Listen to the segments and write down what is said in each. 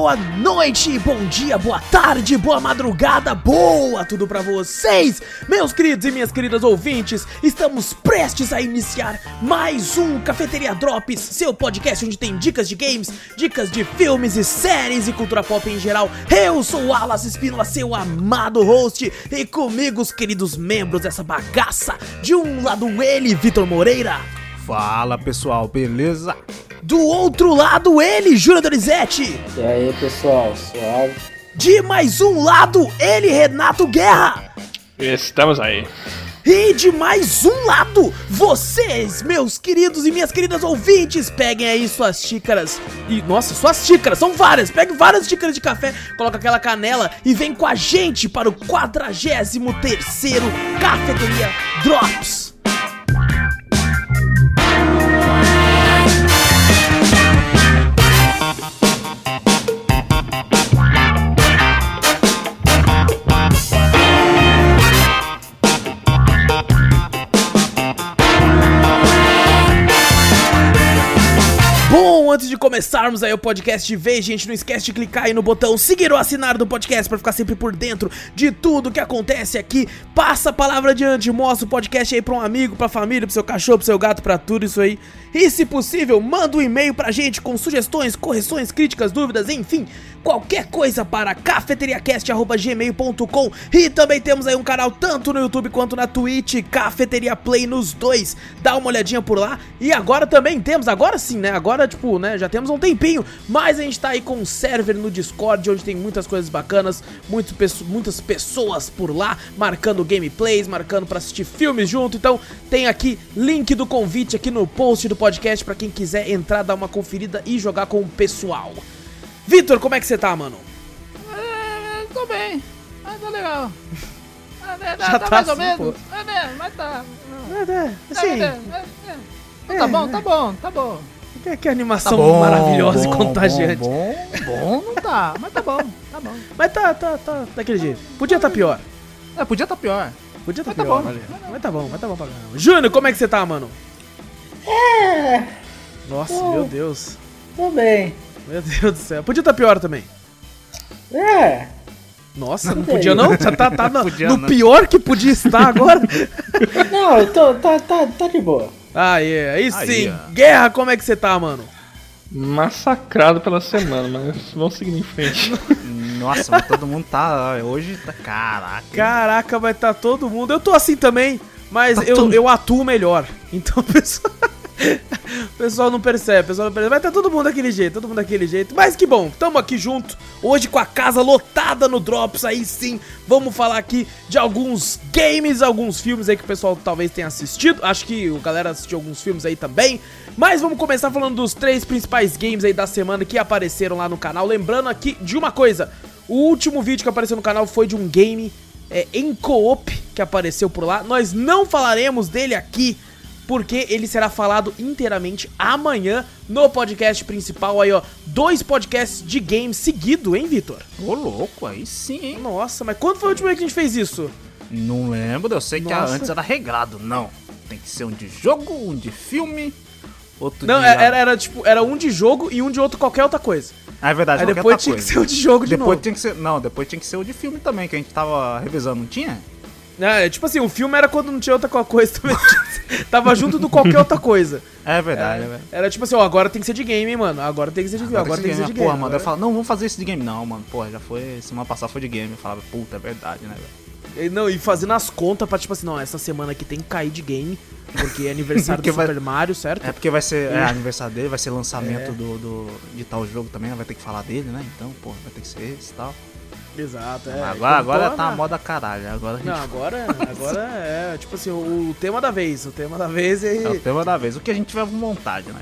boa noite, bom dia, boa tarde, boa madrugada, boa tudo pra vocês, meus queridos e minhas queridas ouvintes. Estamos prestes a iniciar mais um Cafeteria Drops, seu podcast onde tem dicas de games, dicas de filmes e séries e cultura pop em geral. Eu sou o Alas Espínola, seu amado host, e comigo os queridos membros dessa bagaça. De um lado ele, Vitor Moreira. Fala pessoal, beleza? Do outro lado, ele, Júlio Donizete. E aí, pessoal, suave. De mais um lado, ele, Renato Guerra. Estamos aí. E de mais um lado, vocês, meus queridos e minhas queridas ouvintes, peguem aí suas xícaras. E, nossa, suas xícaras, são várias. Peguem várias xícaras de café, coloca aquela canela e vem com a gente para o 43 terceiro Cafeteria Drops. Antes de começarmos aí o podcast de vez, gente, não esquece de clicar aí no botão seguir ou assinar do podcast para ficar sempre por dentro de tudo que acontece aqui. Passa a palavra adiante, mostra o podcast aí pra um amigo, pra família, pro seu cachorro, pro seu gato, pra tudo isso aí. E se possível, manda um e-mail pra gente com sugestões, correções, críticas, dúvidas, enfim, qualquer coisa para cafeteriacast.gmail.com E também temos aí um canal tanto no YouTube quanto na Twitch, Cafeteria Play nos dois. Dá uma olhadinha por lá. E agora também temos, agora sim, né? Agora, tipo, né? Já temos um tempinho, mas a gente tá aí com um server no Discord onde tem muitas coisas bacanas, muito, muitas pessoas por lá, marcando gameplays, marcando pra assistir filmes junto. Então tem aqui link do convite aqui no post do podcast pra quem quiser entrar, dar uma conferida e jogar com o pessoal. Vitor, como é que você tá, mano? É, tô bem. Ah, tá legal. Ah, é, Já tá, tá mais ou assim, menos. É, né, mas tá. É, é, É, assim, é, é, é. Então Tá bom, tá bom, tá bom. que, que animação maravilhosa e contagiante. Bom, bom, não tá, mas tá bom, tá bom. Mas tá, tá, tá daquele jeito. Podia tá pior. É, podia tá pior. Podia tá Mas tá pior, bom. olha. Mas tá bom, mas tá bom pra caramba. Júnior, como é que você tá, mano? É, Nossa, Bom. meu Deus. tô bem. Meu Deus do céu. Podia tá pior também. É, Nossa, não Sei. podia não? Tá, tá, tá no, Podia no não. pior que podia estar agora? não, eu tô, tá, tá, tá de boa. Aí, aí Aí, sim. ó. Guerra, como é que você tá, mano? Massacrado pela semana, mas vamos seguir em frente. Nossa, mas todo mundo tá. Hoje tá. Caraca. Caraca, vai tá todo mundo. Eu tô assim também, mas Tá eu, todo- eu atuo melhor. Então pessoal. O pessoal não percebe, o pessoal não percebe. Mas tá todo mundo daquele jeito, todo mundo daquele jeito. Mas que bom, tamo aqui junto. Hoje com a casa lotada no Drops, aí sim. Vamos falar aqui de alguns games, alguns filmes aí que o pessoal talvez tenha assistido. Acho que o galera assistiu alguns filmes aí também. Mas vamos começar falando dos três principais games aí da semana que apareceram lá no canal. Lembrando aqui de uma coisa: o último vídeo que apareceu no canal foi de um game é, em co-op que apareceu por lá. Nós não falaremos dele aqui, porque ele será falado inteiramente amanhã no podcast principal. Aí, ó, dois podcasts de games seguido, hein, Vitor? Ô, louco, aí sim, hein? Nossa, mas quando foi a última vez que a gente fez isso? Não lembro, eu sei que Nossa. antes era regrado. Não. Tem que ser um de jogo, um de filme, outro Não, de. era, era tipo, era um de jogo e um de outro qualquer outra coisa. Ah, é verdade, Aí depois tinha que coisa. ser o de jogo de Depois novo. tinha que ser. Não, depois tinha que ser o de filme também, que a gente tava revisando, não tinha? É, tipo assim, o filme era quando não tinha outra coisa também. Tava junto do qualquer outra coisa. É verdade, é, verdade. Era tipo assim, ó, agora tem que ser de game, hein, mano. Agora tem que ser de game, agora, tem que ser de game. Porra, mano, agora- eu falo, não, vamos fazer esse de game. Não, mano, porra, já foi. Semana passada foi de game. Eu falava, puta, é verdade, né, velho? Não, e fazendo as contas pra, tipo assim, não, essa semana aqui tem que cair de game, porque é aniversário Porque do vai- Super Mario, certo? É porque vai ser é, aniversário dele, vai ser lançamento do, do, de tal jogo também, vai ter que falar dele, né? Então, porra, vai ter que ser esse e tal. Exato, é. agora agora tá a moda caralho. Agora a gente. Não, agora, agora é, tipo assim, o, o tema da vez, o tema da vez é... É o tema da vez. O que a gente tiver vontade, né?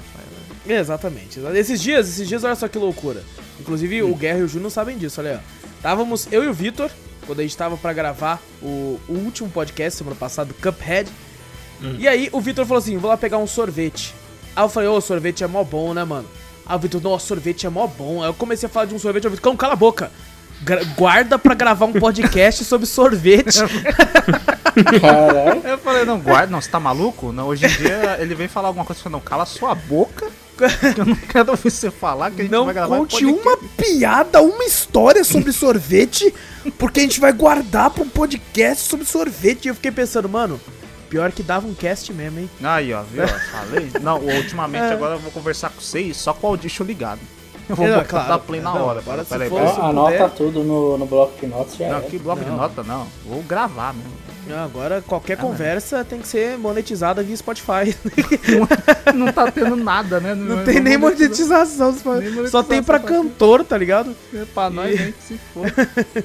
Exatamente. Esses dias, esses dias, olha só que loucura. Inclusive, o Guerra e o Júnior não sabem disso, olha aí, ó. Távamos, eu e o Vitor, quando a gente tava pra gravar o, o último podcast, semana passada, Cuphead. E aí, o Vitor falou assim, vou lá pegar um sorvete. Aí eu falei, ô, sorvete é mó bom, né, mano? Aí o Vitor, nossa, sorvete é mó bom. Aí eu comecei a falar de um sorvete, eu Vitor, cão, cala a boca. Guarda pra gravar um podcast sobre sorvete. Caralho. Eu falei, não, guarda, não, você tá maluco? Não, hoje em dia ele vem falar alguma coisa, eu falei, não, cala sua boca Eu não quero ouvir você falar que a gente Não vai gravar conte um podcast. uma piada, uma história sobre sorvete, porque a gente vai guardar pra um podcast sobre sorvete. E eu fiquei pensando, mano, pior que dava um cast mesmo, hein? Aí, ó, viu? Falei. Não, ultimamente É. agora eu vou conversar com vocês só com o audition ligado. Eu vou É, botar claro. play na Não, hora. agora se Peraí, peraí. Anota puder. tudo no, no bloco de notas já Não, é. que bloco de Não. nota não. Vou gravar mesmo. Ah, Agora qualquer Ah, conversa tem que ser monetizada via Spotify. Não tá tendo nada, né? Não tem nem monetização. Só, Nem monetização só tem pra cantor, tá ligado? É pra nós, nem que se for.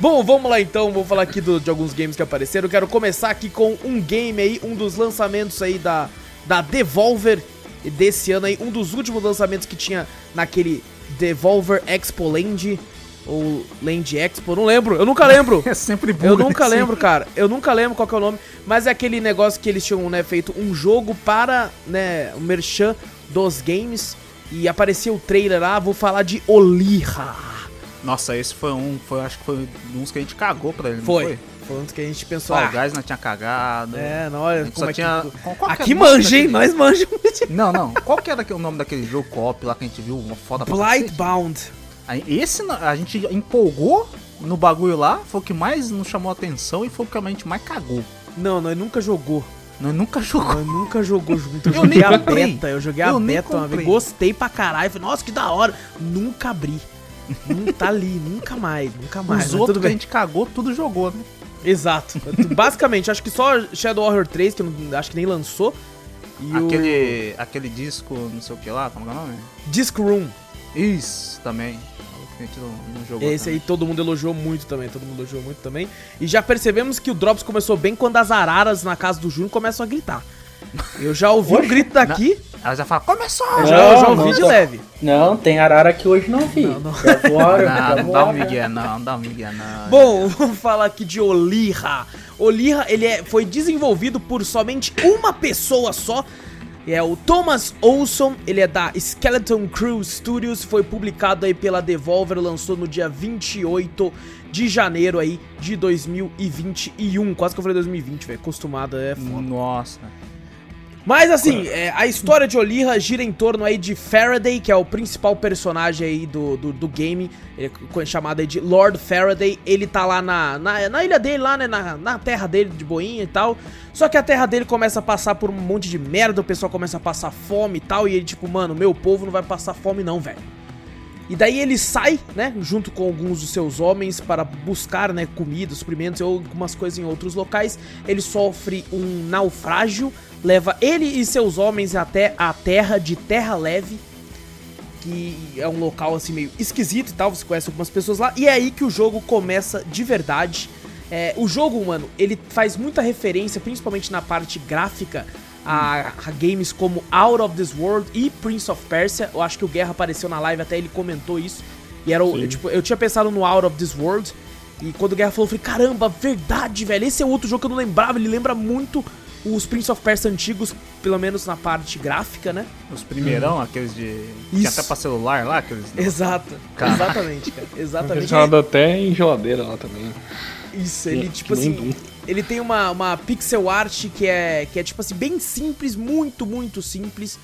Bom, vamos lá então, vou falar aqui do- de alguns games que apareceram. Eu quero começar aqui com um game aí, um dos lançamentos aí da, da Devolver desse ano aí, um dos últimos lançamentos que tinha naquele Devolver Expo Land, ou Land Expo, não lembro, eu nunca lembro. É sempre bom. Eu nunca assim. lembro, cara. Eu nunca lembro qual que é o nome. Mas é aquele negócio que eles tinham, né, feito um jogo para, né, o merchan dos games. E apareceu o trailer lá, vou falar de Olira. Nossa, esse foi um, foi, acho que foi uns que a gente cagou pra ele, não Foi. foi? Dos que a gente pensou. Ah, Guys não tinha cagado. é, não, A olha como só é tinha... que... Que Aqui o manja, hein? daquele- Nós manjamos. Não, não. Qual que era aquele- o nome daquele jogo co-op lá que a gente viu? Uma foda? Blightbound. Esse a gente empolgou no bagulho lá, foi o que mais nos chamou a atenção e foi o que a gente mais cagou. Não, nós nunca jogou. Nós nunca jogou. Nós nunca jogou junto. Eu Eu joguei nem a beta. Eu joguei a Eu nem beta uma vez. Gostei pra caralho. Falei, nossa, que da hora. Nunca abri. Não tá ali, nunca mais, nunca mais. Os outros tudo que a gente cagou, tudo jogou, né? Exato. Basicamente, acho que só Shadow Warrior 3, que eu não, acho que nem lançou. Aquele, aquele disco, não sei o que lá, como é o nome? o Disc Room. Isso, também. Não, não. Esse também. aí todo mundo elogiou muito também, todo mundo elogiou muito também. E já percebemos que o Drops começou bem quando as araras na casa do Júnior começam a gritar. Eu já ouvi um grito daqui, Ela já fala, começou! eu já, eu já ouvi não de tô- leve. Não, tem arara que hoje não vi. Não, não. Já Não, não dá um migué não, não dá um migué não. Bom, vamos falar aqui de Olira. Olira, ele é, foi desenvolvido por somente uma pessoa só. É o Thomas Olson, ele é da Skeleton Crew Studios, foi publicado aí pela Devolver, lançou no dia 28 de janeiro aí de 2021. Quase que eu falei 2020, velho. Acostumado é foda. Nossa. Mas assim, é, a história de Olira gira em torno aí de Faraday, que é o principal personagem aí do, do, do game, é chamado aí de Lord Faraday. Ele tá lá na, na, na ilha dele, lá, né, na, na terra dele, de boinha e tal. Só que a terra dele começa a passar por um monte de merda, o pessoal começa a passar fome e tal. E ele, tipo, mano, meu povo não vai passar fome não, velho. E daí ele sai, né, junto com alguns dos seus homens para buscar, né, comida, suprimentos ou algumas coisas em outros locais. Ele sofre um naufrágio, leva ele e seus homens até a terra de Terra Leve, que é um local assim meio esquisito e tal, você conhece algumas pessoas lá, e é aí que o jogo começa de verdade. É, o jogo, mano, ele faz muita referência, principalmente na parte gráfica, a, a games como Out of This World e Prince of Persia. Eu acho que o Guerra apareceu na live, até ele comentou isso. E era o, eu, tipo, eu tinha pensado no Out of This World, e quando o Guerra falou, eu falei, caramba, verdade, velho, esse é outro jogo que eu não lembrava, ele lembra muito os Prince of Persia antigos, pelo menos na parte gráfica, né? Os primeirão, aqueles de. Tinha Isso. até pra celular lá, aqueles. Exato, Cara. exatamente, cara, exatamente. Funcionado até em geladeira lá também. Isso, ele, Que tipo nem assim, Doom. ele tem uma, uma pixel art que é, que é, tipo assim, bem simples, muito, muito simples.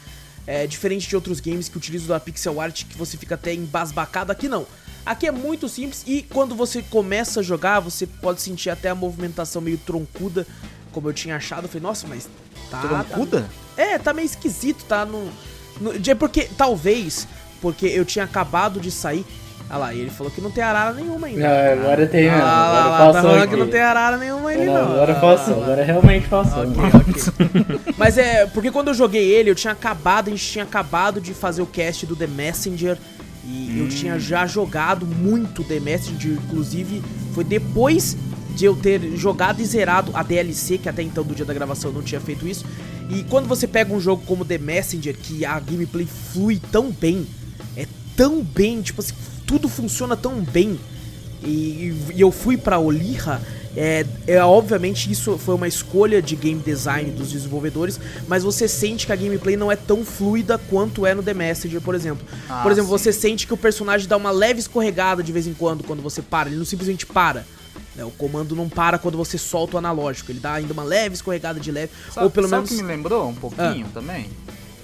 É, diferente de outros games que utilizam da pixel art que você fica até embasbacado. Aqui não. Aqui é muito simples e quando você começa a jogar, você pode sentir até a movimentação meio troncuda, como eu tinha achado. Eu falei, nossa, mas tá... Tá, é, tá meio esquisito, tá no, no... É porque, talvez, porque eu tinha acabado de sair... Olha lá, e ele falou que não tem arara nenhuma ainda. Não, agora tem mesmo. Ah, Agora lá, tá passou falando aqui. que não tem arara nenhuma ele, Não, não. agora Ah, passou, lá, agora realmente passou. Ok, ok. Mas é, porque quando eu joguei ele, eu tinha acabado, a gente tinha acabado de fazer o cast do The Messenger. E eu tinha já jogado muito The Messenger, inclusive foi depois de eu ter jogado e zerado a DLC, que até então do dia da gravação eu não tinha feito isso. E quando você pega um jogo como The Messenger, que a gameplay flui tão bem, é tão bem, tipo assim, tudo funciona tão bem. E, e eu fui pra Olira. É, é, obviamente isso foi uma escolha de game design dos desenvolvedores, mas você sente que a gameplay não é tão fluida quanto é no The Messenger, por exemplo. Ah, por exemplo, sim. você sente que o personagem dá uma leve escorregada de vez em quando quando você para, ele não simplesmente para. Né? O comando não para quando você solta o analógico, ele dá ainda uma leve escorregada de leve, Sabe, ou pelo sabe menos o que me lembrou um pouquinho também?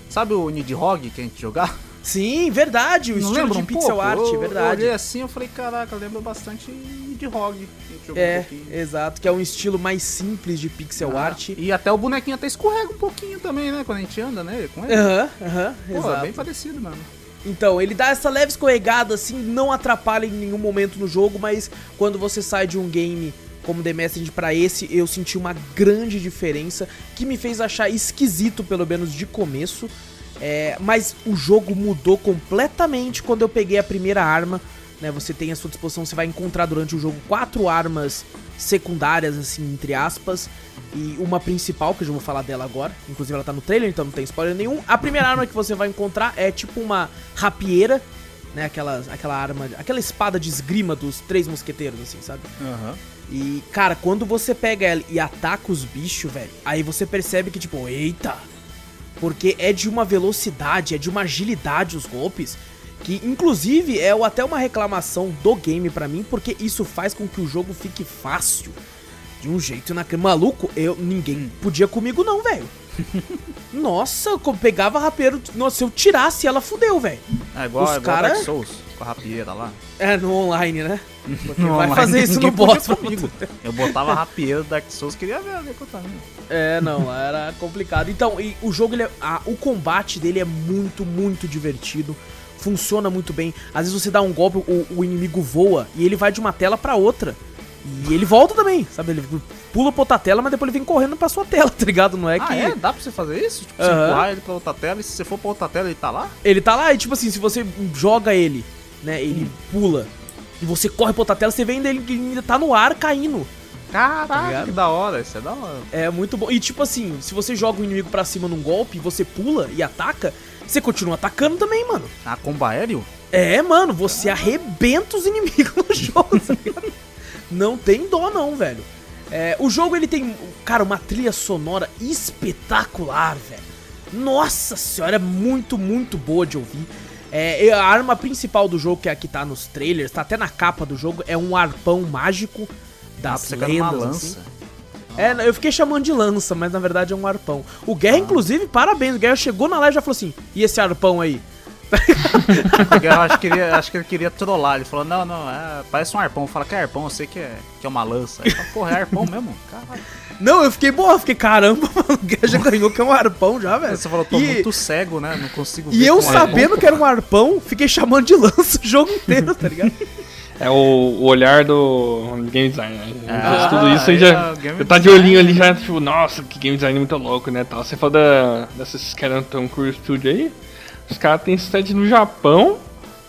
Sabe o Nidhogg que a gente jogava? Sim, verdade, o Não estilo de um pixel pouco? art, eu, Eu verdade. olhei assim eu falei, caraca, lembra bastante Nidhogg. que a gente jogou um É, pouquinho. exato, que é um estilo mais simples de pixel Ah, art. E até o bonequinho até escorrega um pouquinho também, né? Quando a gente anda, né? Com ele. Aham, aham, Pô, é exato. bem parecido mesmo. Então, ele dá essa leve escorregada, assim, não atrapalha em nenhum momento no jogo, mas quando você sai de um game como The Message pra esse, eu senti uma grande diferença que me fez achar esquisito, pelo menos de começo. É, mas o jogo mudou completamente quando eu peguei a primeira arma. Né, você tem à sua disposição, você vai encontrar durante o jogo quatro armas secundárias, assim, entre aspas, e uma principal, que eu já vou falar dela agora. Inclusive ela tá no trailer, então não tem spoiler nenhum. A primeira arma que você vai encontrar é tipo uma rapieira, né? Aquela, aquela arma, aquela espada de esgrima dos três mosqueteiros, assim, sabe? Aham. E, cara, quando você pega ela e ataca os bichos, velho, aí você percebe que, tipo, eita! Porque é de uma velocidade, é de uma agilidade os golpes. Que, inclusive, é até uma reclamação do game pra mim, porque isso faz com que o jogo fique fácil. De um jeito na Maluco, eu, ninguém podia comigo, não, velho. Nossa, eu pegava rapeiro. Nossa, se eu tirasse ela, fudeu, velho. É igual, Os é igual cara- Dark Souls, com a rapieira lá. É, no online, né? Porque No vai online, fazer isso no boss comigo. Eu botava rapieira do Dark Souls, queria ver, ver quanto. É, não, era complicado. Então, e o jogo, ele é, a- o combate dele é muito, muito divertido. Funciona muito bem. Às vezes você dá um golpe, o, o inimigo voa e ele vai de uma tela pra outra. E ele volta também, sabe? Ele pula pra outra tela, mas depois ele vem correndo pra sua tela, tá ligado? Não é que. Ah, é? Dá pra você fazer isso? Tipo, você Aham. empurrar ele pra outra tela e se você for pra outra tela ele tá lá? Ele tá lá e, tipo assim, se você joga ele, né? Ele pula e você corre pra outra tela, você vê ainda ele que ainda tá no ar caindo. Caraca, ligado? que da hora, isso é da hora. É muito bom. E tipo assim, se você joga o inimigo pra cima num golpe, você pula e ataca, você continua atacando também, mano. Ah, combo aéreo? É, mano, você arrebenta os inimigos no jogo, tá ligado? Não tem dó não, velho. É, o jogo ele tem, cara, uma trilha sonora espetacular, velho. Nossa senhora, é muito, muito boa de ouvir. É, a arma principal do jogo, que é a que tá nos trailers, tá até na capa do jogo, é um arpão mágico das ganhar uma lendas, assim. É, eu fiquei chamando de lança, mas na verdade é um arpão. O Guerra, inclusive, parabéns. O Guerra chegou na live e já falou assim: e esse arpão aí? Eu acho que, ele, acho que ele queria trollar. Ele falou, não, não, é, parece um arpão. Fala que é arpão, eu sei que é, que é uma lança. Aí Porra, é arpão mesmo? Caralho. Não, eu fiquei boa, fiquei caramba, mano. O Guerra já ganhou que é um arpão já, velho. Você falou, tô e, muito cego, né? Não consigo ver e eu com arpão, sabendo que era um arpão, fiquei chamando de lança o jogo inteiro, tá ligado? É o, o olhar do game design, né? Ah, tudo isso aí já. é game Você tá de olhinho ali já, tipo, nossa, que game design muito louco, né? Tal. Você fala da, dessas Tom Cruise Studio aí. Os caras têm sede no Japão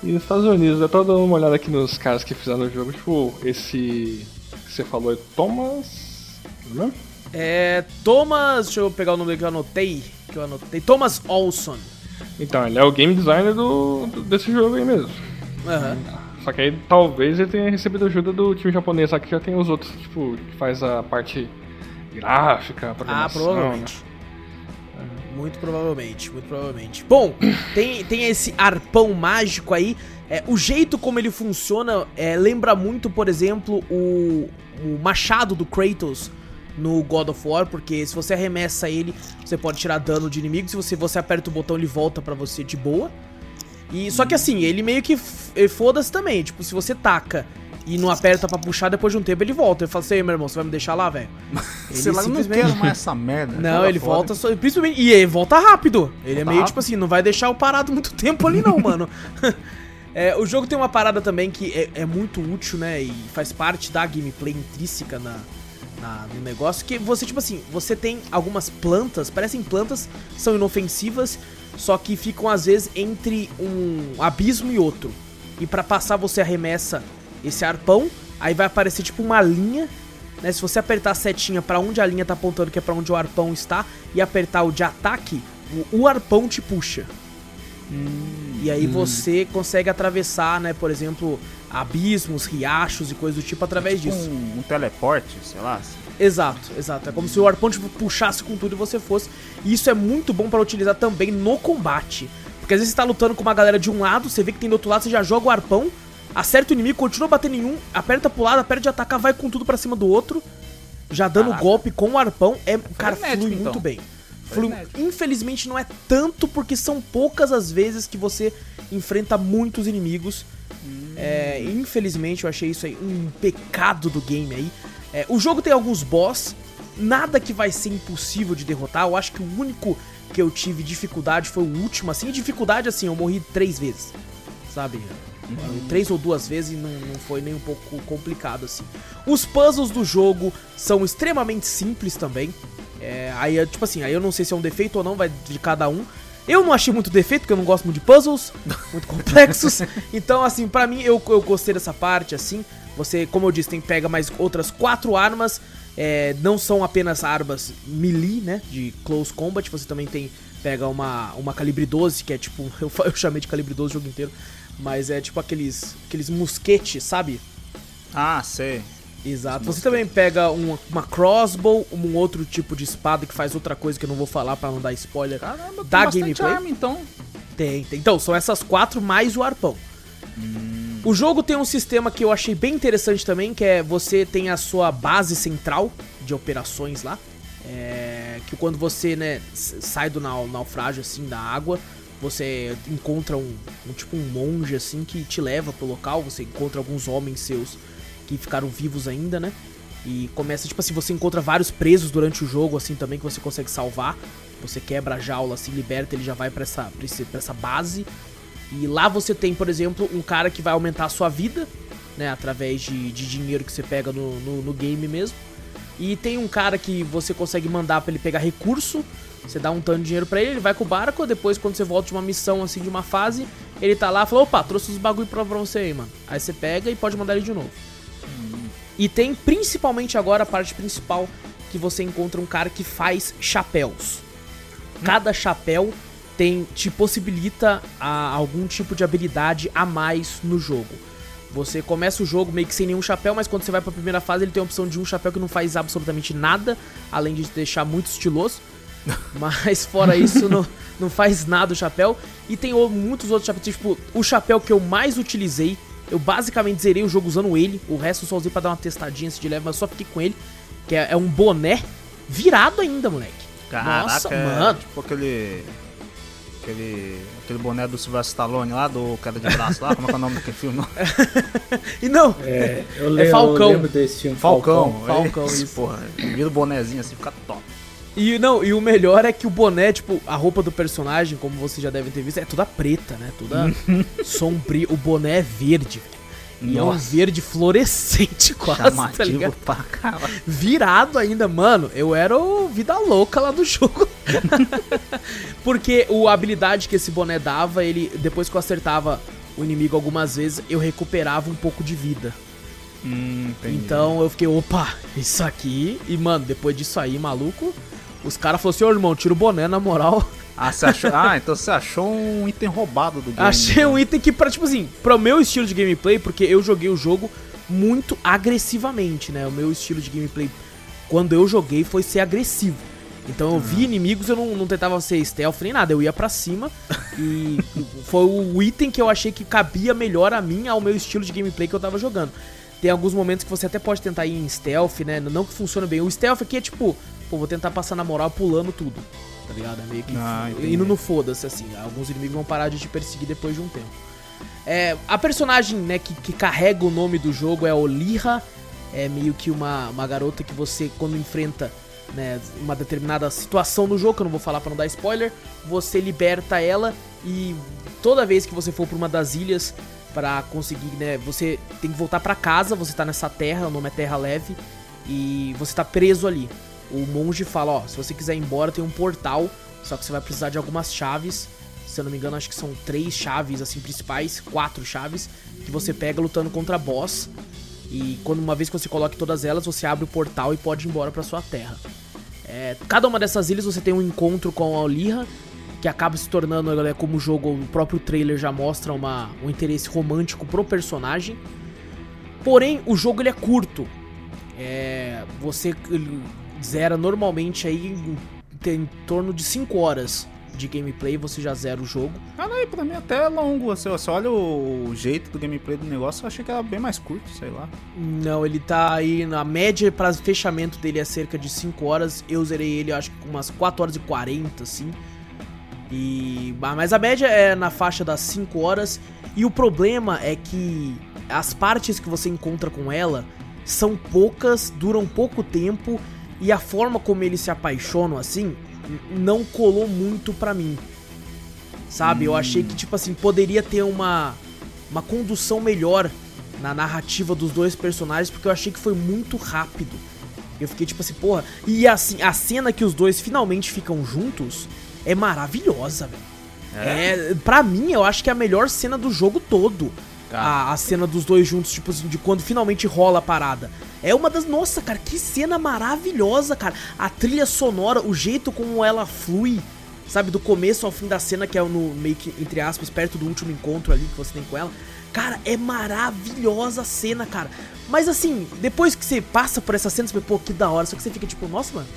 e nos Estados Unidos. Eu tô dando uma olhada aqui nos caras que fizeram o jogo. Tipo, esse que você falou é Thomas. Não? É. Thomas. Deixa eu pegar o nome que eu anotei. Que eu anotei. Thomas Olson. Então, ele é o game designer do, do- desse jogo aí mesmo. Aham. Só que aí talvez ele tenha recebido ajuda do time japonês que já tem os outros, tipo, que faz a parte gráfica, Ah, programação, provavelmente. Muito provavelmente, muito provavelmente. Bom, tem, tem esse arpão mágico aí. É, o jeito como ele funciona é, lembra muito, por exemplo, o, o machado do Kratos no God of War, porque se você arremessa ele, você pode tirar dano de inimigo. Se você, você aperta o botão, ele volta pra você de boa. E só que assim, ele meio que eh, foda-se também. Tipo, se você taca e não aperta pra puxar, depois de um tempo ele volta. Eu falo assim, "Ei, meu irmão, você vai me deixar lá, velho? Sei lá, eu não simplesmente- quero mais essa merda. não, ele volta só. Principalmente. E ele volta rápido. Ele é Volta meio rápido. tipo assim, não vai deixar o parado muito tempo ali, não, mano. É, o jogo tem uma parada também que é, é muito útil, né? E faz parte da gameplay intrínseca na, na- no negócio. Que você, tipo assim, você tem algumas plantas, parecem plantas, são inofensivas, só que ficam às vezes entre um abismo e outro. E pra passar você arremessa esse arpão, aí vai aparecer tipo uma linha né? Se você apertar a setinha pra onde a linha tá apontando, que é pra onde o arpão está, e apertar o de ataque, o, o arpão te puxa. e aí você consegue atravessar, né, por exemplo, abismos, riachos e coisas do tipo através Tipo disso. um, um teleporte, sei lá. assim. Exato, exato. É como se o arpão te puxasse com tudo e você fosse. E isso é muito bom pra utilizar também no combate. Porque às vezes você tá lutando com uma galera de um lado, você vê que tem do outro lado, você já joga o arpão, acerta o inimigo, continua batendo em um, aperta pro lado, aperta de atacar, vai com tudo pra cima do outro, já dando Caraca. golpe com o arpão. É, cara, frenético, flui então. muito bem. Flui- infelizmente não é tanto porque são poucas as vezes que você enfrenta muitos inimigos. É, infelizmente eu achei isso aí um pecado do game aí. É, o jogo tem alguns boss, nada que vai ser impossível de derrotar. Eu acho que o único que eu tive dificuldade foi o último, assim. Dificuldade, assim, eu morri três vezes, sabe? Três ou duas vezes e não, não foi nem um pouco complicado, assim. Os puzzles do jogo são extremamente simples também. É, aí, é, tipo assim, aí eu não sei se é um defeito ou não, vai de cada um. Eu não achei muito defeito, porque eu não gosto muito de puzzles, muito complexos. então, assim, pra mim, eu, eu gostei dessa parte, assim. Você, como eu disse, tem pega mais outras quatro armas. é, não são apenas armas melee, né? De close combat. Você também tem. Pega uma, uma calibre 12, que é tipo. Eu, eu chamei de calibre 12 o jogo inteiro. Mas é tipo aqueles. Aqueles mosquetes, sabe? Ah, sei. Exato. Você também pega uma, uma crossbow, um outro tipo de espada que faz outra coisa que eu não vou falar pra não dar spoiler. Caramba, Da gameplay? arma, então. Tem, tem. Então, são essas quatro mais o arpão. O jogo tem um sistema que eu achei bem interessante também, que é você tem a sua base central de operações lá. É, que quando você né, sai do nau- naufrágio assim da água, você encontra um, um tipo um monge assim que te leva pro local, você encontra alguns homens seus que ficaram vivos ainda, né? E começa, tipo assim, você encontra vários presos durante o jogo, assim, também, que você consegue salvar. Você quebra a jaula, assim, liberta, ele já vai pra essa, pra essa base. E lá você tem, por exemplo, um cara que vai aumentar a sua vida, né? Através de, de dinheiro que você pega no, no, no game mesmo. E tem um cara que você consegue mandar pra ele pegar recurso. Você dá um tanto de dinheiro pra ele, ele vai com o barco. Depois, quando você volta de uma missão, assim, de uma fase, ele tá lá e fala: opa, trouxe os bagulho pra, pra você aí, mano. Aí você pega e pode mandar ele de novo. E tem principalmente agora a parte principal que você encontra um cara que faz chapéus. Cada chapéu tem te possibilita a- algum tipo de habilidade a mais no jogo. Você começa o jogo meio que sem nenhum chapéu, mas quando você vai pra primeira fase ele tem a opção de um chapéu que não faz absolutamente nada, além de te deixar muito estiloso. Mas fora isso, não, não faz nada o chapéu. E tem muitos outros chapéus. Tipo, o chapéu que eu mais utilizei, eu basicamente zerei o jogo usando ele. O resto eu só usei pra dar uma testadinha antes de leve, mas eu só fiquei com ele. Que é, é um boné virado ainda, moleque. Caraca, Nossa, é mano. tipo aquele. Aquele. Aquele boné do Sylvester Stallone lá, do queda de braço lá, como é que é o nome daquele filme? E não, É, eu, lembro, Falcão. eu lembro desse filme. Falcão. Falcão, Isso, isso. Porra, vira o bonézinho assim, fica top. E não, e o melhor é que o boné, tipo, a roupa do personagem, como vocês já devem ter visto, é toda preta, né? Toda sombria. O boné é verde, velho. E é um verde fluorescente quase, tá Chamativo ligado? pra caralho. Virado ainda, mano. Eu era o vida louca lá do jogo. Porque o a habilidade que esse boné dava, ele depois que eu acertava o inimigo algumas vezes, eu recuperava um pouco de vida. Hum. Então eu fiquei, opa, isso aqui. E, mano, depois disso aí, maluco, os caras falaram assim, ô irmão, tira o boné, na moral. Ah, você achou. Ah, então você achou um item roubado do game. Achei um item que, pra, tipo assim, pro meu estilo de gameplay, porque eu joguei o jogo muito agressivamente, né? O meu estilo de gameplay, quando eu joguei, foi ser agressivo. Então eu vi inimigos, eu não, não tentava ser stealth nem nada, eu ia pra cima e foi o item que eu achei que cabia melhor a mim, ao meu estilo de gameplay que eu tava jogando. Tem alguns momentos que você até pode tentar ir em stealth, né? Não que funciona bem. O stealth aqui é tipo, pô, vou tentar passar na moral pulando tudo, tá ligado? É meio que Ah, indo no foda-se, assim. Alguns inimigos vão parar de te perseguir depois de um tempo. É, a personagem, né, que, que carrega o nome do jogo é Olira. É meio que uma, uma garota que você, quando enfrenta né, uma determinada situação no jogo, que eu não vou falar pra não dar spoiler, você liberta ela e toda vez que você for pra uma das ilhas pra conseguir, né, você tem que voltar pra casa, você tá nessa terra, o nome é Terra Leve, e você tá preso ali. O monge fala, ó, se você quiser ir embora tem um portal, só que você vai precisar de algumas chaves. Se eu não me engano, acho que são três chaves assim principais, quatro chaves que você pega lutando contra boss. E quando uma vez que você coloque todas elas, você abre o portal e pode ir embora pra sua terra. É, cada uma dessas ilhas você tem um encontro com a Olira, que acaba se tornando, né, como o jogo, o próprio trailer já mostra uma, um interesse romântico pro personagem. Porém, o jogo ele é curto. É, você zera normalmente aí em, em torno de 5 horas de gameplay, você já zera o jogo. Ah, não, e pra mim até é longo. Você, você olha o, jeito do gameplay do negócio, eu achei que era bem mais curto, sei lá. Não, ele tá aí na média para fechamento dele é cerca de 5 horas. Eu zerei ele, acho que com umas 4 horas e 40, assim. E mas a média é na faixa das 5 horas e o problema é que as partes que você encontra com ela são poucas, duram pouco tempo e a forma como eles se apaixonam assim não colou muito pra mim. Sabe? Eu achei que tipo assim poderia ter uma uma condução melhor na narrativa dos dois personagens, porque eu achei que foi muito rápido. Eu fiquei tipo assim, porra. E assim, a cena que os dois finalmente ficam juntos é maravilhosa, velho. É, pra mim, eu acho que é a melhor cena do jogo todo. Tá. A, a cena dos dois juntos, tipo assim, de quando finalmente rola a parada. É uma das. Nossa, cara, que cena maravilhosa, cara. A trilha sonora, o jeito como ela flui, sabe, do começo ao fim da cena, que é no meio que, entre aspas, perto do último encontro ali que você tem com ela. Cara, é maravilhosa a cena, cara. Mas assim, depois que você passa por essa cena, você vê, pô, que da hora. Só que você fica tipo, nossa, mano,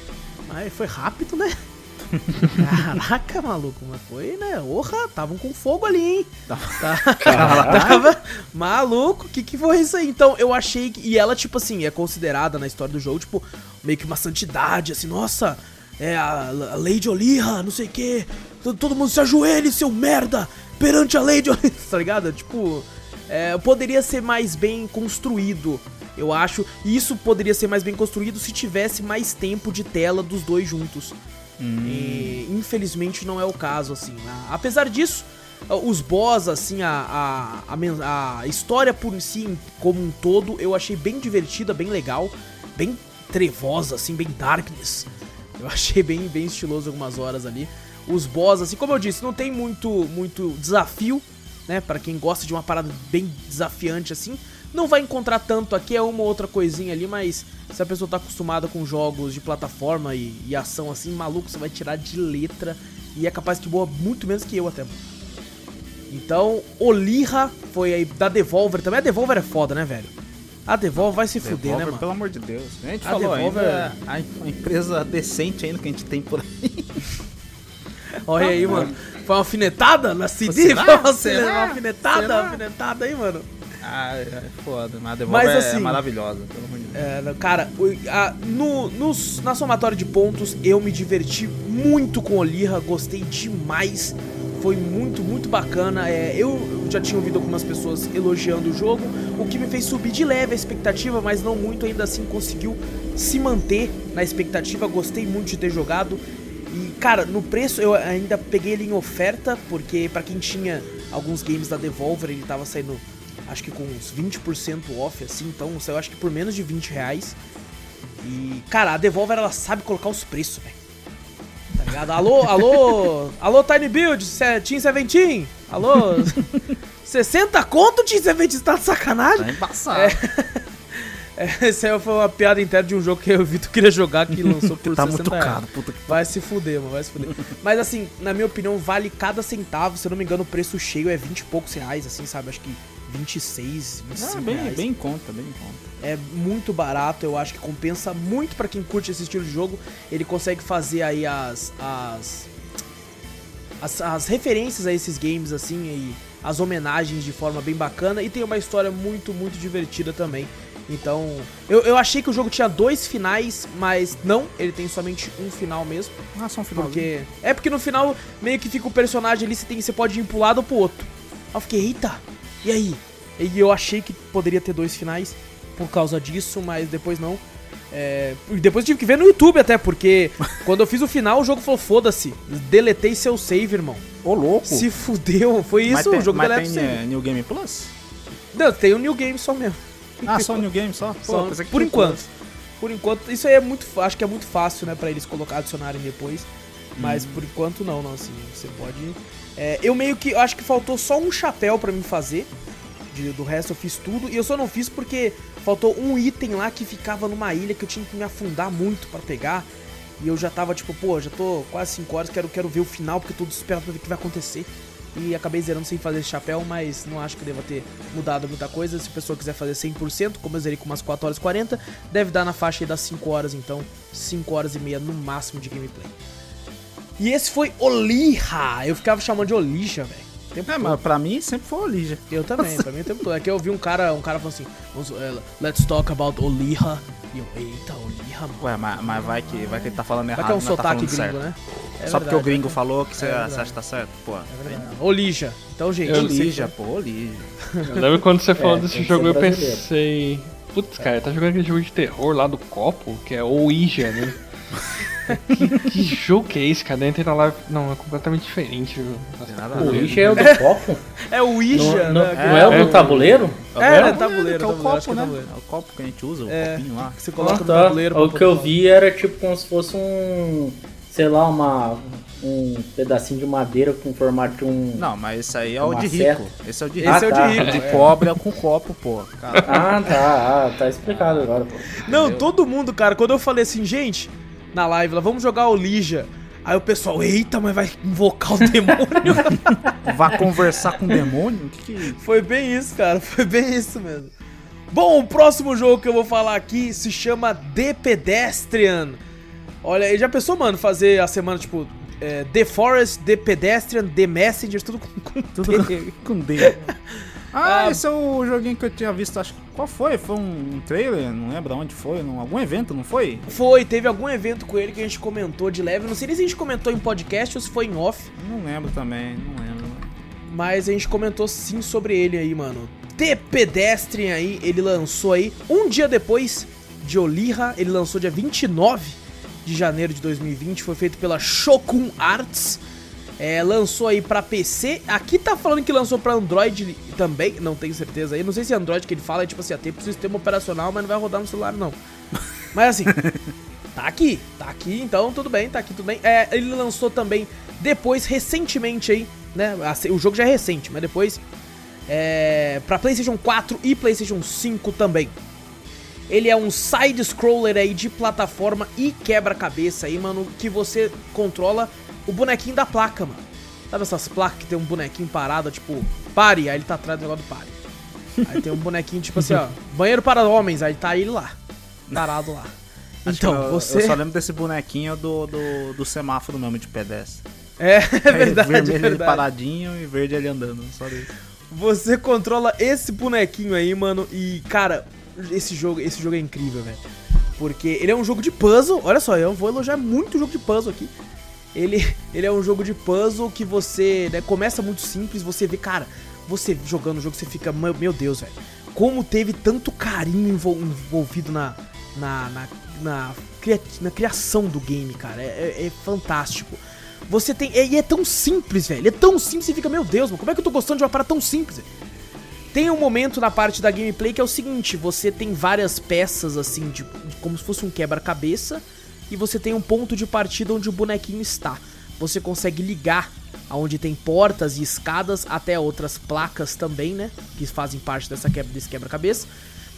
foi rápido, né? Caraca, maluco, mas foi, né? Orra, estavam com fogo ali, hein? Tá, tava maluco, o que que foi isso aí? Então, eu achei que. E ela, tipo assim, é considerada na história do jogo, tipo, meio que uma santidade, assim, nossa, é a, a Lady Olira, não sei o quê. Todo, todo mundo se ajoelhe, seu merda, perante a Lady Olira, tá ligado? Tipo, é, poderia ser mais bem construído, eu acho. E isso poderia ser mais bem construído se tivesse mais tempo de tela dos dois juntos. E, infelizmente não é o caso, assim. né? Apesar disso, os boss, assim, a, a, a história por si, como um todo, eu achei bem divertida, bem legal, bem trevosa, assim, bem darkness. Eu achei bem, bem estiloso algumas horas ali. Os boss, assim, como eu disse, não tem muito, muito desafio, né? Pra quem gosta de uma parada bem desafiante, assim. Não vai encontrar tanto aqui, é uma ou outra coisinha ali, mas se a pessoa tá acostumada com jogos de plataforma e, e ação assim, maluco, você vai tirar de letra e é capaz que boa muito menos que eu até. Então, Olira foi aí da Devolver também. A Devolver é foda, né, velho? A Devolver vai se fuder, Devolver, né, mano? pelo amor de Deus. A gente A falou Devolver- ainda, a, a empresa decente ainda que a gente tem por aí. Olha aí, mano. Foi uma alfinetada na CD? Será? Foi uma, Será? uma alfinetada, Será? uma alfinetada aí, mano. Ah, é foda. Mas a Devolver Mas, é assim, maravilhosa, pelo amor de Deus. É, cara, o- a- no, nos- na somatória de pontos eu me diverti muito com Olira, gostei demais. Foi muito, muito bacana. É, eu já tinha ouvido algumas pessoas elogiando o jogo, o que me fez subir de leve a expectativa, mas não muito, ainda assim conseguiu se manter na expectativa. Gostei muito de ter jogado. E, cara, no preço eu ainda peguei ele em oferta, porque pra quem tinha alguns games da Devolver, ele tava saindo, acho que com uns 20% off, assim, então saiu acho que por menos de 20 reais. E, cara, a Devolver, ela sabe colocar os preços, velho. Tá ligado? Alô, alô, alô, Tiny Build, Team Seventeen, alô, 60 conto, Team Seventeen, tá de sacanagem? Tá embaçado. É, essa aí foi uma piada interna de um jogo que eu vi tu queria jogar que lançou por tá 60 muito caro, puta que Vai se fuder, mano, vai se fuder. Mas assim, na minha opinião, vale cada centavo. Se eu não me engano, o preço cheio é 20 e poucos reais, assim, sabe? Acho que 26, 25 Ah, bem, reais. bem em conta, bem em conta. É muito barato, eu acho que compensa muito pra quem curte esse estilo de jogo. Ele consegue fazer aí as as, as as referências a esses games assim e as homenagens de forma bem bacana e tem uma história muito muito divertida também. Então, eu, eu achei que o jogo tinha dois finais, mas não, ele tem somente um final mesmo. Ah, só um final. Porque. É porque no final meio que fica o personagem ali, você, tem, você pode ir pro lado ou pro outro. Aí eu fiquei, eita, e aí? E eu achei que poderia ter dois finais por causa disso, mas depois não. É, depois tive que ver no YouTube até, porque quando eu fiz o final, o jogo falou: foda-se, deletei seu save, irmão. Ô, louco. Se fudeu, foi isso, mas tem, o jogo deleta o tem save. eh, New Game Plus? Não, tem o New Game só mesmo. Ah, só o New Game só? Pô, Só- por enquanto. Por enquanto, isso aí é muito, acho que é muito fácil, né, pra eles colocar, adicionarem depois. Mas por enquanto não, não, assim, você pode. É, eu meio que, eu acho que faltou só um chapéu pra mim fazer. De- do resto eu fiz tudo e eu só não fiz porque faltou um item lá que ficava numa ilha que eu tinha que me afundar muito pra pegar. E eu já tava tipo, pô, já tô quase 5 horas, quero, quero ver o final porque tô desesperado pra ver o que vai acontecer. E acabei zerando sem fazer esse chapéu, mas não acho que deva ter mudado muita coisa. Se a pessoa quiser fazer 100%, como eu zerei com umas 4 horas e 40, deve dar na faixa aí das 5 horas, então 5 horas e meia no máximo de gameplay. E esse foi Oliha. Eu ficava chamando de Olisha, velho. Tempo É, todo. mas pra mim sempre foi o Lígia. Eu também, pra mim o tempo todo. É que eu vi um cara, um cara falando assim, "Vamos, eh, let's talk about Oliha. E eu, eita, Oliha, mano. Ué, mas, mas vai, que, vai que ele tá falando errado. Vai que é um tá sotaque falando gringo, certo. né? É Só porque verdade, o gringo é falou que você, verdade. você acha que tá certo? Pô, verdade. Olija. Então, gente, o não sei Lígia, se- pô, o Lígia. Eu lembro quando você falou É, desse tem que jogo, eu brasileiro. pensei. Putz, cara, tá jogando aquele jogo de terror lá do copo, que é Ouija, né? Que, que jogo que é esse, cara? Entra na live. Não, é completamente diferente. O lixo é o do copo? É o Ouija, Não, não, né? não é o do tabuleiro? É, né? É, Tabuleiro, que é o tabuleiro, acho copo, é né? tabuleiro. É o copo que a gente usa, o É. copinho lá. Que você coloca Ah, no tá. tabuleiro pra O que eu vi era tipo como se fosse um, sei lá, uma, um pedacinho de madeira com formato de um... Não, mas esse aí é o de seta. rico. Esse é o de Esse rico. é o de rico. de pobre é com copo, pô. Cara, Ah, tá, ah, tá explicado agora, pô. Não, todo mundo, cara, quando eu falei assim, gente, na live, lá, vamos jogar Olija. Aí o pessoal, eita, mas vai invocar o demônio. vá conversar com o demônio? O que que... foi bem isso, cara, foi bem isso mesmo. Bom, o próximo jogo que eu vou falar aqui se chama The Pedestrian. Olha, já pensou, mano, fazer a semana, tipo, é, The Forest, The Pedestrian, The Messenger, tudo com, com Tudo T. com D. Ah, Ah. esse é o joguinho que eu tinha visto, acho que... Qual foi? Foi um trailer? Não lembro onde foi. Num, algum evento, não foi? Foi, teve algum evento com ele que a gente comentou de leve. Não sei nem se a gente comentou em podcast ou se foi em off. Não lembro também, não lembro. Mas a gente comentou sim sobre ele aí, mano. The Pedestrian aí, ele lançou aí um dia depois de Oliha, ele lançou dia 29 de janeiro de 2020, foi feito pela Shokun Arts. É, lançou aí pra PC. Aqui tá falando que lançou pra Android também, não tenho certeza aí. Não sei se é Android que ele fala, é tipo assim, ah, tem pro sistema operacional, mas não vai rodar no celular não. Mas assim, tá aqui, tá aqui, então tudo bem, tá aqui tudo bem. É, ele lançou também depois, recentemente aí, né? O jogo já é recente, mas depois é, para PlayStation 4 e PlayStation 5 também. Ele é um side-scroller aí de plataforma e quebra-cabeça aí, mano, que você controla o bonequinho da placa, mano. Sabe essas placas que tem um bonequinho parado, tipo, pare, aí ele tá atrás do negócio do pare. Aí tem um bonequinho, tipo assim, ó, banheiro para homens, aí tá ele lá, parado lá. Então, eu, você... Eu só lembro desse bonequinho do, do, do semáforo mesmo de pedestre. É, é verdade, é Vermelho ele verdade. paradinho e verde ele andando, só isso. Você controla esse bonequinho aí, mano, e cara, esse jogo, esse jogo é incrível, velho. Porque ele é um jogo de puzzle. Olha só, eu vou elogiar muito o jogo de puzzle aqui. Ele, ele é um jogo de puzzle que você, né, começa muito simples, você vê, cara, você jogando o jogo, você fica, meu, Deus, velho. Como teve tanto carinho envol- envolvido na, na, na, na, cria- na criação do game, cara. É, é- é fantástico. Você tem. E é tão simples, velho. É tão simples e fica, meu Deus, mano, como é que eu tô gostando de uma parada tão simples? Tem um momento na parte da gameplay que é o seguinte: você tem várias peças assim, de, de- como se fosse um quebra-cabeça, e você tem um ponto de partida onde o bonequinho está. Você consegue ligar aonde tem portas e escadas até outras placas também, né? Que fazem parte dessa quebra, desse quebra-cabeça.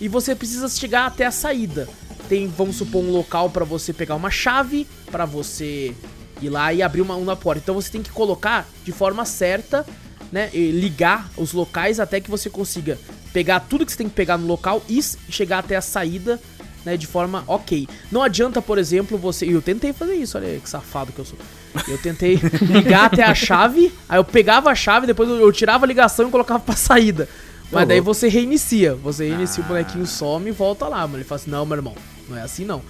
E você precisa chegar até a saída. Tem, vamos supor, um local pra você pegar uma chave, pra você ir lá e abrir uma, uma porta. Então você tem que colocar de forma certa né, ligar os locais até que você consiga pegar tudo que você tem que pegar no local e chegar até a saída, né, de forma ok. Não adianta, por exemplo, você. Eu tentei fazer isso, olha que safado que eu sou. Eu tentei ligar até a chave, aí eu pegava a chave, depois eu, tirava a ligação e colocava pra saída. Mas daí você reinicia. Você reinicia o bonequinho some e volta lá, mano. Ele fala assim: não, meu irmão, não é assim não.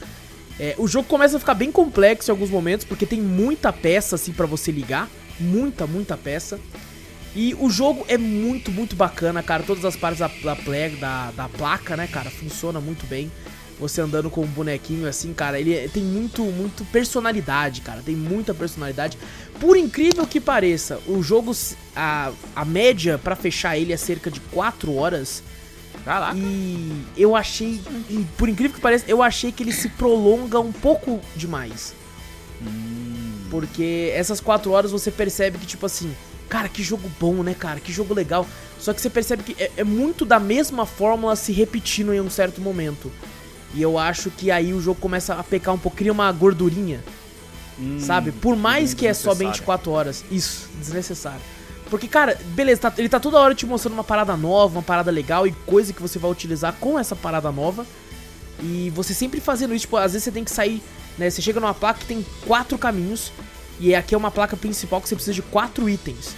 É, o jogo começa a ficar bem complexo em alguns momentos, porque tem muita peça assim pra você ligar. Muita, muita peça. E o jogo é muito, muito bacana, cara. Todas as partes da, da, da, da placa, né, cara, funciona muito bem. Você andando com um bonequinho assim, cara, ele é- tem muito, muito personalidade, cara. Tem muita personalidade. Por incrível que pareça, o jogo, a, a média pra fechar ele é cerca de 4 horas. Caraca. E eu achei, e por incrível que pareça, eu achei que ele se prolonga um pouco demais. Porque essas quatro horas você percebe que, tipo assim, cara, que jogo bom, né, cara? Que jogo legal. Só que você percebe que é, é muito da mesma fórmula se repetindo em um certo momento. E eu acho que aí o jogo começa a pecar um pouco, cria uma gordurinha, Hum, sabe? Por mais que é só desnecessário. 24 horas. Isso, desnecessário. Porque, cara, beleza, tá- ele tá toda hora te mostrando uma parada nova, uma parada legal e coisa que você vai utilizar com essa parada nova. E você sempre fazendo isso, tipo, às vezes você tem que sair, né? Você chega numa placa que tem quatro caminhos E aqui é uma placa principal que você precisa de quatro itens.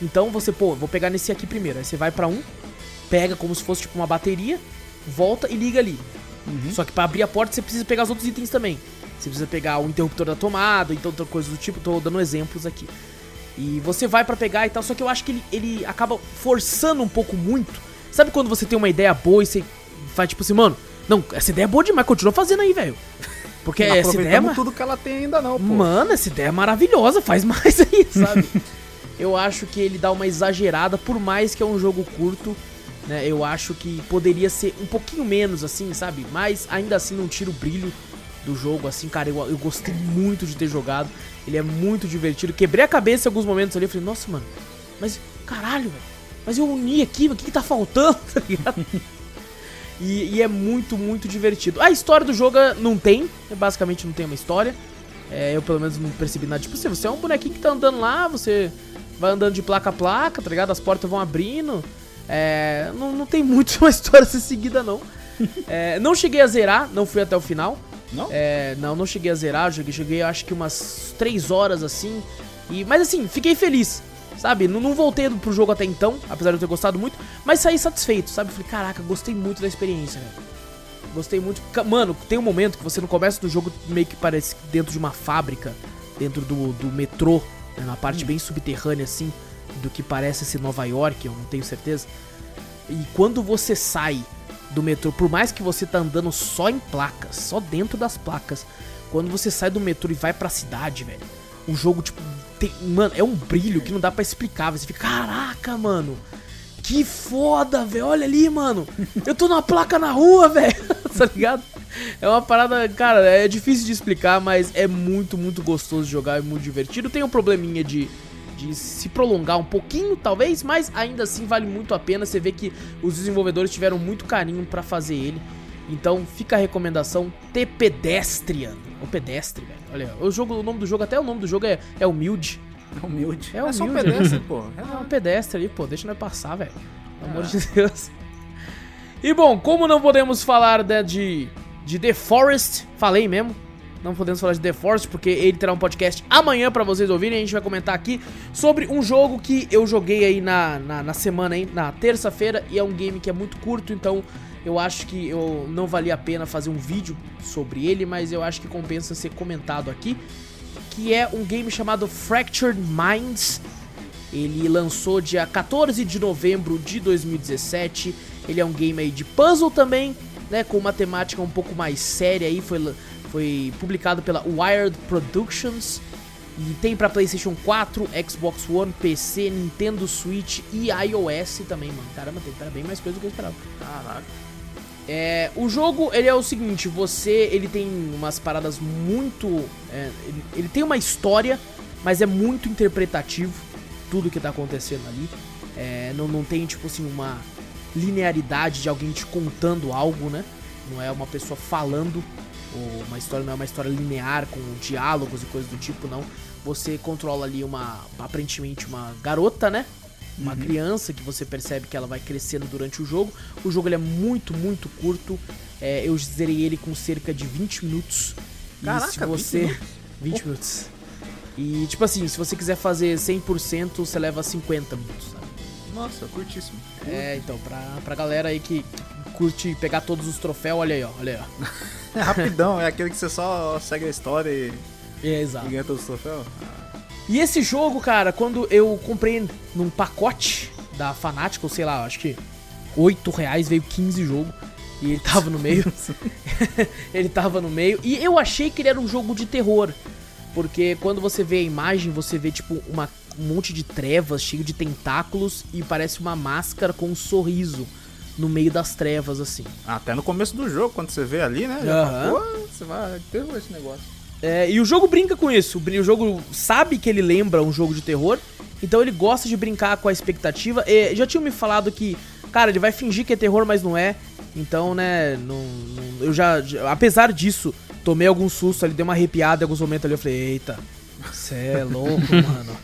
Então você, pô, vou pegar nesse aqui primeiro. Aí você vai pra um, pega como se fosse tipo uma bateria, volta e liga ali. Só que pra abrir a porta você precisa pegar os outros itens também. Você precisa pegar o interruptor da tomada, então outra coisa do tipo, tô dando exemplos aqui. E você vai pra pegar e tal, só que eu acho que ele, ele acaba forçando um pouco muito. Sabe quando você tem uma ideia boa e você faz tipo assim, mano, não, essa ideia é boa demais, continua fazendo aí, velho. Porque Não essa ideia é, tudo que ela tem ainda não, pô. Mano, essa ideia é maravilhosa, faz mais aí, sabe? eu acho que ele dá uma exagerada, por mais que é um jogo curto, né? Eu acho que poderia ser um pouquinho menos, assim, sabe? Mas ainda assim não tira o brilho do jogo, assim, cara, eu, eu gostei muito de ter jogado. Ele é muito divertido. Quebrei a cabeça em alguns momentos ali, eu falei, nossa, mano, mas caralho, velho. Mas eu uni aqui, o que, que tá faltando, tá ligado? E, e é muito, muito divertido. A história do jogo é- não tem, é, basicamente não tem uma história. É, eu pelo menos não percebi nada. Tipo você é um bonequinho que tá andando lá, você vai andando de placa a placa, tá ligado? As portas vão abrindo. É, não, não tem muito uma história a ser seguida, não. É, não cheguei a zerar, não fui até o final. Não? É, não, não cheguei a zerar, joguei, joguei acho que umas 3 horas assim. E, mas assim, fiquei feliz, sabe? Não, não voltei pro jogo até então, apesar de eu ter gostado muito, mas saí satisfeito, sabe? Falei, caraca, gostei muito da experiência, velho. Gostei muito. Mano, tem um momento que você no começo do jogo meio que parece dentro de uma fábrica, dentro do, do metrô, né, na parte bem subterrânea assim, do que parece ser Nova York, eu não tenho certeza. E quando você sai do metrô, por mais que você tá andando só em placas, só dentro das placas, quando você sai do metrô e vai pra cidade, velho, o jogo, tipo, tem, mano, é um brilho que não dá pra explicar. Você fica, caraca, mano, que foda, velho, olha ali, mano, eu tô numa placa na rua, velho, tá ligado? É uma parada, cara, é difícil de explicar, mas é muito, muito gostoso de jogar, é muito divertido. Tem um probleminha de, de se prolongar um pouquinho, talvez, mas ainda assim vale muito a pena. Você vê que os desenvolvedores tiveram muito carinho pra fazer ele. Então fica a recomendação The Pedestrian. O pedestre, velho. Olha, o, jogo, o nome do jogo, até o nome do jogo é, é humilde. É humilde. É É, só um humilde, pedestre, pô. É um pedestre ali, pô, deixa nós passar, velho. Pelo amor de Deus. E bom, como não podemos falar né, de, de The Forest, falei mesmo. Não podemos falar de The Forest porque ele terá um podcast amanhã pra vocês ouvirem. A gente vai comentar aqui sobre um jogo que eu joguei aí na, na, na semana, hein, na terça-feira. E é um game que é muito curto, então eu acho que eu não valia a pena fazer um vídeo sobre ele, mas eu acho que compensa ser comentado aqui. Que é um game chamado Fractured Minds. Ele lançou dia 14 de novembro de 2017. Ele é um game aí de puzzle também, né, com uma temática um pouco mais séria aí, foi, foi publicado pela Wired Productions. E tem pra PlayStation 4, Xbox One, PC, Nintendo Switch e iOS também, mano. Caramba, tem tá bem mais coisa do que eu esperava. Caraca. É, o jogo, ele é o seguinte, você, ele tem umas paradas muito, é, ele, ele tem uma história, mas é muito interpretativo tudo que tá acontecendo ali. É, não, não tem, tipo assim, uma linearidade de alguém te contando algo, né? Não é uma pessoa falando, uma história não é uma história linear com diálogos e coisas do tipo, não. Você controla ali uma, aparentemente uma garota, né? Uma criança que você percebe que ela vai crescendo durante o jogo. O jogo ele é muito, muito curto. É, eu zerei ele com cerca de 20 minutos. E Caraca, se 20 você. minutos? 20 minutos. E tipo assim, se você quiser fazer 100%, você leva 50 minutos, sabe? Nossa, curtíssimo. É, então, pra, pra galera aí que, que curte pegar todos os troféus, olha aí, ó. Olha aí, ó. É rapidão, é aquele que você só segue a história e, É, e exato. ganha todos os troféus. E esse jogo, cara, quando eu comprei num pacote da Fanatic, ou sei lá, acho que 8 reais veio 15 jogo. E ele tava no meio. ele tava no meio. E eu achei que ele era um jogo de terror. Porque quando você vê a imagem, você vê tipo uma, um monte de trevas cheio de tentáculos e parece uma máscara com um sorriso no meio das trevas, assim. Até no começo do jogo, quando você vê ali, né? Já fala, pô, você vai ter esse negócio. É, e o jogo brinca com isso. O jogo sabe que ele lembra um jogo de terror, então ele gosta de brincar com a expectativa. E já tinham me falado que, cara, ele vai fingir que é terror, mas não é. Então, né, não, não- eu já, já- Apesar disso, tomei algum susto ali, dei uma arrepiada em alguns momentos ali. Eu falei, eita, cê é louco, mano.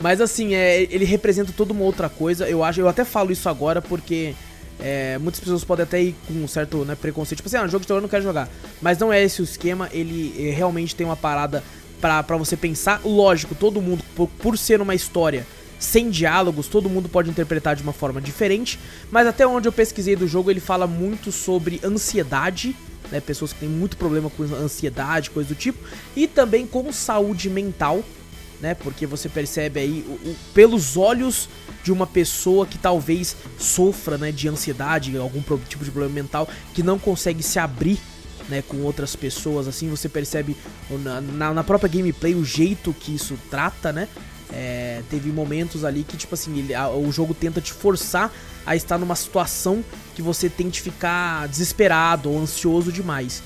Mas assim, é, ele representa toda uma outra coisa. Eu acho, eu até falo isso agora porque é, muitas pessoas podem até ir com um certo né, preconceito, tipo assim, ah, jogo de terror eu não quero jogar. Mas não é esse o esquema, ele eh, realmente tem uma parada pra você pensar. Lógico, todo mundo, por, por ser uma história sem diálogos, todo mundo pode interpretar de uma forma diferente, mas até onde eu pesquisei do jogo, ele fala muito sobre ansiedade, né, pessoas que têm muito problema com ansiedade, coisa do tipo, e também com saúde mental, né, porque você percebe aí o, o, pelos olhos de uma pessoa que talvez sofra, né, de ansiedade, algum tipo de problema mental, que não consegue se abrir né, com outras pessoas, assim, você percebe na, na, própria gameplay o jeito que isso trata, né? É, teve momentos ali que, tipo assim, ele, a, o jogo tenta te forçar a estar numa situação que você tente ficar desesperado ou ansioso demais.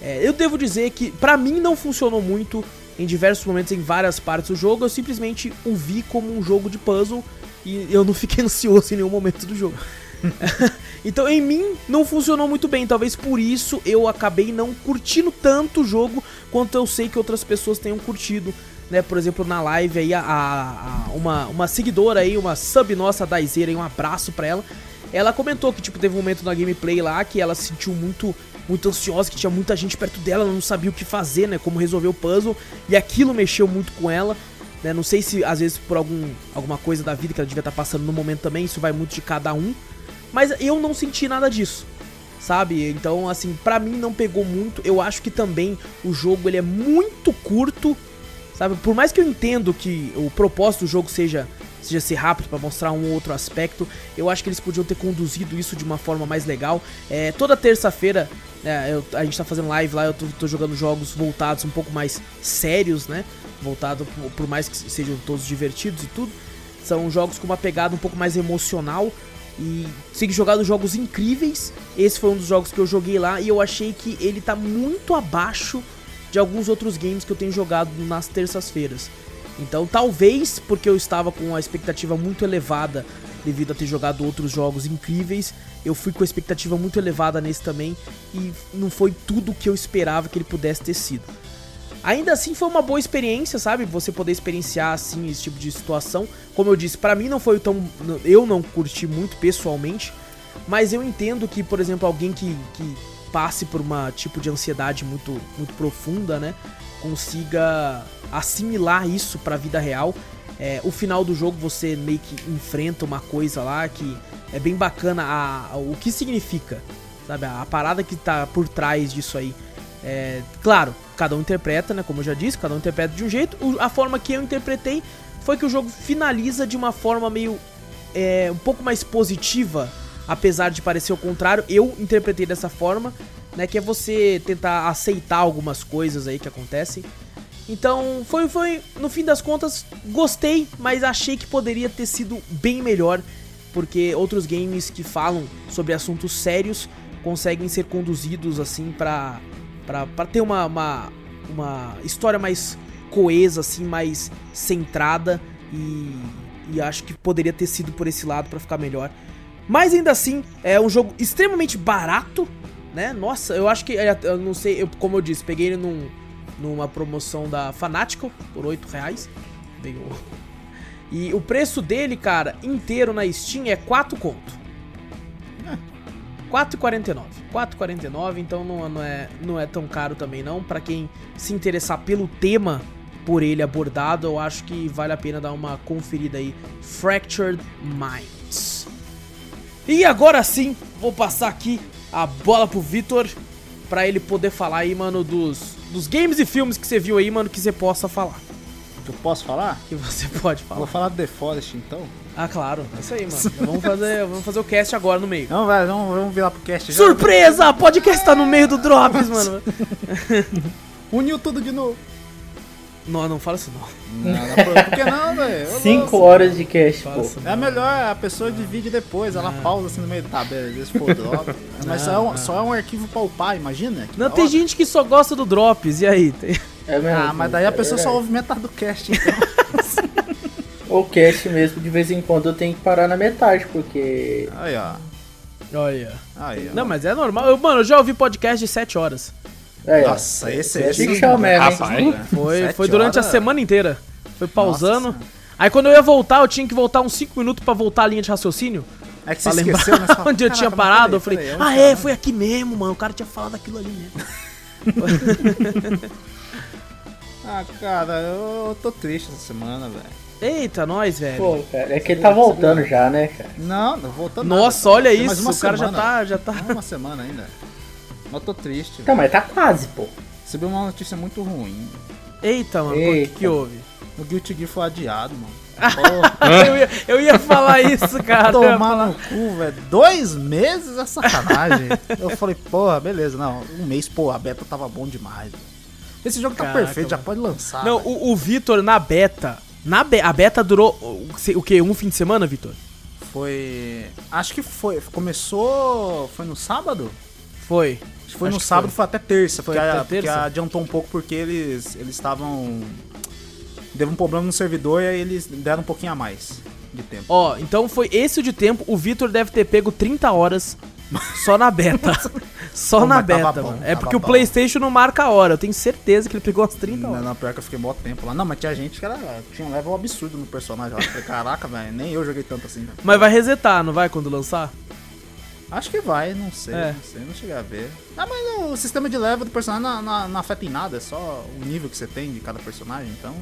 É, eu devo dizer que, para mim, não funcionou muito em diversos momentos, em várias partes do jogo. Eu simplesmente o vi como um jogo de puzzle e eu não fiquei ansioso em nenhum momento do jogo. então em mim não funcionou muito bem, talvez por isso eu acabei não curtindo tanto o jogo quanto eu sei que outras pessoas tenham curtido. Né, por exemplo, na live aí, a, a, uma, uma seguidora aí, uma sub nossa, a Daizeira, um abraço pra ela. Ela comentou que, tipo, teve um momento na gameplay lá que ela se sentiu muito, muito ansiosa, que tinha muita gente perto dela, ela não sabia o que fazer, né, como resolver o puzzle, e aquilo mexeu muito com ela. Né, não sei se, às vezes, por algum, alguma coisa da vida que ela devia estar tá passando no momento também, isso vai muito de cada um. Mas eu não senti nada disso. Sabe? Então, assim, pra mim não pegou muito. Eu acho que também o jogo ele é muito curto. Sabe? Por mais que eu entendo que o propósito do jogo seja seja ser rápido para mostrar um ou outro aspecto. Eu acho que eles podiam ter conduzido isso de uma forma mais legal. É, toda terça-feira é, a gente tá fazendo live lá, eu tô, tô, jogando jogos voltados um pouco mais sérios, né? Voltado por, por, mais que sejam todos divertidos e tudo. São jogos com uma pegada um pouco mais emocional. E consegui jogar jogos incríveis. Esse foi um dos jogos que eu joguei lá e eu achei que ele tá muito abaixo de alguns outros games que eu tenho jogado nas terças-feiras. Então, talvez porque eu estava com a expectativa muito elevada devido a ter jogado outros jogos incríveis, eu fui com a expectativa muito elevada nesse também e não foi tudo o que eu esperava que ele pudesse ter sido. Ainda assim foi uma boa experiência, sabe? Você poder experienciar assim esse tipo de situação. Como eu disse, para mim não foi tão eu não curti muito pessoalmente, mas eu entendo que, por exemplo, alguém que, que passe por uma tipo de ansiedade muito muito profunda, né, consiga assimilar isso para a vida real. É, o final do jogo você meio que enfrenta uma coisa lá que é bem bacana a, a o que significa, sabe? A, a parada que tá por trás disso aí. É, claro, cada um interpreta, né? Como eu já disse, cada um interpreta de um jeito. O, a forma que eu interpretei foi que o jogo finaliza de uma forma meio é, um pouco mais positiva, apesar de parecer o contrário. Eu interpretei dessa forma, né? Que é você tentar aceitar algumas coisas aí que acontecem. Então, foi, foi, no fim das contas, gostei, mas achei que poderia ter sido bem melhor, porque outros games que falam sobre assuntos sérios conseguem ser conduzidos assim para para ter uma, uma, uma história mais coesa, assim, mais centrada e, e acho que poderia ter sido por esse lado para ficar melhor. Mas ainda assim, é um jogo extremamente barato, né? Nossa, eu acho que, é, eu não sei, eu, como eu disse, peguei ele num, numa promoção da Fanatical por 8 reais. Veio... E o preço dele, cara, inteiro na Steam é 4 conto. 4,49. 4,49, então não, não, é, não é tão caro também não. Para quem se interessar pelo tema por ele abordado, eu acho que vale a pena dar uma conferida aí. Fractured Minds. E agora sim, vou passar aqui a bola pro Vitor para ele poder falar aí, mano, dos, dos games e filmes que você viu aí, mano, que você possa falar. Que eu posso falar? Que você pode falar. Vou falar do The Forest então. Ah, claro. É isso aí, mano. vamos, fazer, vamos fazer o cast agora no meio. Não, vai, vamos, vamos virar pro cast já. Surpresa! Podcast tá no meio do Drops, mano. Uniu tudo de novo. Não, não fala isso não. Não, não por que não, velho? Cinco horas de cast, pô. É melhor a pessoa divide depois, ela ah. pausa assim no meio. Tá, beleza, for drop. Mas só, é um, só é um arquivo pra upar, imagina. Não, tem hora. gente que só gosta do Drops, e aí? É mesmo, ah, mas daí a pessoa é só ouve metade do cast, então. o cast mesmo, de vez em quando eu tenho que parar na metade, porque. Aí, ó. Olha. Aí, ó. Não, mas é normal. Eu, mano, eu já ouvi podcast de 7 horas. É, Nossa, esse é esse é mesmo, Rapaz, foi, foi durante horas? a semana inteira. Foi pausando. Nossa. Aí quando eu ia voltar, eu tinha que voltar uns 5 minutos pra voltar a linha de raciocínio. É que você pra lembrar esqueceu, né? onde eu tinha parado. eu falei, ah é, foi aqui mesmo, mano. O cara tinha falado aquilo ali mesmo. Ah, cara, eu tô triste essa semana, velho. Eita, nós, velho. Pô, cara, é que ele tá voltando já, né, cara? Não, não voltando Nossa, nada, olha isso, o cara já semana. tá, já tá. Não, uma semana ainda. Mas eu tô triste. Tá, mas tá quase, pô. Recebi uma notícia muito ruim. Eita, mano, o que, que houve? O Guilty Gear foi adiado, mano. eu, ia, eu ia falar isso, cara. Tomar no cu, velho. Dois meses é sacanagem. eu falei, porra, beleza. Não, um mês, pô, a beta tava bom demais. velho. Esse jogo tá Caraca, perfeito, já mano. pode lançar. Não, o, o Vitor na beta. Na be a beta durou o, o quê? Um fim de semana, Vitor? Foi. Acho que foi. Começou. Foi no sábado? Foi. Que foi Acho no que sábado, foi. foi até terça. Foi porque, até a- terça? adiantou um pouco porque eles eles estavam. Deu um problema no servidor e aí eles deram um pouquinho a mais de tempo. Ó, então foi esse o de tempo. O Vitor deve ter pego 30 horas só na beta. só Pô, na beta, bom. É porque o bom. PlayStation não marca a hora. Eu tenho certeza que ele pegou umas 30 Não, horas. não, pior que eu fiquei mó tempo lá. Não, mas tinha gente que era, tinha um level absurdo no personagem lá. Eu falei, caraca, velho, nem eu joguei tanto assim. velho. Mas vai resetar, não vai quando lançar? Acho que vai, não sei, É. não sei, não cheguei a ver. Ah, mas o sistema de level do personagem não, não- não afeta em nada, é só o nível que você tem de cada personagem, então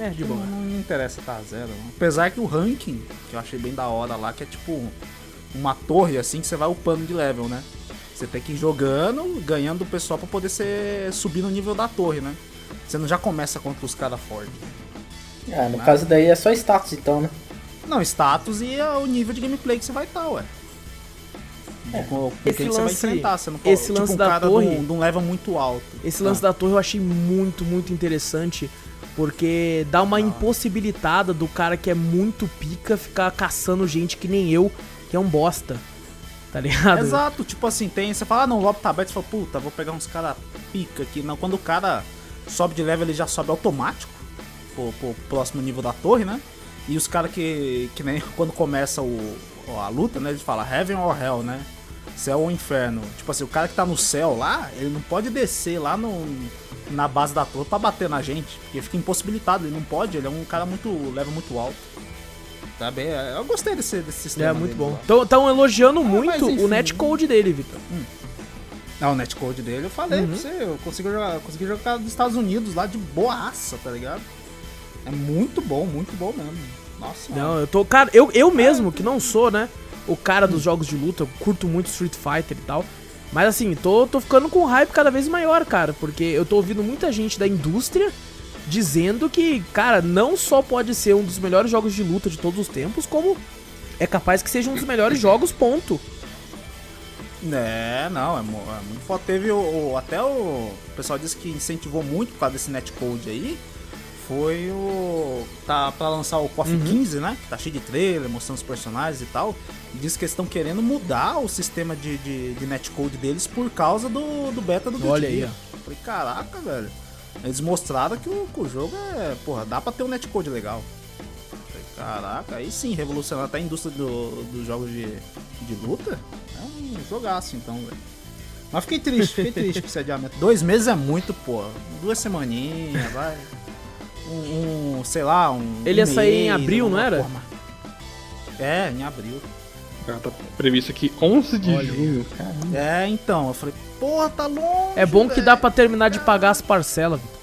É, de não, boa. não me interessa tá zero. não. Apesar que o ranking, que eu achei bem da hora lá, que é tipo uma torre assim que você vai upando de level, né? Você tem que ir jogando, ganhando do pessoal pra poder ser, subir no nível da torre, né? Você não já começa contra os caras fortes. Ah, no caso daí é só status, então, né? Não, status e é o nível de gameplay que você vai estar, ué. É. Com, com Esse que você vai lance- enfrentar. Você não esse tipo, lance um da cara torre- de um, de um level muito alto. Esse lance da torre eu achei muito, muito interessante. Porque dá uma impossibilitada do cara que é muito pica ficar caçando gente que nem eu, que é um bosta. Tá ligado? Exato, tipo assim, tem. Você fala, ah, não, o lobby tá aberto, você fala, puta, vou pegar uns caras pica aqui. Não, quando o cara sobe de level, ele já sobe automático pro, pro próximo nível da torre, né? E os caras que, que nem quando começa o, a luta, né? Eles falam Heaven or Hell, né? Céu ou inferno. Tipo assim, o cara que tá no céu lá, ele não pode descer lá no, na base da torre pra bater na gente. Porque fica impossibilitado, ele não pode, ele é um cara muito. level muito alto. Tá bem? Eu gostei desse, desse sistema. É muito deles bom. Então Estão elogiando mas muito enfim. o netcode dele, Vitor. Não, o netcode dele, eu falei Uhum. pra você, eu consegui jogar, eu consegui jogar dos Estados Unidos lá de boaça, tá ligado? É muito bom, muito bom mesmo. Nossa, Não, eu tô. Cara, eu, eu mesmo, que não sou, né? O cara dos jogos de luta, eu curto muito Street Fighter e tal. Mas assim, tô, tô ficando com um hype cada vez maior, cara. Porque eu tô ouvindo muita gente da indústria dizendo que, cara, não só pode ser um dos melhores jogos de luta de todos os tempos, como é capaz que seja um dos melhores jogos, ponto. É, não, é, é muito foda. Teve o, o- Até o, o pessoal disse que incentivou muito por causa desse netcode aí. Foi o. Tá pra lançar o KOF Uhum. 15, né? Tá cheio de trailer, mostrando os personagens e tal. Diz que eles estão querendo mudar o sistema de, de, de netcode deles por causa do, do beta do Olha aí, Gear. Falei, caraca, velho. Eles mostraram que o, que o jogo é. Porra, dá pra ter um netcode legal. Falei, caraca, aí sim, revolucionar até a indústria do- dos jogos de, de luta. É um jogaço então, velho. Mas fiquei triste, fiquei triste com esse adiamento. Dois meses é muito, pô. Duas semaninhas, vai. Um, um, sei lá, um. Ele ia sair em abril, não era? forma. É, em abril. Ela tá previsto aqui 11 de Olha. junho. É, então, eu falei, porra, tá longe. É bom que velho. dá pra terminar de pagar as parcelas, Vitor.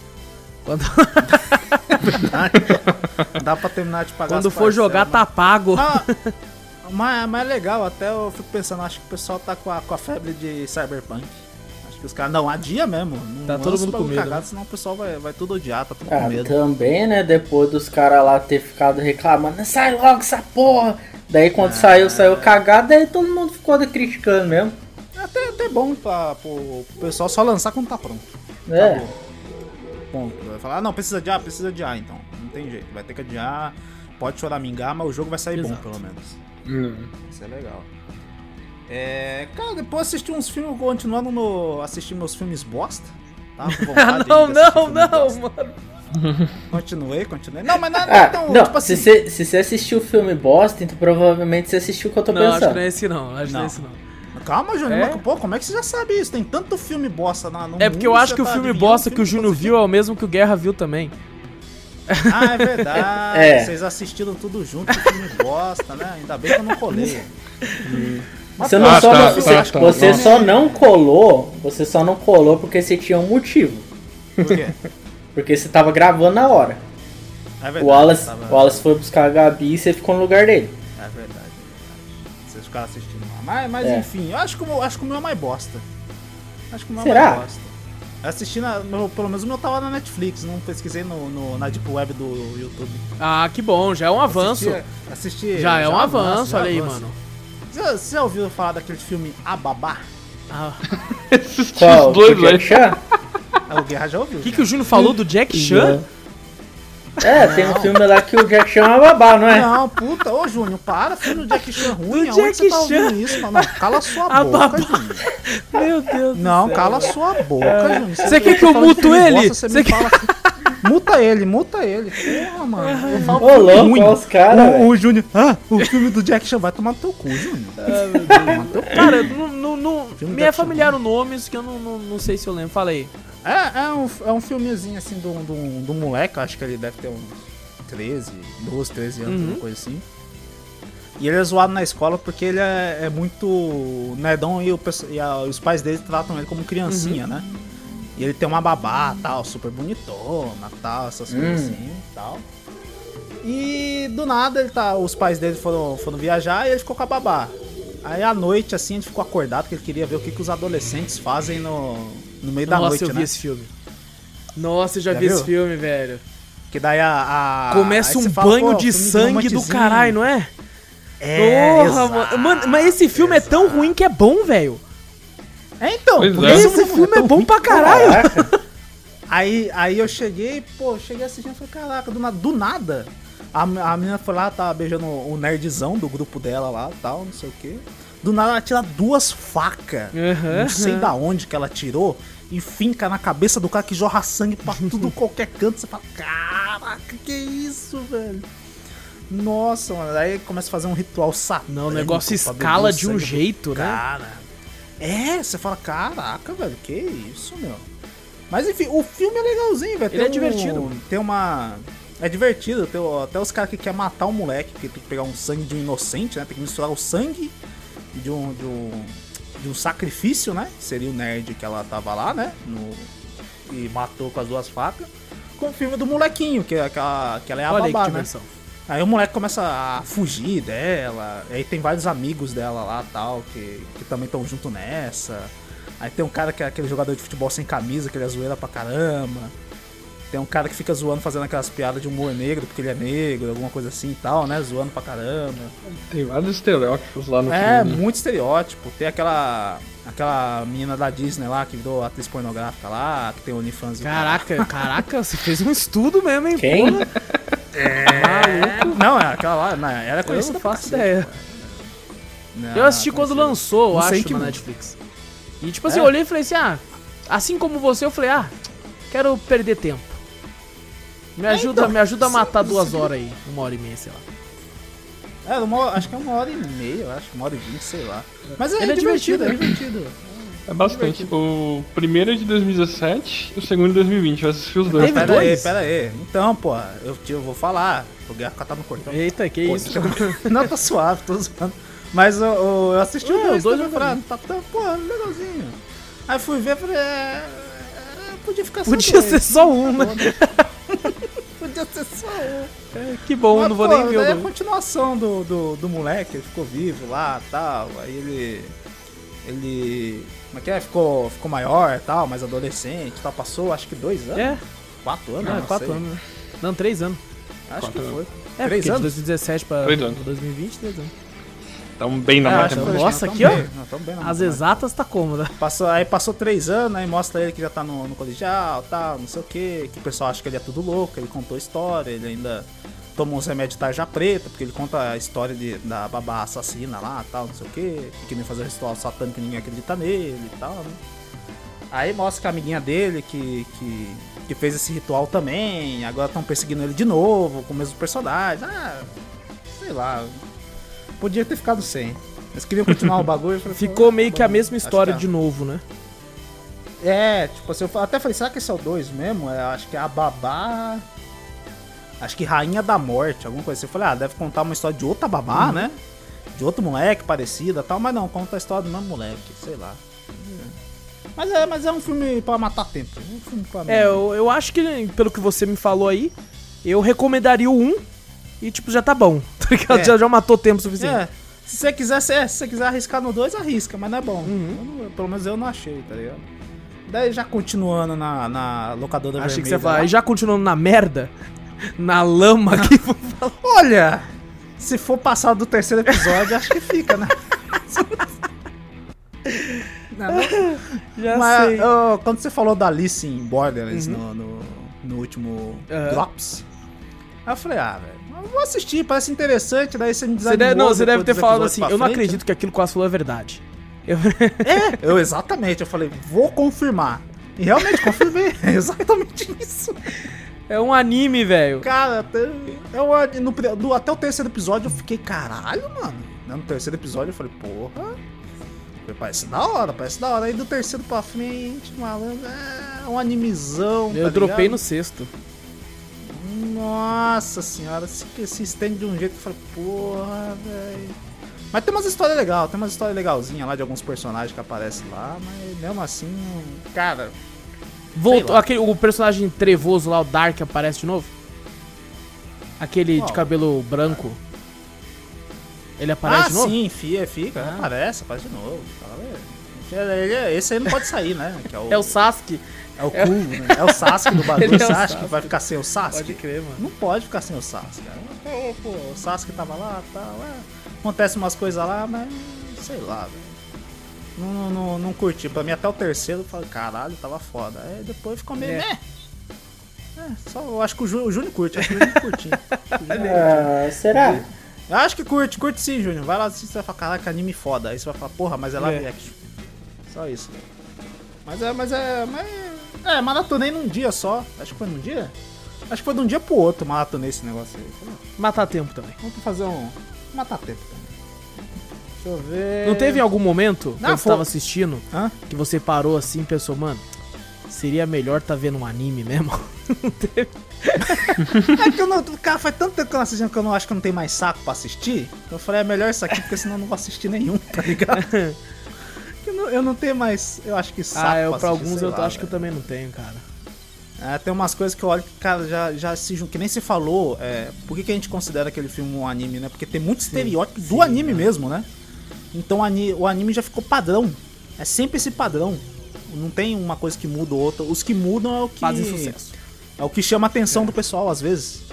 Quando, Dá pra terminar de pagar quando as for jogar, parcelas, tá pago. Ah, mas, mas é legal, até eu fico pensando, acho que o pessoal tá com a, com a febre de Cyberpunk. Acho que os caras. Não, adia mesmo. Não Tá todo mundo com medo, cagado, né? senão o pessoal vai, vai tudo odiar, tá tudo Ah, com medo. também, né? Depois dos caras lá ter ficado reclamando, sai logo essa porra. Daí quando saiu, saiu cagado, daí todo mundo ficou criticando mesmo. É até, até bom pra, pro, pro pessoal só lançar quando tá pronto. É. Ponto. Vai falar, ah, não, precisa adiar, precisa adiar, então. Não tem jeito, vai ter que adiar. Pode choramingar, mas o jogo vai sair Exato. bom, pelo menos. Hum. Isso é legal. É. Cara, depois assisti uns filmes, continuando no. assistir meus filmes bosta. Tá? Ah, não, não, não, bosta. mano. Continuei, continuei. Não, mas nada Ah, então, não, tipo assim. se você se você assistiu o filme bosta, então provavelmente você assistiu o que eu tô Não, acho pensando. que não é esse não. Acho que não é Não. esse não. Calma, Júnior. É? mas, Pô, como é que você já sabe isso? Tem tanto filme bosta na, no É porque eu acho que o tá filme bosta que o Júnior viu é o mesmo que o Guerra viu também. Ah, é verdade. É. Vocês assistiram tudo junto, que filme bosta, né? Ainda bem que eu não colei. Você, não Ah, só, tá, não- tá, você, tá. você Nossa. só não colou, você só não colou porque você tinha um motivo. Por quê? Porque você tava gravando na hora. É verdade. O Wallace, tava- o Wallace foi buscar a Gabi e você ficou no lugar dele. É verdade, é verdade. Vocês ficaram assistindo lá. Mas, mas É. enfim, eu acho que, o meu, acho que o meu é mais bosta. Acho que o meu é Será? mais bosta. Eu assisti na, meu- pelo menos o meu tava na Netflix, não pesquisei no, no- na Deep Web do YouTube. Ah, que bom, já é um avanço. Assisti, assisti- Já é um avanço, avanço, já olha aí, avanço. mano. Você, você já ouviu falar daquele filme A Babá? Ah, Esses Qual? dois, Do Jack velho. Chan? Ah, O Guerra já ouviu. o que, já. que o Júnior falou do Jack Chan? É, tem um filme lá que o Jack Chan é babá, não é? Não, puta, ô Júnior, para, filme do Jack Chan ruim, Do aonde Jack você tá Chan. ouvindo isso? Não, não, cala sua A boca, babá. Júnior. Meu Deus Não, do céu. cala sua boca, Júnior. Você quer tá que eu muto ele? bosta, Você Você me quer- fala. Muta ele, muta ele. Porra, mano. Eu falo Ô, louco, olha os caras, O, o Júnior, ah, o filme do Jack Chan vai tomar no teu cu, Júnior. No cu. Cara, não, não, não- Filme me é familiar o nome, isso que eu não, não, não sei se eu lembro. Fala aí. É, é, um, é um filmezinho assim do, do, do moleque, acho que ele deve ter uns 13, 12, 13 anos, Uhum. uma coisa assim. E ele é zoado na escola porque ele é, é muito nerdão e, o e a- os pais dele tratam ele como criancinha, né? E ele tem uma babá, tal, super bonitona, tal, essas coisas Hum. assim, tal. E do nada ele tá, os pais dele foram, foram viajar e ele ficou com a babá. Aí à noite, assim, ele ficou acordado porque ele queria ver o que, que os adolescentes fazem no, no meio da Nossa, noite, eu vi né? esse filme. Nossa, eu já, Já vi viu? esse filme, velho. Que daí a. a- Começa um fala, banho de sangue do caralho, não é? É, Porra, exato, mano. Mano, mas esse filme é tão ruim que é bom, velho. É, então. Pois é. Esse filme é bom pra caralho. Caraca. Aí, aí eu cheguei, pô, cheguei assistindo e falei, caraca, do nada, do nada. A, a menina foi lá, tava beijando o nerdzão do grupo dela lá tal, não sei o quê. Do nada ela tira duas facas. Aham, Não sei aham. da onde que ela tirou. E finca na cabeça do cara que jorra sangue pra tudo qualquer canto. Você fala, caraca, que isso, velho? Nossa, mano. Aí começa a fazer um ritual satânico. Não, o negócio escala de um jeito, né? Cara. É, você fala, caraca, velho, que isso, meu. Mas enfim, o filme é legalzinho, velho. Ele é Tem um- divertido. Tem uma. É divertido, tem até os caras que querem matar o moleque, porque tem que pegar um sangue de um inocente, né? Tem que misturar o sangue de um. de um, de um sacrifício, né? Que seria o nerd que ela tava lá, né? No, e matou com as duas facas. Com o filme do molequinho, que, é aquela, que ela é a Olha aí que babá, né? diversão. Aí o moleque começa a fugir dela, aí tem vários amigos dela lá tal, que, que também estão junto nessa. Aí tem um cara que é aquele jogador de futebol sem camisa, que ele é zoeira pra caramba. Tem um cara que fica zoando, fazendo aquelas piadas de humor negro, porque ele é negro, alguma coisa assim e tal, né? Zoando pra caramba. Tem vários estereótipos lá no É, filme. muito estereótipo. Tem aquela. aquela menina da Disney lá, que virou atriz pornográfica lá, que tem OnlyFans e tal. Caraca, caraca, você fez um estudo mesmo, hein? Quem? É, não, é aquela lá, não, ela é eu conhecida não faço ideia. né? Eu assisti é quando conhecida. lançou, eu Não acho, que na. Netflix. E tipo assim, É? eu olhei e falei assim, ah, assim como você, eu falei, ah, quero perder tempo. Me ajuda, então, me ajuda a matar sim, duas sim. horas aí, uma hora e meia, sei lá. É, uma, acho que é uma hora e meia, eu acho, uma hora e vinte, sei lá. Mas é, Ele é divertido, é divertido. É bastante. O primeiro é de 2017 e o segundo é de 2020. Eu assisti os dois. Pera aí, pera aí. Então, pô, eu, eu vou falar. O Guerra tá no cortão. Eita, que Pô, isso? Não, tá suave, tô zoando. Mas eu, eu, eu assisti É, o dois, os dois eu falei, ah, tá, tá, pô, legalzinho. Aí fui ver, falei, é, é, podia ficar só Podia dois. ser só um, né? Podia ser só um. É, que bom, Mas, não vou pô, nem ver daí o a continuação do, do, do moleque, ele ficou vivo lá tal. Aí ele. Ele. Como é que é? Ficou, ficou maior tal, mais adolescente tal. Passou acho que dois anos. É, Quatro anos? ah, não quatro sei. anos, né? Não, três anos. Acho Quatro que foi. É, Três anos? de 2017 pra anos. 2020, três anos. Tão bem na É, foi, Nossa, aqui, tamo ó. bem, tamo As exatas tá cômoda. Passou, aí passou três anos, aí mostra ele que já tá no, no colegial, tal, não sei o que, que o pessoal acha que ele é tudo louco, ele contou história, ele ainda tomou uns remédios de tarja preta, porque ele conta a história de, da babá assassina lá, tal, não sei o que, que queria fazer ritual satânico e ninguém acredita nele e tal, né? Aí mostra que a amiguinha dele que, que, que fez esse ritual também, agora estão perseguindo ele de novo, com o mesmo personagem, ah, sei lá, podia ter ficado sem. Eles queriam continuar o bagulho. eu falei, Ficou "Ah, meio que a mesma história é." de novo, né? É, tipo assim, eu até falei, será que esse é o 2 mesmo? É, acho que é a babá. Acho que Rainha da Morte, alguma coisa assim. Eu falei, ah, deve contar uma história de outra babá, né? De outro moleque parecida e tal, mas não, conta a história do mesmo moleque, sei lá. Mas é, mas é um filme pra matar tempo. Um filme pra É, eu, eu acho que, pelo que você me falou aí, eu recomendaria o 1 e, tipo, já tá bom. Tá ligado? É. Já, já matou tempo suficiente. É, se você quiser, se, se você quiser arriscar no 2, arrisca, mas não é bom. Uhum. Não- pelo menos eu não achei, tá ligado? Daí já continuando na, na locadora Achei que vermelha você ia falar, lá. e já continuando na merda, na lama vou falar. Olha, se for passar do terceiro episódio, acho que fica, né? Não, não- já mas sei. quando você falou da Alice em Borderlands no, no, no último Aham. Drops, aí eu falei, ah, velho, vou assistir, parece interessante, daí você me Você desanimou. deve, não, você deve ter falado assim, eu não frente, acredito que aquilo que o Quase falou é verdade. Eu- É, eu exatamente, eu falei, vou confirmar. E realmente confirmei, é exatamente isso. É um anime, velho. Cara, eu, no, do- até o terceiro episódio eu fiquei, caralho, mano. No terceiro episódio eu falei, porra. Parece da hora, parece da hora. Aí do terceiro pra frente, malandro, é um animizão. Eu tá dropei ligado? no sexto. Nossa senhora, se, se estende de um jeito que eu falei, porra, velho. Mas tem umas histórias legais, tem umas histórias legalzinhas lá de alguns personagens que aparecem lá, mas mesmo assim, cara. Voltou, aquele, o personagem trevoso lá, o Dark, aparece de novo? Aquele de cabelo branco. Ele aparece ah, de novo? sim, fica, fica. Ah. Aparece, aparece de novo. Fala, é, ele é- Esse aí não pode sair, né? Que é o, É o Sasuke. é o cool, né? É o Sasuke do bagulho. É o Você acha Sasuke. que vai ficar sem o Sasuke? Pode crer, mano. Não pode ficar sem o Sasuke, cara. Pô, pô, o Sasuke tava lá e tal. É. Acontece umas coisas lá, mas sei lá, velho. Não, não, não, não curti. Pra mim, até o terceiro, eu falei, caralho, tava foda. Aí depois ficou meio. É. É. É, só, eu acho que o Júnior, o Júnior curte, acho que o Júnior curte. Ah, será? Eu acho que curte, curte sim, Júnior. Vai lá assistir, você vai falar, caraca, anime foda. Aí você vai falar, porra, mas é live É. action. Só isso. Mas é, mas é. Mas é, maratonei num dia só. Acho que foi num dia? Acho que foi de um dia pro outro, maratonei esse negócio aí. Matar tempo também. Vamos fazer um. Matar tempo também. Deixa eu ver. Não teve em algum momento, Não, quando você tava assistindo, Hã? que você parou assim e pensou, mano, seria melhor tá vendo um anime mesmo? Não teve? É que eu não. Cara, faz tanto tempo que eu não assisti que eu não acho que eu não tenho mais saco pra assistir. Eu falei, é melhor isso aqui, porque senão eu não vou assistir nenhum, tá ligado? eu, não, eu não tenho mais. Eu acho que saco. ah, eu pra assistir, alguns eu lá, acho que eu velho. também não tenho, cara. É, tem umas coisas que eu olho que, cara, já, já se Que nem se falou. É, por que, que a gente considera aquele filme um anime, né? Porque tem muito estereótipo do anime mesmo, né? Então o ani- o anime já ficou padrão. É sempre esse padrão. Não tem uma coisa que muda ou outra. Os que mudam é o que. Fazem sucesso. É o que chama a atenção do pessoal, às vezes.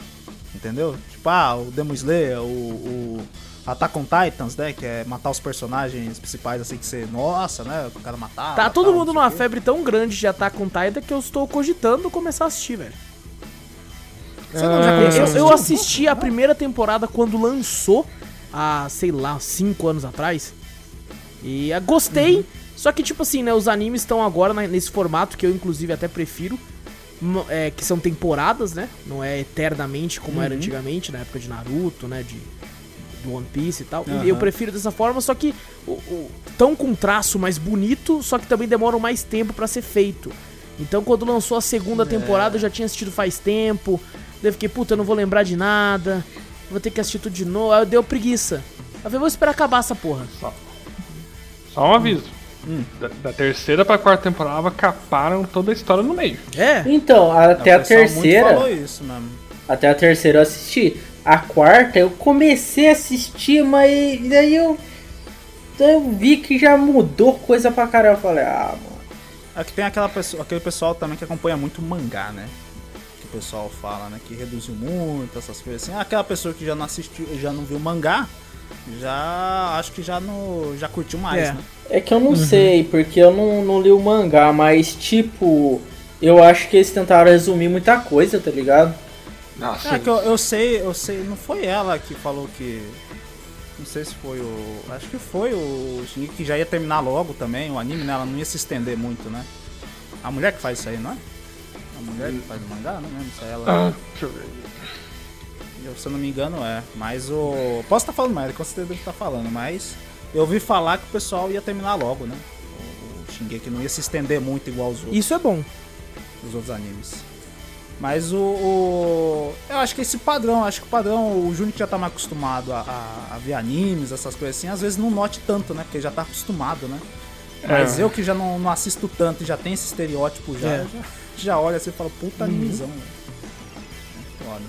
Entendeu? Tipo, ah, o Demon Slayer, o, o Attack on Titans, né? Que é matar os personagens principais, assim, que você... Nossa, né? O cara matar... Tá todo mundo numa febre tão grande de Attack on Titan que eu estou cogitando começar a assistir, velho. Você não já Eu, eu assisti a primeira temporada quando lançou, há, sei lá, 5 anos atrás. E ah, gostei, Uhum. só que, tipo assim, né, os animes estão agora nesse formato que eu, inclusive, até prefiro. é, que são temporadas, né? Não é eternamente como Uhum. era antigamente, na época de Naruto, né? De, do One Piece e tal. Aham. eu prefiro dessa forma, só que o, o- tão com um traço mais bonito, só que também demoram mais tempo pra ser feito. Então quando lançou a segunda temporada eu já tinha assistido faz tempo. Daí eu fiquei, puta, eu não vou lembrar de nada. Vou ter que assistir tudo de novo. Aí eu deu preguiça. Aí eu falei, vou esperar acabar essa porra. Só um aviso. Da, da terceira pra quarta temporada caparam toda a história no meio. É? Então, até É, a pessoal muito terceira. falou isso mesmo. Até a terceira eu assisti. A quarta eu comecei a assistir, mas daí eu. daí eu vi que já mudou coisa pra caramba. Eu falei, ah, mano. É que tem aquela pessoa, aquele pessoal também que acompanha muito mangá, né? Pessoal fala, né? Que reduziu muito, essas coisas assim. Aquela pessoa que já não assistiu, já não viu mangá, já acho que já no, já curtiu mais, É. né? É que eu não sei, porque eu não, não li o mangá, mas tipo. Eu acho que eles tentaram resumir muita coisa, tá ligado? Nossa, É que eu, eu sei, eu sei, não foi ela que falou que. Não sei se foi o. Acho que foi o Shingeki que já ia terminar logo também, o anime, né? Ela não ia se estender muito, né? A mulher que faz isso aí, não é? Mulher que faz o mangá? Não lembro se é ela. Ah, deixa eu ver. Eu, se eu não me engano, é. Mas o. Posso estar falando mais, com certeza deve estar falando, mas. Eu ouvi falar que o pessoal ia terminar logo, né? O, o Shingeki não ia se estender muito igual os outros, Isso é bom. os outros animes. Mas o, o- Eu acho que esse padrão, acho que o padrão, o Júnior que já tá mais acostumado a, a- a ver animes, essas coisas assim, às vezes não note tanto, né? Porque já tá acostumado, né? Mas É. eu que já não, não assisto tanto e já tem esse estereótipo já, É. já, já olha assim e fala, puta Uhum. animizão, velho. Foda.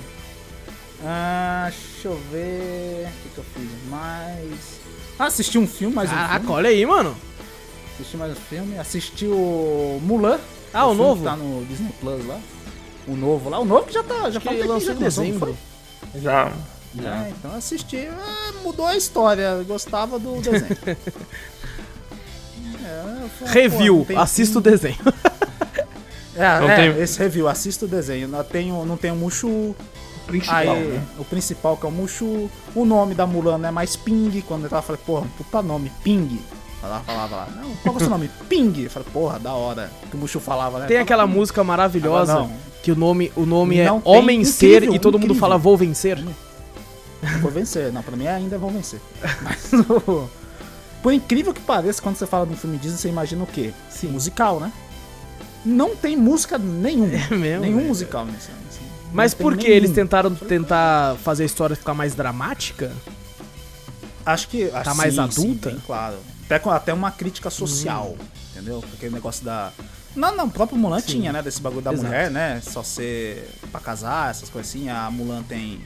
Ah, deixa eu ver. O que, que eu fiz mais? Ah, assisti um filme, mais um Caraca, filme. olha aí, mano. Assisti mais um filme. Assisti o Mulan. Ah, o filme novo? que tá no Disney Plus lá. O novo lá. O novo que já tá. Já Que um lançou já em dezembro. foi? Já. É, então assisti. ah, mudou a história. Gostava do desenho. É, foi- Review, assista o desenho. É, Não é, tem- esse review, assista o desenho. Não tem, o- não tem o Mushu. Principal, Aí, né? o principal que é o Mushu. O nome da Mulan é mais Ping. Quando eu tava, falei, porra, puta nome, Ping. Ela falava lá, não, qual que é o seu nome? Ping. Eu falei, porra, da hora. Que o Mushu falava, né? Tem Fala, aquela "Ping". música maravilhosa Agora que o nome, o nome é tem- Homem Ser incrível, e todo mundo incrível. fala Vou Vencer. Vou vencer. Não, pra mim ainda vão vencer. Mas, por incrível que pareça, quando você fala de um filme Disney, você imagina o quê? Sim. Musical, né? Não tem música nenhuma. É mesmo, Nenhum velho. musical nesse. nesse- Mas não tem por que eles tentaram tentar fazer a história ficar mais dramática? Acho que. ah, Tá mais sim, adulta? Sim, bem claro. Até, com- até uma crítica social, entendeu? Aquele negócio da. Não, não, o próprio Mulan Sim. tinha, né? Desse bagulho da Exato. mulher, né? Só ser pra casar, essas coisas assim. A Mulan tem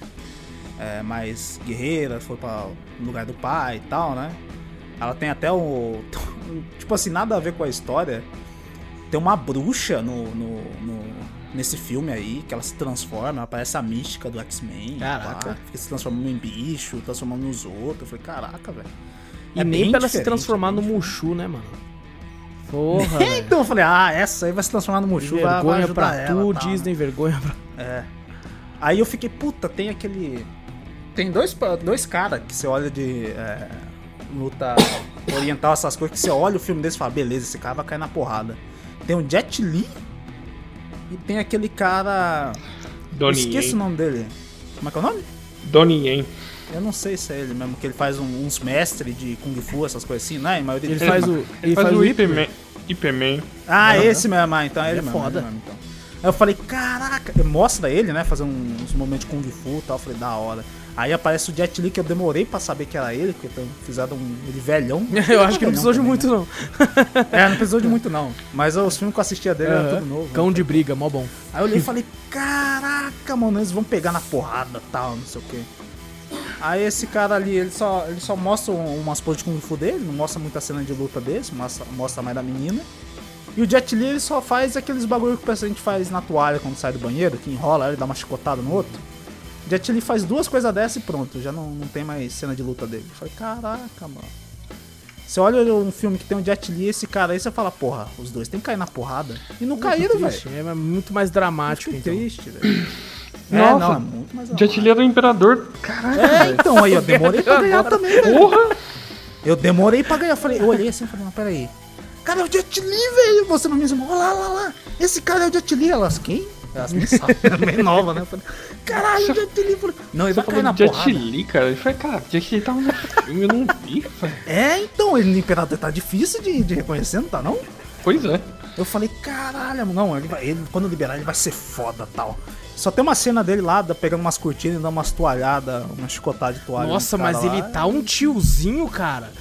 é, mais guerreira, foi pra lugar do pai e tal, né? Ela tem até o. Tipo assim, nada a ver com a história. Tem uma bruxa no, no, no- nesse filme aí, que ela se transforma, ela parece a mística do X-Men. Caraca. Fica se transformando em bicho, transformando nos outros. Eu falei, caraca, velho. E É nem pra ela se diferente, transformar é no Mushu, né, mano? Porra. Então eu falei, ah, essa aí vai se transformar no Mushu, vai, vai Vergonha ajudar pra ela, tu, tal, Disney, vergonha pra... É. Aí eu fiquei, puta, tem aquele... Tem dois, dois caras que você olha de é, luta oriental, essas coisas, que você olha o filme desse e fala, beleza, esse cara vai cair na porrada. Tem o Jet Li e tem aquele cara... Donnie esqueço o Yen. nome dele. Como é que é o nome? Donnie Yen. Eu não sei se é ele mesmo, que ele faz um- uns mestres de Kung Fu, essas coisas assim, né? Maioria Ele deles- faz o... Ele faz o Ip Man. Ip Man. Ah, Aham. esse mesmo, ah, então é ele Ele é mesmo. foda. ele mesmo, então. Aí eu falei, caraca, mostra ele, né, fazendo uns momentos de Kung Fu e tal, eu falei, da hora. Aí aparece o Jet Li, que eu demorei pra saber que era ele, porque fizeram um, ele velhão. Eu acho que não precisou de também, muito, né? não. É, não precisou de muito não. Mas os filmes que eu assistia dele eram Aham. tudo novo. Cão né? de briga, mó bom. Aí eu olhei e falei, caraca, mano, eles vão pegar na porrada tal, não sei o que. Aí esse cara ali, ele só, ele só mostra um- umas poses de Kung Fu dele, não mostra muita cena de luta desse, mostra, mostra mais da menina. E o Jet Li ele só faz aqueles bagulho que o gente faz na toalha quando sai do banheiro, que enrola ele dá uma chicotada no outro. O Jet Li faz duas coisas dessas e pronto, já não, não tem mais cena de luta dele. Eu falei, caraca, mano. Você olha um filme que tem um Jet Li e esse cara aí, você fala, porra, os dois tem que cair na porrada. E não caíram, velho. É muito mais dramático, Fiquei então. triste, velho. É, Nossa, não, é muito mais Jet Li era o imperador. Caralho. É, então, aí eu demorei pra ganhar também, velho. Porra! Eu demorei pra ganhar. Falei, eu olhei assim e falei, não, peraí. Cara, é o Jet Li, velho. Você não me disse, olha lá, lá, lá. Esse cara é o Jet Li. Elas, quem? Era bem nova, né? Eu falei, caralho, o Jet Li. Falei, não, ele Você vai cair na Jet porrada. Li, cara. Eu falei, cara, Jet Li tava no filme, eu não vi, velho. É, então, ele no Imperador tá difícil de, de reconhecer, não tá não? Pois é. Eu falei, caralho, não, ele vai, ele, quando liberar ele vai ser foda tal. Só tem uma cena dele lá, pegando umas cortinas e dando umas toalhadas, uma chicotada de toalha. Nossa, mas ele lá. tá um tiozinho, cara.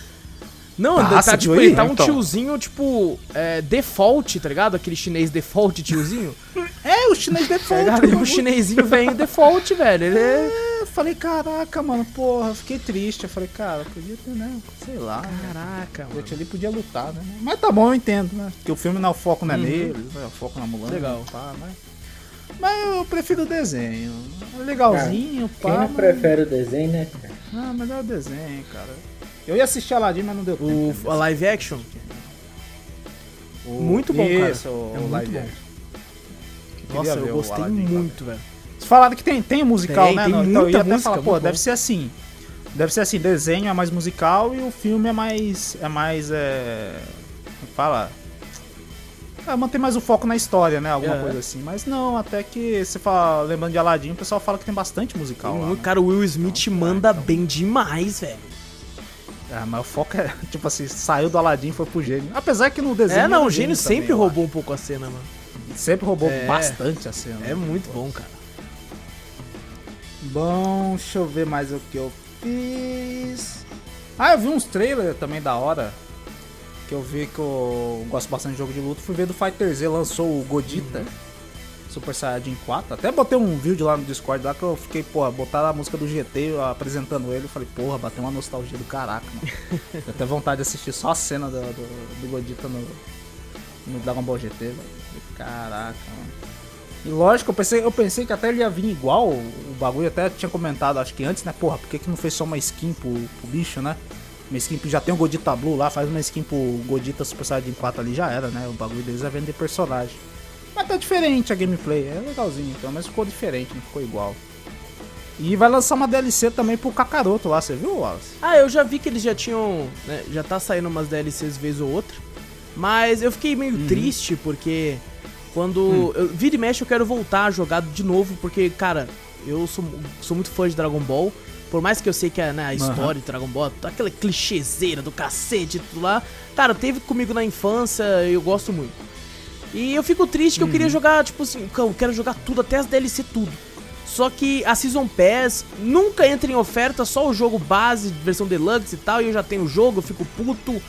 Não, Tá, tá, tipo, ele tá um Então. tiozinho, tipo, é, default, tá ligado? Aquele chinês default tiozinho. É, o chinês Tá default. E o chinesinho vem default, velho. Ele é... É, eu falei, caraca, mano, porra, fiquei triste. Eu falei, cara, podia ter, né? Sei lá. Caraca, O mano. Jet Li podia lutar, né? Mas tá bom, eu entendo, né? Porque o filme não é o foco não é nele, né? o foco na Mulan. Uhum. Legal. Pá, mas... mas eu prefiro o desenho. É legalzinho, Quem pá. não mas- prefere o desenho, né, cara? Ah, melhor o desenho, cara. Eu ia assistir Aladdin, mas não deu O, tempo. a live action. O- muito bom, cara. Isso, o É muito live bom. action. Nossa, eu o gostei Aladdin, cara. muito, velho. Vocês falaram que tem, tem musical, Tem, né? tem Não, então eu muita ia até música, falar, pô, muito deve bom. ser assim. Deve ser assim, desenho é mais musical e o filme é mais. É mais. É. como Fala. É, mantém mais o foco na história, né? Alguma É. coisa assim. Mas não, até que você fala, lembrando de Aladdin, o pessoal fala que tem bastante musical. Tem lá, muito- né? Cara, o Will Smith Então, manda é, então. bem demais, velho. É, mas o foco é, tipo assim, saiu do Aladdin e foi pro gênio. Apesar que no desenho. É, não, o gênio também, sempre eu roubou um pouco a cena, mano. Sempre roubou É. bastante a cena. É muito bom, cara. Bom, deixa eu ver mais o que eu fiz. Ah, eu vi uns trailers também da hora. que eu vi que eu gosto bastante de jogo de luta, fui ver do Fighter Z, lançou o Godita. Super Saiyajin 4. Até botei um vídeo lá no Discord lá que eu fiquei, porra, botaram a música do GT apresentando ele. Eu falei, porra, bateu uma nostalgia do caraca, mano. Deu até vontade de assistir só a cena do, do, do Godita no, no Dragon Ball GT, velho. Caraca, mano. E lógico, eu pensei, eu pensei que até ele ia vir igual o, o bagulho, até tinha comentado, acho que antes, né? Porra, por que, que não fez só uma skin pro, pro bicho, né? Uma skin já tem o Godita Blue lá, faz uma skin pro Godita Super Saiyajin 4 ali já era, né? O bagulho deles é vender personagem. Mas tá diferente a gameplay, é legalzinho, então, mas ficou diferente, não ficou igual. E vai lançar uma DLC também pro Kakaroto lá, você viu, Wallace? Ah, eu já vi que eles já tinham. né, já tá saindo umas DLCs vez ou outra. Mas eu fiquei meio Uhum. triste porque quando. Hum. Eu, vira e mexe eu quero voltar a jogar de novo, porque, cara, eu sou, sou muito fã de Dragon Ball. Por mais que eu sei que a, né, a história de Dragon Ball, aquela clichêzeira do cacete e tudo lá. Cara, teve comigo na infância eu gosto muito. E eu fico triste que eu queria jogar, tipo assim, eu quero jogar tudo, até as DLC tudo. Só que a Season Pass nunca entra em oferta, só o jogo base, versão deluxe e tal, e eu já tenho o jogo, eu fico puto.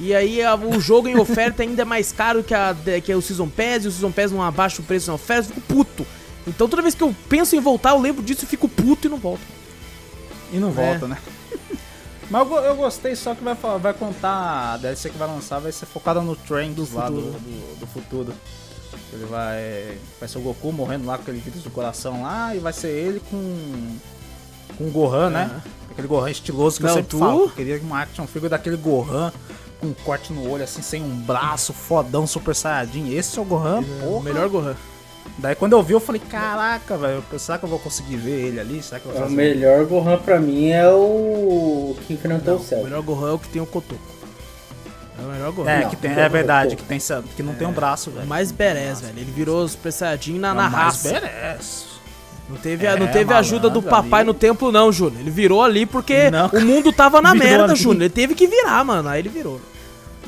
E aí a- o jogo em oferta ainda é mais caro que, a, que o Season Pass, e o Season Pass não abaixa o preço na oferta, eu fico puto. Então toda vez que eu penso em voltar, eu lembro disso e fico puto e não volto. E não É. volta, né? Mas eu, eu gostei, só que vai, vai contar. A DLC que vai lançar vai ser focada no Trunks lá do, futuro. do, do futuro. Ele vai. Vai ser o Goku morrendo lá com aquele vírus do coração lá, e vai ser ele com. Com o Gohan, né? Aquele Gohan estiloso que Não, eu sempre tu- falo. Eu queria uma action figure daquele Gohan com um corte no olho, assim, sem um braço, fodão, super saiyajin. Esse é o Gohan, O porra. melhor Gohan. Daí quando eu vi, eu falei, caraca, velho, será que eu vou conseguir ver ele ali? Será que eu vou O melhor Gohan pra mim é o que enfrentou o O céu. melhor Gohan é o que tem o Kotoku. É o melhor Gohan. É, Não, que tem, é verdade, que, tem, que não tem um braço, É velho. o mais badass, velho. Ele virou Super Saiyajin na, É o na mais raça. badass. Não teve, É, não teve ajuda do papai ali. no templo, não, Júnior. Ele virou ali porque Não, o mundo tava na merda. Júnior. Ele teve que virar, mano. Aí ele virou.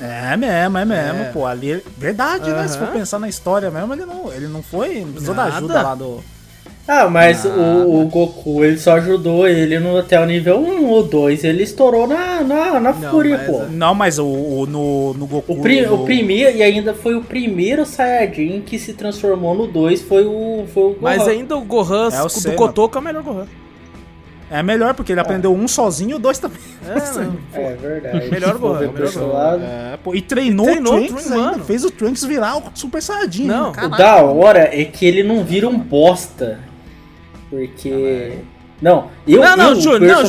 É mesmo, é mesmo, É. pô. Ali, verdade, né? Se for pensar na história mesmo, ele não, ele não foi, não precisou da Nada. ajuda lá do... Ah, mas o, o Goku, ele só ajudou ele no, até o nível 1 ou 2. Ele estourou na, na, na Não, fúria, mas, pô. é- Não, mas o, o- no, no Goku... O, pri, no- o primeiro, e ainda foi o primeiro Saiyajin que se transformou no 2, foi o, foi o Gohan. Mas ainda o Gohan É, eu do sei, Kotoku é o melhor Gohan. É melhor, porque ele aprendeu um sozinho e o dois também. É, não. É verdade. Melhor por melhor. É, pô, e treinou, treinou o o Trunks Trunks, ainda, mano. fez o Trunks virar o Super Saiyajin. Não. O da hora é que ele não vira um bosta. Porque. Não, eu, não, não, eu, não, que eu Júnior,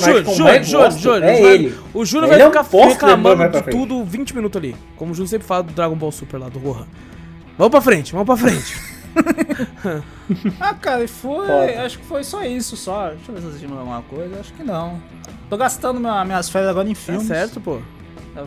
mais Júnior, gosto Júnior. é vai- ele. O Ele vai é um ficar bosta depois reclamando de tudo 20 minutos ali. Como o Júnior sempre fala do Dragon Ball Super lá, do Gohan. Vamos pra frente, vamos pra frente. Ah, cara, e foi. Foda. Acho que foi só isso, só. Deixa eu ver se assistimos alguma coisa. Acho que não. Tô gastando minha- minhas férias agora em tá filmes. certo, pô. Eu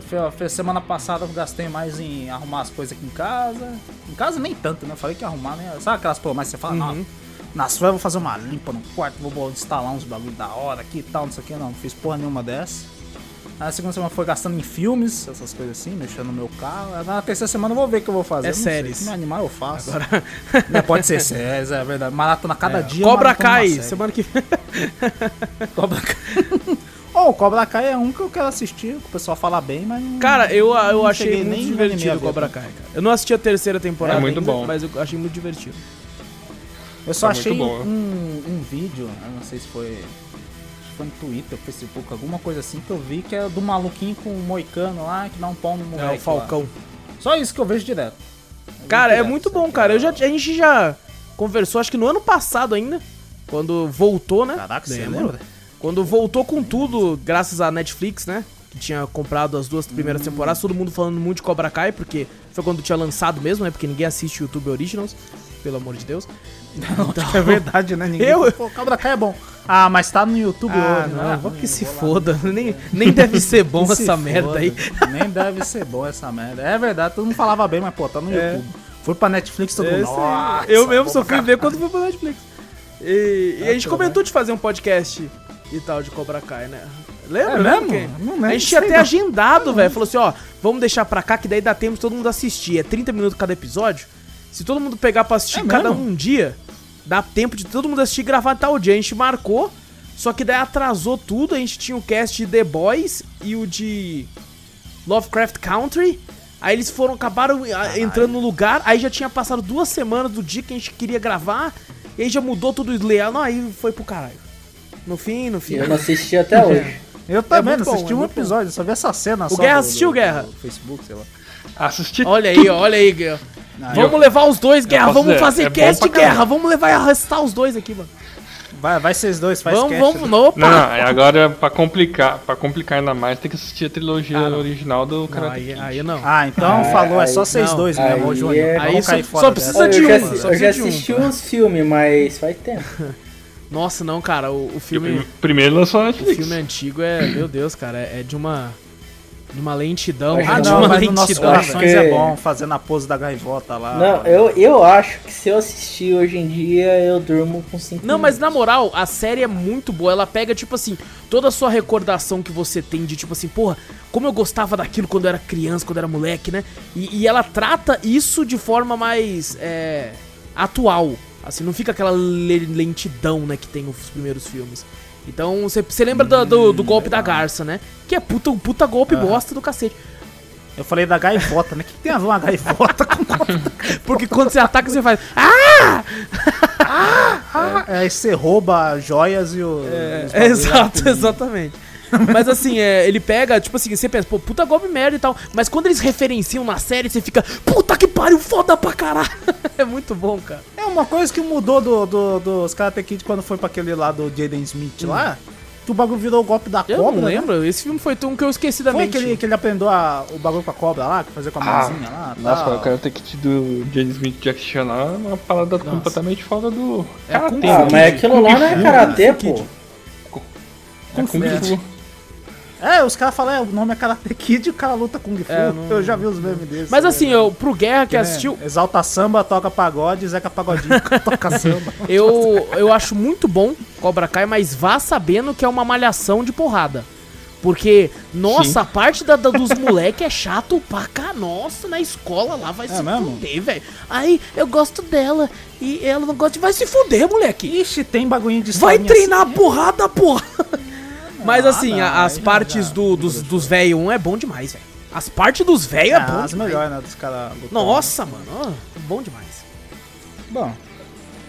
semana passada eu gastei mais em arrumar as coisas aqui em casa. Em casa nem tanto, né? Eu falei que ia arrumar, né? Sabe aquelas promessas que você fala, Uhum. não, nas férias eu vou fazer uma limpa no quarto, vou instalar uns bagulho da hora aqui e tal, não sei o que, não. Não fiz porra nenhuma dessa. A segunda semana foi gastando em filmes, essas coisas assim, mexendo no meu carro. Na terceira semana eu vou ver o que eu vou fazer. É sei, séries. Se me animar, eu faço. Agora. Não, pode ser séries, é verdade. Maratona cada É, dia. Cobra uma Kai, semana que vem. Cobra Kai. oh, o Cobra Kai é um que eu quero assistir, que o pessoal fala bem, mas. não- Cara, eu, eu não achei muito nem divertido o Cobra? Kai, cara. Eu não assisti a terceira temporada É muito ainda, bom. mas eu achei muito divertido. Eu só Tá achei um, um vídeo, eu não sei se foi. Foi no Twitter, Facebook, alguma coisa assim que eu vi que é do maluquinho com o moicano lá que dá um pau no moleque. É o lá. Falcão. Só isso que eu vejo direto. Eu vejo Cara, é muito bom, cara. Eu já, a gente já conversou, acho que no ano passado ainda, quando voltou, né? Caraca, você Lembra? lembra? Quando voltou com tudo, graças à Netflix, né? Que tinha comprado as duas primeiras temporadas, todo mundo falando muito de Cobra Kai, porque foi quando tinha lançado mesmo, né? Porque ninguém assiste YouTube Originals, pelo amor de Deus. Acho que é verdade, né? Ninguém Eu- Pô, Cobra Kai é bom. Ah, mas tá no YouTube Ah, hoje, não, né? vou que se vou foda. Nem, nem deve ser bom essa merda foda. aí. Nem deve ser bom essa merda. É verdade, todo mundo falava bem, mas pô, tá no É. YouTube. Foi pra Netflix, todo mundo. Esse aí. "Nossa, eu mesmo só fui ver quando fui pra Netflix. E, e a gente comentou de fazer um podcast e tal de Cobra Kai, né? Lembra? É né? mesmo? Porque Não lembro A gente tinha até não. agendado, velho. Falou assim, ó, vamos deixar pra cá que daí dá tempo de todo mundo assistir. É 30 minutos cada episódio. Se todo mundo pegar pra assistir É cada mesmo? um um dia, dá tempo de todo mundo assistir e gravar tal dia. A gente marcou, só que daí atrasou tudo. A gente tinha o cast de The Boys e o de Lovecraft Country. Aí eles foram, acabaram ah, entrando no lugar, aí já tinha passado duas semanas do dia que a gente queria gravar, e aí já mudou tudo o layout. Não, aí foi pro caralho. No fim, no fim. Eu não assisti até hoje. Eu também, muito não bom, assisti é um bom. episódio, só vi essa cena O só Guerra do- assistiu, do- Guerra? do Facebook, sei lá. Assisti Olha aí, olha aí, Guerra. Ah, Vamos eu- levar os dois, Guerra. Vamos fazer é cast, Guerra. Vamos levar e arrastar os dois aqui, mano. Vai, vai vocês dois, faz vamos, cast. vamos, não, opa. Não, não, é agora pra complicar, pra complicar ainda mais, tem que assistir a trilogia Ah, original do Karate aí, aí não. Ah, então Ah, falou, é só aí- vocês dois aí mesmo, ô Júnior. é- Aí só- só precisa de eu um, já, eu já de um. assisti uns filmes, mas faz tempo. Nossa, não, cara. O, o o filme, prim- primeiro lançou na o filme antigo é, meu Deus, cara, é, é de uma. De uma lentidão. Ah, não, uma mas no lentidão. acho corações que- é bom, fazendo a pose da gaivota lá. Não, eu, eu acho que se eu assistir hoje em dia, eu durmo com 5 Não, mas na moral, a série é muito boa. Ela pega, tipo assim, toda a sua recordação que você tem de, tipo assim, porra, como eu gostava daquilo quando eu era criança, quando eu era moleque, né? E, e ela trata isso de forma mais é, atual. Assim, não fica aquela le- lentidão, né, que tem os primeiros filmes. Então, você- lembra do, do, do golpe da garça, né? Que é puta, puta golpe bosta do cacete. Eu falei da gaivota, né? O que tem a ver uma gaivota com Porque quando você ataca, você faz. Ah! Ah, é, aí você rouba joias e o. É, lá exato, exatamente. Mas assim, é, ele pega, tipo assim, você pensa, pô, puta golpe merda e tal. Mas quando eles referenciam na série, você fica, puta que pariu, foda pra caralho. É muito bom, cara. É uma coisa que mudou do, do- dos Karate Kid quando foi pra aquele lá do Jaden Smith lá. Que o bagulho virou o golpe da Hum. Eu cobra. não né? lembro, esse filme foi um que eu esqueci da Foi mente. aquele que ele aprendeu a- o bagulho com a cobra lá, que fazia com a Ah, mãozinha lá. Nossa, tal. o Karate Kid do James Smith Jack Chan lá é uma parada completamente fora do É Karate, Ah, né? mas aquilo lá não é karatê, pô. É Kung Fu. É, os caras falam, é, o nome é Karate Kid e o cara luta Kung Fu. É, não- Eu já vi os memes desses. Mas né? assim, eu, pro Guerra que É, assistiu, Exalta samba, toca pagode, Zeca Pagodinho toca samba. eu, eu acho muito bom Cobra Kai, mas vá sabendo que é uma malhação de porrada. Porque, nossa, Sim. a parte da, da- dos moleque é chato pra cá. Nossa, na escola lá vai É se mesmo? fuder, velho. Aí, eu gosto dela e ela não gosta de... Vai se fuder, moleque. Ixi, tem bagulhinho de Vai treinar a porrada, porra. Mas Ah, assim, não, a- as partes do, dos, dos velhos 1 é bom demais, velho. As partes dos velhos é Ah, bom as melhores, né, dos caras lutando. Nossa, mano. bom demais. Bom,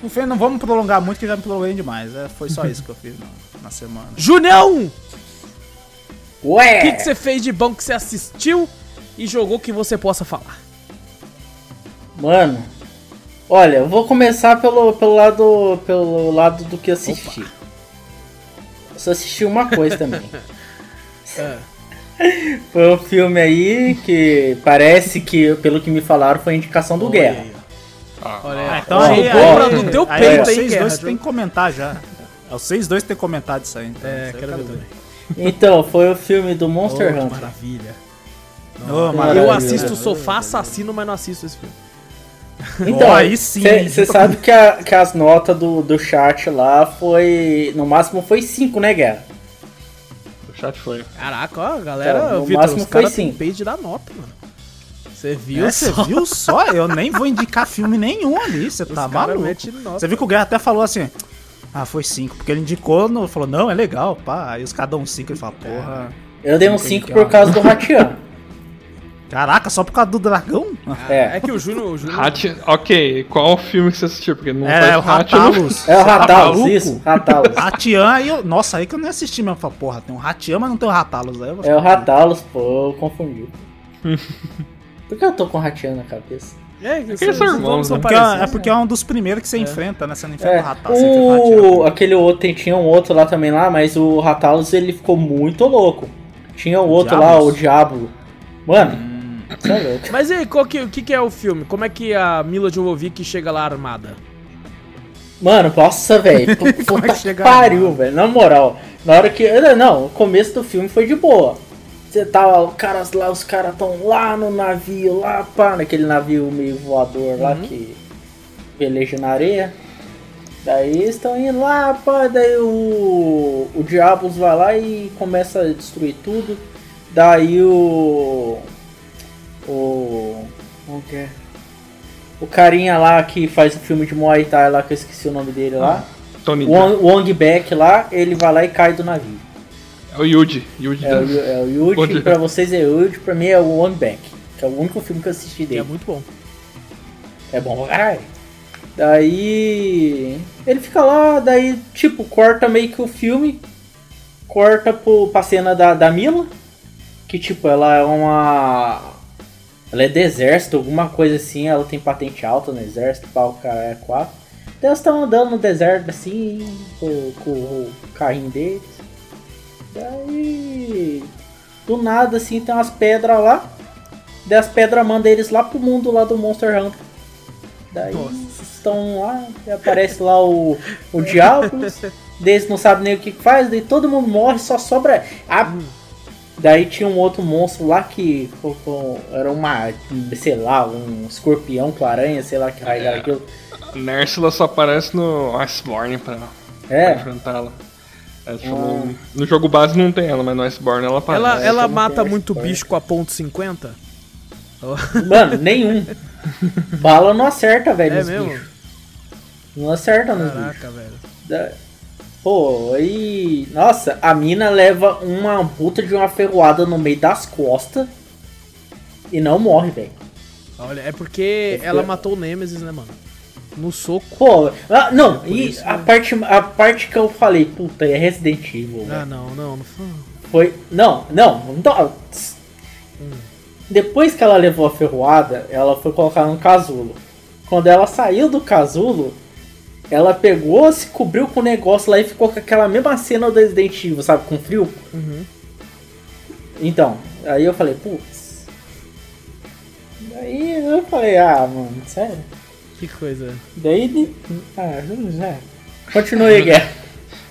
enfim, não vamos prolongar muito, que já me prolonguei demais. É, foi só isso que eu fiz na, na semana. Junião! O Ué! que, que você fez de bom que você assistiu e jogou que você possa falar? Mano, olha, eu vou começar pelo, pelo, lado, pelo lado do que assisti. Eu só assisti uma coisa também. É. Foi um filme aí que parece que, pelo que me falaram, foi indicação do Guerra. Ah, Olha Ah, aí. então Ó, aí, jogou aí, no teu aí, peito, hein, vocês Guerra, dois têm que comentar já. É, Vocês dois têm que comentar disso aí. Então. É, Isso aí quero ver também. Então, foi o filme do Oh, Monster que Hunter. maravilha. Ô, Eu Maravilha. assisto Sofá Assassino, mas não assisto esse filme. Então, Ó, aí sim, você sabe que, a- que as notas do, do chat lá foi. No máximo foi 5, né, Guerra? o chat foi. Caraca, ó, galera, Então, no Vitor, máximo foi têm sim. peito de dar nota, mano. Você viu? É, Você só? viu só? Eu nem vou indicar filme nenhum ali, você tá maluco. Você viu que o Guerra até falou assim, ah, foi 5, porque ele indicou, no, falou, não, é legal, pá. Aí os caras dão um 5 e fala, porra. Eu dei um Cinco 5 que por é. causa do Ratian. Caraca, só por causa do dragão? É. É que o Júnior... O ok, qual filme que você assistiu? Porque não É, foi o não- Ratalos. É o Ratalos, isso, Ratalos. Ratian, aí eu. Nossa, aí que eu nem assisti mesmo. Falei, porra, tem um Ratian, mas não tem o Ratalos. Aí É o Ratalos, pô, eu confundi. Por que eu tô com o Ratian na cabeça? É, Aqueles esses irmãos, são né? Porque é, é porque é um dos primeiros que você enfrenta, né? Você não enfrenta É, o Ratalos, o o... Aquele outro, tinha um outro lá também lá, mas o Ratalos ele ficou muito louco. Tinha o outro lá, Diablos? o Diablo. Mano, é louco. Mas e aí, qual que, o que, que é o filme? Como é que a Mila Jovovich chega lá armada? Mano, nossa, velho. É Puta que chega pariu, velho. Na moral, na hora que. Não, o começo do filme foi de boa. Você tava, os caras lá, os caras tão lá no navio, lá, pá, naquele navio meio voador lá que peleja na areia. Daí eles estão indo lá, pá, daí o, o Diablos vai lá e começa a destruir tudo. Daí o. O. Como que é? O carinha lá que faz o filme de Muay Thai lá, que eu esqueci o nome dele lá. Tony O Wong, Wong Beck lá, ele vai lá e cai do navio. É o Yuji. Yuji É o, da- é o Yuji, Onde- pra vocês é Yuji, pra mim é o Wong Beck. que é o único filme que eu assisti Que dele. é muito bom. É bom pra caralho. Daí. Ele fica lá, daí, tipo, corta meio que o filme. Corta pro, pra cena da, da Mila. Que, tipo, ela é uma. Ela é do exército, alguma coisa assim. Ela tem patente alta no exército, pau, cara, é quatro. Daí elas estão andando no deserto assim, com, com o carrinho deles. Daí. Do nada, assim, tem umas pedras lá. Daí as pedras mandam eles lá pro mundo lá do Monster Hunter. Daí Nossa. estão lá, aparece lá o, o Diablos. Deles não sabem nem o que faz, daí todo mundo morre, só sobra. Ah, daí tinha um outro monstro lá que era uma, sei lá, um escorpião com aranha, sei lá que raio era aquilo. A Nersula só aparece no Iceborne pra, pra É, enfrentá-la. É, tipo, Ah. no, jogo base não tem ela, mas no Iceborne ela aparece. Ela, ela como mata é muito bicho com a ponto 50? mano, nenhum. Bala não acerta, velho, É nos mesmo? bichos. Não acerta nos bichos. Caraca, velho. Da- Pô, aí. Nossa, a mina leva uma puta de uma ferroada no meio das costas e não morre, velho. Olha, é porque ela matou o Nemesis, né, mano? No soco. Pô, ah, não, e isso, a, né? parte, a parte que eu falei, puta, é Resident Evil, Ah, não, não, não foi. Foi. Não, não, não. tss. Depois que ela levou a ferroada, ela foi colocar no casulo. Quando ela saiu do casulo, ela pegou, se cobriu com o negócio lá e ficou com aquela mesma cena do Resident Evil, sabe? Com frio. Uhum. Então, aí eu falei, putz. Daí eu falei, ah, mano, sério? Que coisa. Daí. de- Ah, já. Continue aí, Guerra.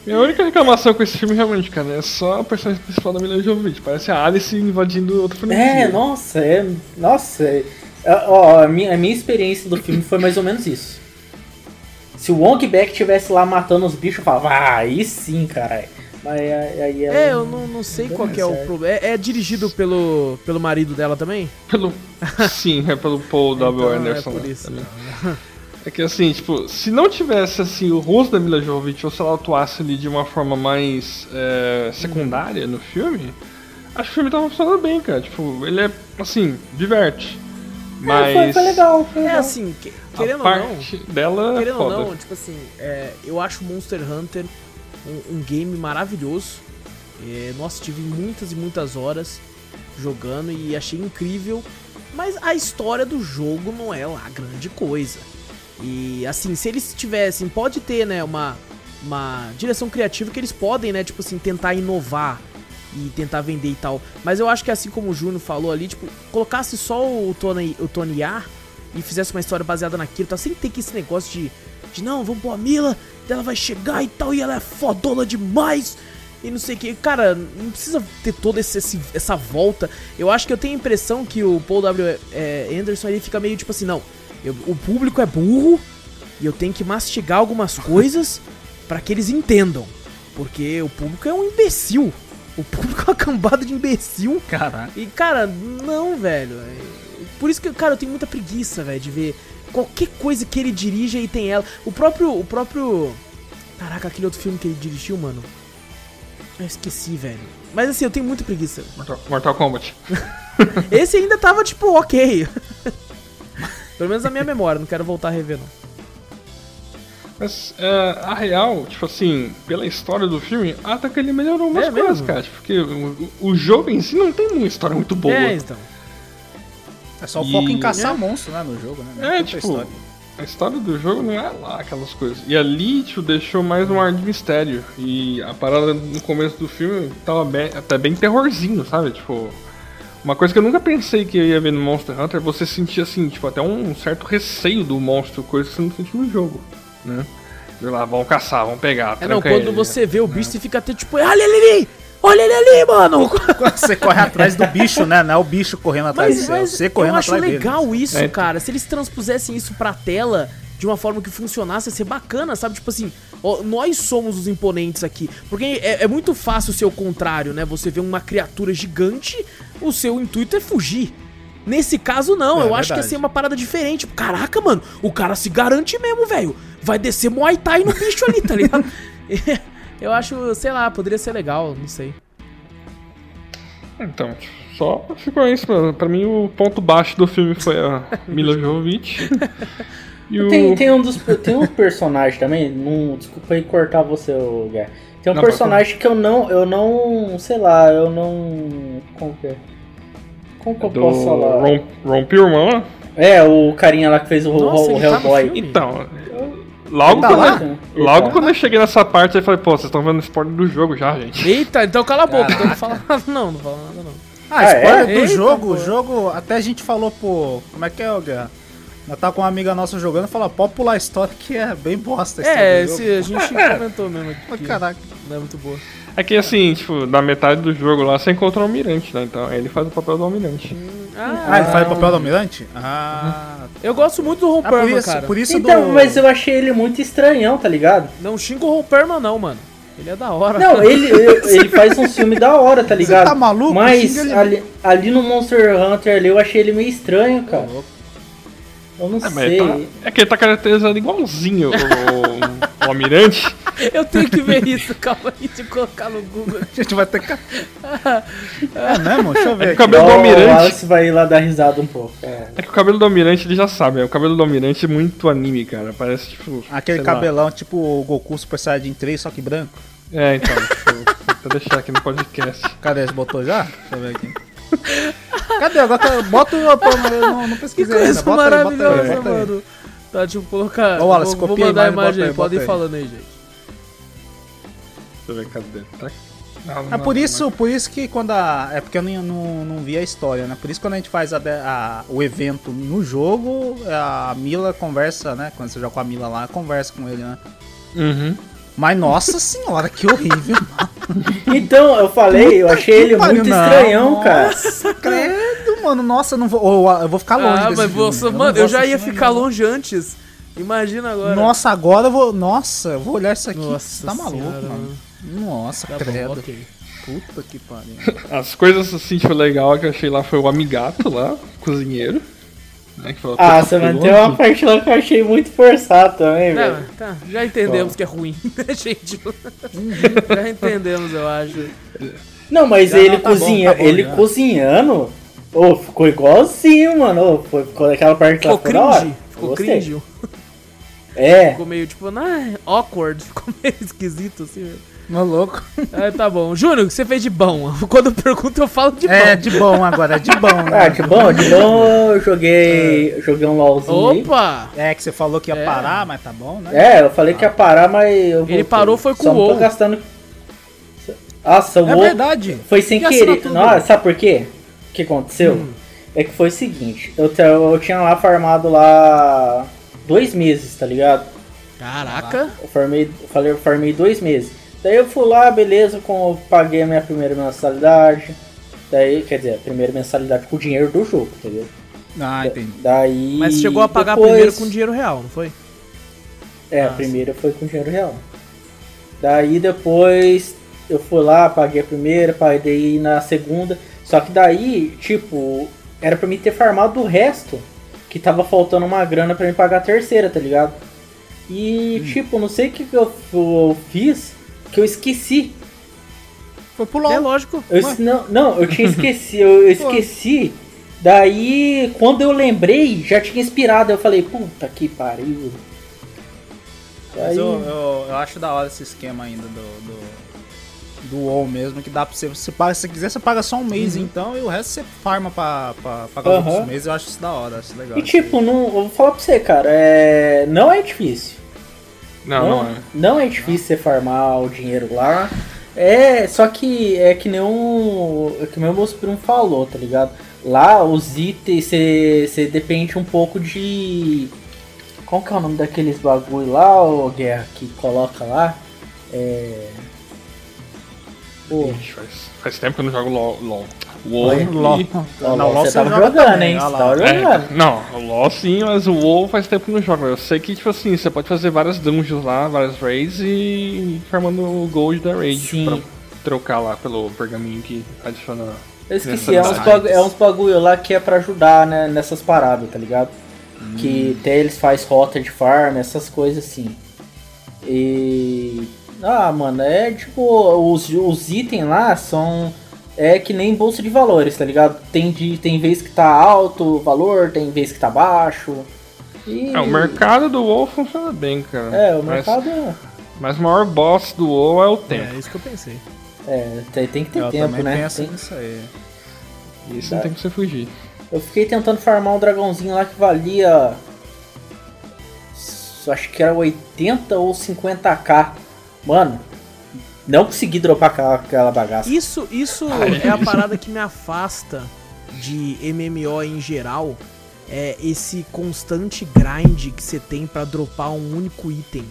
Minha única reclamação com esse filme, realmente, cara, é só a personagem principal da Mila Jovovich. Parece a Alice invadindo outra franquia. É, nossa, é. Nossa. é- é- ó, a, minha, a minha experiência do filme foi mais ou menos isso. Se o Wong Beck tivesse lá matando os bichos, eu falava, ah, aí sim, caralho. Mas aí, aí ela É, eu não, não sei deu qual que é o problema. É, é dirigido pelo, pelo marido dela também? Pelo... Sim, é pelo Paul W. Então, Anderson. É por né? isso. É que assim, tipo, se não tivesse assim o rosto da Mila Jovovich ou se ela atuasse ali de uma forma mais é, secundária no filme, acho que o filme tava funcionando bem, cara. Tipo, ele é assim, diverte. Mas É, foi, foi legal, foi É legal. assim, que- a querendo ou não. parte dela é Querendo ou não, tipo assim, é, eu acho Monster Hunter um, um game maravilhoso. É, nossa, tive muitas e muitas horas jogando e achei incrível. Mas a história do jogo não é lá grande coisa. E assim, se eles tivessem, pode ter, né, uma, uma direção criativa que eles podem, né, tipo assim, tentar inovar e tentar vender e tal. Mas eu acho que assim como o Júnior falou ali, tipo, colocasse só o Tony, o Tony Yar e fizesse uma história baseada naquilo, tá? Sem ter que esse negócio de, de não, vamos pôr a Mila, ela vai chegar e tal, e ela é fodona demais. E não sei o que, cara, não precisa ter toda esse, esse- essa volta. Eu acho que eu tenho a impressão que o Paul W. é, Anderson ele fica meio tipo assim, não, eu- o público é burro e eu tenho que mastigar algumas coisas pra que eles entendam. Porque o público é um imbecil. O público é uma cambada de imbecil. Caralho. E, cara, não, velho. Por isso que, cara, eu tenho muita preguiça, velho, de ver qualquer coisa que ele dirija e tem ela. O próprio. O próprio. Caraca, aquele outro filme que ele dirigiu, mano. Eu esqueci, velho. Mas assim, eu tenho muita preguiça. Mortal, Mortal Kombat. Esse ainda tava, tipo, ok. Pelo menos na minha memória, não quero voltar a rever, não. Mas é, a real, tipo assim, pela história do filme, até que ele melhorou umas É coisas, mesmo? cara. tipo, Porque o, o jogo em si não tem uma história muito boa. É, então. É só o foco em E- caçar é. monstro, né, no jogo, né? Não É, tipo, história. a história do jogo não é lá aquelas coisas. E ali, tipo, deixou mais um ar de mistério. E a parada no começo do filme tava bem- até bem terrorzinho, sabe? Tipo, uma coisa que eu nunca pensei que eu ia ver no Monster Hunter é você sentir, assim, tipo, até um certo receio do monstro, coisa que você não sente no jogo, né? Sei lá, vão caçar, vão pegar, É, não, quando ele. você vê o bicho, você fica até tipo, olha ele ali! Olha ele ali, mano! Quando você corre atrás do bicho, né? Não é o bicho correndo atrás Mas, do céu. mas Você correndo eu acho atrás legal dele. isso, É. cara. Se eles transpusessem isso pra tela de uma forma que funcionasse, ia ser bacana, sabe? Tipo assim, ó, nós somos os imponentes aqui. Porque é, é muito fácil ser o contrário, né? Você vê uma criatura gigante, o seu intuito é fugir. Nesse caso, não. É, eu acho que ia ser uma parada diferente. Caraca, mano, o cara se garante mesmo, velho. Vai descer Muay Thai no bicho ali, tá ligado? eu acho, sei lá, poderia ser legal, não sei. Então, Só ficou isso, mano. Pra mim, o ponto baixo do filme foi a Mila Jovovich. e o... Tem, tem um dos tem um personagem também, não, desculpa aí cortar você, ô Guerra. Tem um Não, personagem que eu não, eu não, sei lá, eu não, como que é? Como que eu do posso falar? Ron, Ron Perlman lá. É, o carinha lá que fez o, Nossa, o tá no Hellboy. filme? Então, logo, Tá quando, lá? eu, logo quando eu cheguei nessa parte, eu falei, pô, vocês estão vendo spoiler do jogo já, gente. Eita, então cala a boca, então não fala nada não, não fala nada não. Ah, Ah, spoiler é? do Eita, jogo, pô. o jogo, até a gente falou, pô, como é que é, Guerra? Nós tá com uma amiga nossa jogando e falou, pode pular a história que é bem bosta a história É, do jogo. esse, a gente comentou mesmo aqui. Caraca. Não é muito boa. É que assim, tipo, na metade do jogo lá você encontra o almirante, né? Então ele faz o papel do almirante. Ah, ele faz o papel do almirante? Ah, Eu gosto muito do Ron ah por isso, cara. por isso Então, do... mas eu achei ele muito estranhão, tá ligado? Não xinga o Ron não, mano. Ele é da hora. Não, ele, ele faz um filme da hora, tá ligado? tá maluco? Mas ali, ali no Monster Hunter ali eu achei ele meio estranho, cara. Eu não É, sei. tá, é que ele tá caracterizando igualzinho o almirante. Eu tenho que ver isso, calma aí, de colocar no Google. A gente vai ter que... É mesmo? Deixa eu ver É que o cabelo do Ó, o almirante. Alice vai ir lá dar risada um pouco. É. É que o cabelo do almirante ele já sabe, é o cabelo do almirante é muito anime, cara. Parece tipo. Aquele sei lá. cabelão tipo o Goku Super Saiyajin 3, só que branco. É, então, tipo, vou deixar aqui no podcast. Cadê? Você botou já? Deixa eu ver aqui. Cadê? Agora tá- bota o... não, não Que pesquisei ainda. coisa Bota aí, bota aí, maravilhosa, bota aí. mano. Tá, tipo, colocar. Ô, Wallace, vou, vou copia a mandar a imagem, imagem aí, aí, podem ir falando aí, gente. Deixa eu ver, cadê? Tá? Não, É não, por não, isso, por isso que quando a. É porque eu não, não, não vi a história, né? Por isso que quando a gente faz a, a- o evento no jogo, a Mila conversa, né? Quando você joga com a Mila lá, conversa com ele, né? Uhum. Mas nossa senhora, que horrível, mano. Então, eu falei, eu achei ele Pariu, muito não. estranhão, cara. Nossa, credo, mano. Nossa, eu não vou. Eu vou ficar longe Ah, desse mas filme. você, mano, eu já ia ficar não. longe antes. Imagina agora. Nossa, agora eu vou. Nossa, eu vou olhar isso aqui. Nossa Você tá maluco, senhora, mano. Nossa, Tá bom, credo. ok. Puta que pariu. As coisas assim, tipo, legal que eu achei lá foi o amigato lá, cozinheiro. Né, que o Ah, Tofu você vai ter Piloto. uma parte lá que eu achei muito forçado também, velho. Não, tá, já entendemos que é ruim, né, gente? já entendemos, eu acho. Não, mas Já ele não, tá bom, cozinha, tá bom, ele já. cozinhando. Ô, ficou igualzinho, mano. Ficou aquela parte lá Ficou hora. cringe. Ficou Gostei. cringe. É. Ficou meio tipo, ah, awkward. Ficou meio esquisito assim. velho. Maluco. Ah, tá bom. Júnior, o que você fez de bom? Quando eu pergunto, eu falo de É, bom. de bom agora, é de bom, né? Ah, de bom, de bom eu joguei. Joguei um LOLzinho aí. Opa! É que você falou que ia É. parar, mas tá bom, né? É, eu falei que ia parar, mas eu voltei. parou foi com Só o não tô WoW. gastando. Nossa, o É WoW verdade. foi sem Que querer. Nossa, sabe por quê? O que aconteceu? Hum. É que foi o seguinte, eu, eu tinha lá farmado lá dois meses, tá ligado? Caraca. Eu farmei, eu falei, eu farmei dois meses. Daí eu fui lá, beleza, com, eu paguei a minha primeira mensalidade. Daí, quer dizer, a primeira mensalidade com o dinheiro do jogo, entendeu? Ah, entendi. Daí. Mas chegou a pagar depois- primeiro com dinheiro real, não foi? É, a Ah, primeira foi com dinheiro real. Daí depois eu fui lá, paguei a primeira, paguei na segunda. Só que daí, tipo, era pra mim ter farmado o resto. Que tava faltando uma grana pra me pagar a terceira, tá ligado? E, tipo, não sei o que, que eu, eu fiz, que eu esqueci. Foi pro É LOL. lógico. Eu, não, não, eu tinha esquecido, eu, eu esqueci. Daí, quando eu lembrei, já tinha expirado. Eu falei, puta que pariu. Mas Aí, eu, eu, eu acho da hora esse esquema ainda do, do, do WoW mesmo, que dá pra você. você paga, se você quiser, você paga só um mês então, e o resto você farma pra, pra pagar os Aham. outros meses. Eu acho isso da hora, acho legal. E tipo, não, eu vou falar pra você, cara, é, não é difícil. Não, não é. não é difícil você farmar o dinheiro lá. É, só que é que nem um. é que nem o meu primo falou, tá ligado? Lá os itens, você você depende um pouco de. Qual que é o nome daqueles bagulho lá, ô Guerra, que coloca lá? É. Ixi, faz, faz tempo que eu não jogo LOL. LOL. WoW Olha, e- LOL. Não, Não, LOL você você tava joga jogando, também, hein? Você tava É, jogando. não, o LoL sim, mas o WoW faz tempo que eu não jogo. Eu sei que, tipo assim, você pode fazer várias dungeons lá, várias raids e ir farmando o gold da raid Sim. pra trocar lá pelo pergaminho que adiciona. Eu esqueci, é uns, cidade. bagu- é uns bagulho lá que é pra ajudar né, nessas paradas, tá ligado? Que até eles faz rota de farm, essas coisas assim. E. Ah, mano, é tipo. Os, os itens lá são. é que nem bolsa de valores, tá ligado? Tem, de, tem vez que tá alto o valor, tem vez que tá baixo. E... É, o mercado do WoW funciona bem, cara. É, o Mas- mercado é- Mas, o maior boss do WoW é o tempo. É isso que eu pensei. é, tem, tem que ter Eu tempo, né? penso Tem- nisso aí. Isso não tem que você fugir. Eu fiquei tentando farmar um dragãozinho lá que valia. Acho que era 80 ou 50k. Mano, não consegui dropar aquela, aquela bagaça. Isso, isso é a parada que me afasta de MMO em geral. É esse constante grind que você tem pra dropar um único item.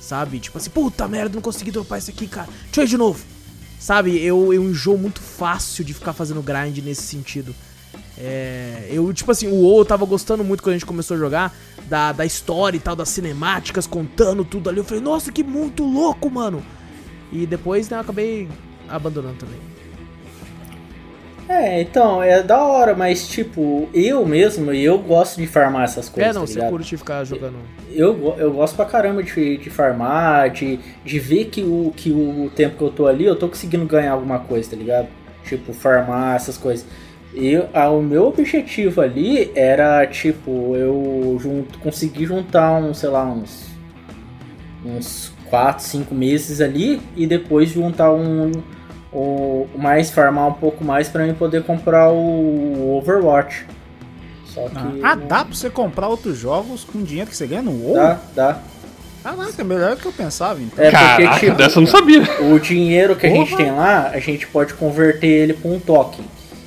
Sabe? Tipo assim, puta merda, não consegui dropar isso aqui, cara. Deixa eu ir de novo. Sabe? Eu, eu enjoo muito fácil de ficar fazendo grind nesse sentido. É, eu, tipo assim, o WoW eu tava gostando muito quando a gente começou a jogar da, da história e tal, das cinemáticas, contando tudo ali. Eu falei, nossa, que muito louco, mano. E depois, né, eu acabei abandonando também. É, então, é da hora, mas tipo, eu mesmo, eu gosto de farmar essas coisas. é, não, tá você ligado? curte ficar jogando. Eu, eu gosto pra caramba de, de farmar, de, de ver que o, que o tempo que eu tô ali, eu tô conseguindo ganhar alguma coisa, tá ligado? Tipo, farmar essas coisas. Eu, ah, o meu objetivo ali era, tipo, eu junto, conseguir juntar uns, sei lá, uns. uns 4, 5 meses ali e depois juntar um. O, mais farmar um pouco mais pra mim poder comprar o Overwatch. Só que. Ah, não- dá pra você comprar outros jogos com dinheiro que você ganha no WoW? Dá, dá. Caraca, é melhor do que eu pensava, então. É Caraca, porque, tipo, dessa eu não sabia. O dinheiro que a gente tem lá, a gente pode converter ele para um token.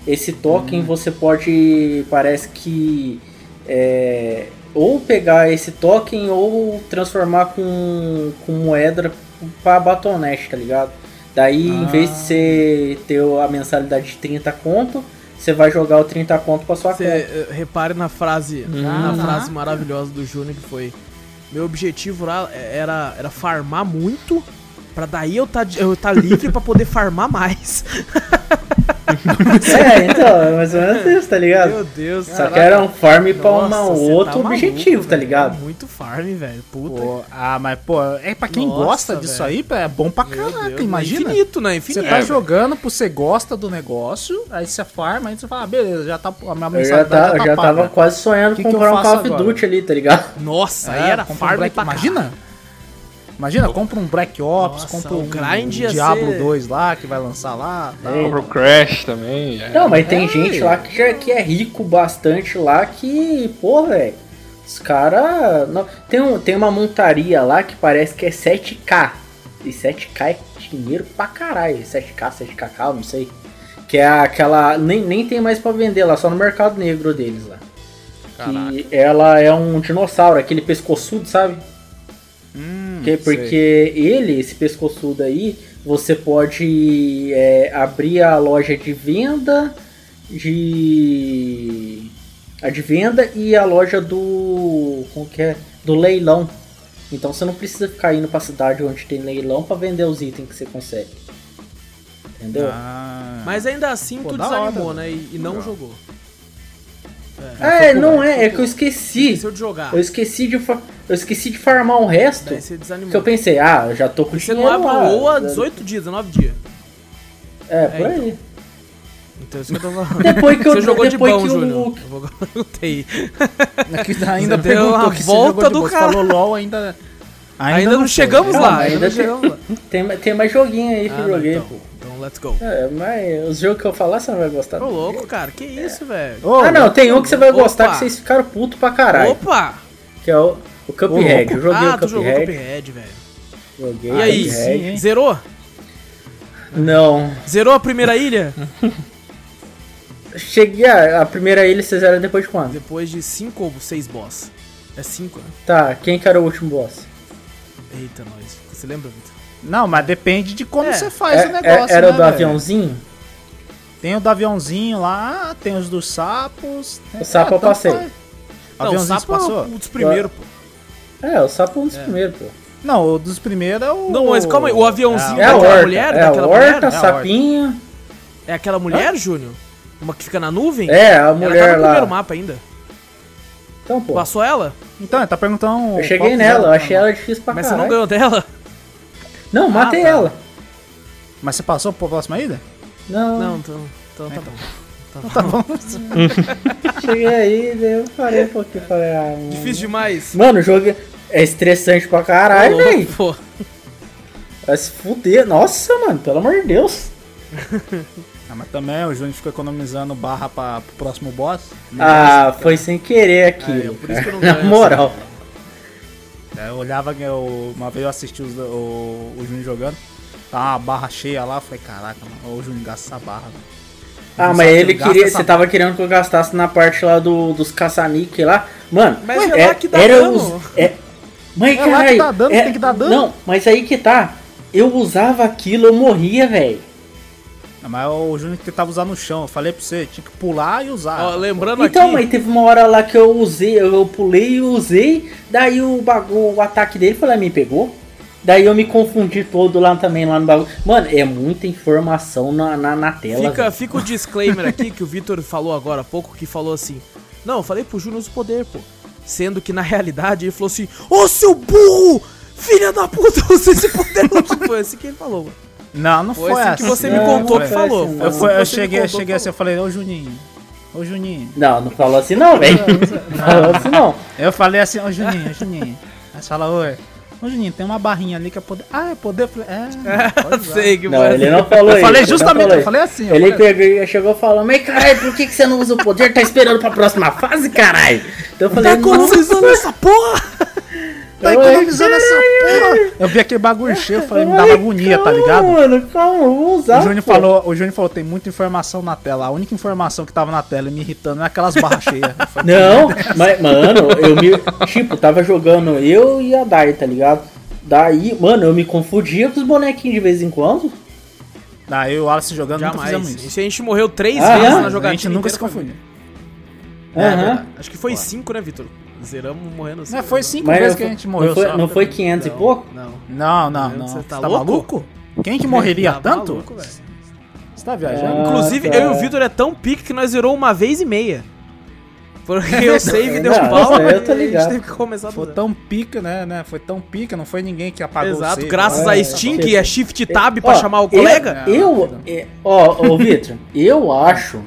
Esse token você pode, parece que, é, ou pegar esse token ou transformar com, com moeda para Battle.net, tá ligado? Daí, em Ah. vez de você ter a mensalidade de 30 conto, você vai jogar o 30 conto para sua Você conta. eh, repare na frase, na frase maravilhosa do Júnior que foi: Meu objetivo lá eh, era, era farmar muito, pra daí eu tá, eu tá livre pra poder farmar mais. É, então, é mais ou menos isso, tá ligado? Meu Deus, Só que era um farm para um você outro tá objetivo, maluco, tá ligado? É muito farm, velho. Puta. Pô, ah, mas pô, é pra quem Nossa, gosta disso velho. aí, pô, é bom pra Meu caraca, Deus, imagina. Infinito, né? Você Infinito. tá É, jogando porque você gosta do negócio, aí você farma, aí você fala, ah, beleza, já tá, a minha Eu já, mensalidade tá, já eu tá já tava quase sonhando Que com que eu comprar um Call of? Duty ali, tá ligado? Nossa, aí É, era compra um farm pra Imagina? Imagina, compra um Black Ops, Nossa, compra o um grind ia Diablo ser- 2 lá, que vai lançar lá. Compra o Crash também. é. Não, mas tem É. gente lá que, já, que é rico bastante lá que, pô, velho, os caras. Tem, um, tem uma montaria lá que parece que é 7K. E 7K é dinheiro pra caralho. 7K, 7KK, não sei. Que é aquela. Nem, nem tem mais pra vender lá, só no mercado negro deles lá. Que ela é um dinossauro, aquele pescoçudo, sabe? Hum, Sei. porque ele, esse pescoçudo aí, você pode é, abrir a loja de venda de. A de venda e a loja do. Como que é? Do leilão. Então você não precisa ficar indo pra cidade onde tem leilão pra vender os itens que você consegue. Entendeu? Ah, Mas ainda assim Pô, tu desanimou, hora, né? E, e não jogou. É, não é, é que eu esqueci. Esqueceu de jogar. Eu esqueci de, eu esqueci de farmar o resto. Daí você desanimou. Que eu pensei, ah, eu já tô com Você não abre lá. há 18 dias, 19 dias. É, por É, aí. Então isso que eu tô falando. Depois que eu Você jogou de bom, que Júnior. o, Eu vou perguntei. Aqui ainda Você perguntou que volta do boa. Você cara. falou LOL ainda... Ainda, não, foi. chegamos Não, lá, ainda ainda não tem- chegamos lá. Tem, tem mais joguinho aí que Ah, eu não, joguei, então. pô. Let's go. É, mas os jogos que eu falar você não vai gostar. Ô louco, cara, que isso, velho? Ô, ah, não, tem um que você vai Opa. gostar que vocês ficaram puto pra caralho. Opa! Que é o, o Cuphead. Eu joguei ah, o tu jogou Cuphead. Cuphead, velho. Joguei E aí, Cuphead. sim, hein? zerou? Não. Zerou a primeira ilha? Cheguei a, a primeira ilha, vocês eram depois de quando? Depois de 5 ou 6 boss. É 5, né? Tá, quem que era o último boss? Eita, nós. Você lembra, Vitor? Não, mas depende de como É, você faz É- o negócio, é- era né, o do velho? aviãozinho? Tem o do aviãozinho lá, tem os dos sapos. O sapo eu tanto passei. faz. Não, o Aviãozinho sapo você passou? é um dos primeiros, pô. É, o sapo é um dos primeiros, pô. Não, o dos primeiros é o... Não, mas calma aí, o aviãozinho É a daquela horta, mulher, é a daquela horta, mulher? É a sapinho. É aquela mulher, Júnior? Uma que fica na nuvem? É, a Ela tá mulher no lá. primeiro mapa ainda. Então, pô. Passou ela? Então, ele tá perguntando... Eu cheguei nela, eu achei ela difícil pra Mas você não ganhou dela? Não, matei tá. ela. Mas você passou pra próxima ilha? Não, Não, então, então tá bom. Tá bom. cheguei aí, daí eu parei um pouquinho falei, ah, mano. Difícil demais. Mano, o jogo é estressante pra caralho, velho. Vai se fuder. Nossa, mano, pelo amor de Deus. Ah, mas também o Júnior ficou economizando barra pra, pro próximo boss. Ah, foi sem querer aquilo. É, por isso que eu não cara. ganho Na moral. É, eu olhava, eu, uma vez eu assisti os- o, o Júnior jogando, tá uma barra cheia lá, eu falei, caraca, mano, o Júnior gasta essa barra. velho. Ah, mas ele queria. Você tava querendo que eu gastasse na parte lá do, dos caça-níquel lá. Mano, Mas é- é lá que dá era dano. os. É, mas É lá que caralho. dá dano, é- tem que dar dano. Não, mas aí que tá. Eu usava aquilo, eu morria, velho. Mas o Júnior tentava usar no chão, eu falei pra você, tinha que pular e usar. ó, lembrando Então, aqui. mas teve uma hora lá que eu usei, eu, pulei e usei, daí o, bagu- o ataque dele foi lá e me pegou. Daí eu me confundi todo lá também, lá no bagulho. Mano, é muita informação na, na, na tela. Fica, fica o disclaimer aqui que o Vitor falou agora há pouco, que falou assim: Não, eu falei pro Júnior usa o poder, pô. Sendo que na realidade ele falou assim: Ô seu burro! Filha da puta, usa esse poder. Foi assim que ele falou, mano. Não, não Foi foi, assim assim. que você me contou que falou. assim, Foi. Eu, assim eu cheguei, eu contou cheguei assim, eu falei, ô Juninho, ô Juninho. Não, não falou assim não, velho. Não falou assim não. Eu falei assim, ô Juninho, ô Juninho. Aí você fala, oi. Ô Juninho, tem uma barrinha ali que é poder. Ah, é poder? Eu falei, é. Sei que Não, ele assim. não falou Eu isso. falei ele não justamente, falou eu isso. falei assim. eu Ele falei- pegou e chegou falando, mas caralho, por que, que você não usa o poder? Tá esperando pra próxima fase, caralho? Então eu Tá falei, não, economizando essa porra! Tá Eu- economizando essa porra. Eu vi aquele bagulho cheio, eu falei, me dava agonia, tá calma, ligado? Mano, calma, eu vou usar. O Júnior pô. falou, o Júnior falou, tem muita informação na tela. A única informação que tava na tela me irritando é aquelas barras cheias. Eu falei, Não, mas, mano, eu me. Tipo, tava jogando eu e a Dai, tá ligado? Daí, mano, eu me confundia com os bonequinhos de vez em quando. Daí eu e o Wallace jogando, nunca Jamais. fizemos isso. Isso a gente morreu três Ah, vezes é? na A jogatina. gente nunca se confundiu. É, Aham. verdade. Acho que foi cinco, né, Vitor? Zeramos morrendo assim. Não, foi cinco Mas vezes não que a foi- gente morreu Não foi, só. não foi 500 e pouco? Não. Não, não, Você não. Você tá tá, louco? maluco? Quem que morreria Tá tanto? maluco. Você tá viajando? Ah, Inclusive, tá. eu e o Vitor é tão pique que nós zerou uma vez e meia. Porque o save deu Não, pau eu e tô a gente ligado. teve que começar Foi tão pica, né, né? Foi tão pica, não foi ninguém que apagou o Exato, save. graças É, a Steam, é. que é Shift Tab pra Ó, chamar o eu- colega. Eu, é, ó, ô Vitor, eu acho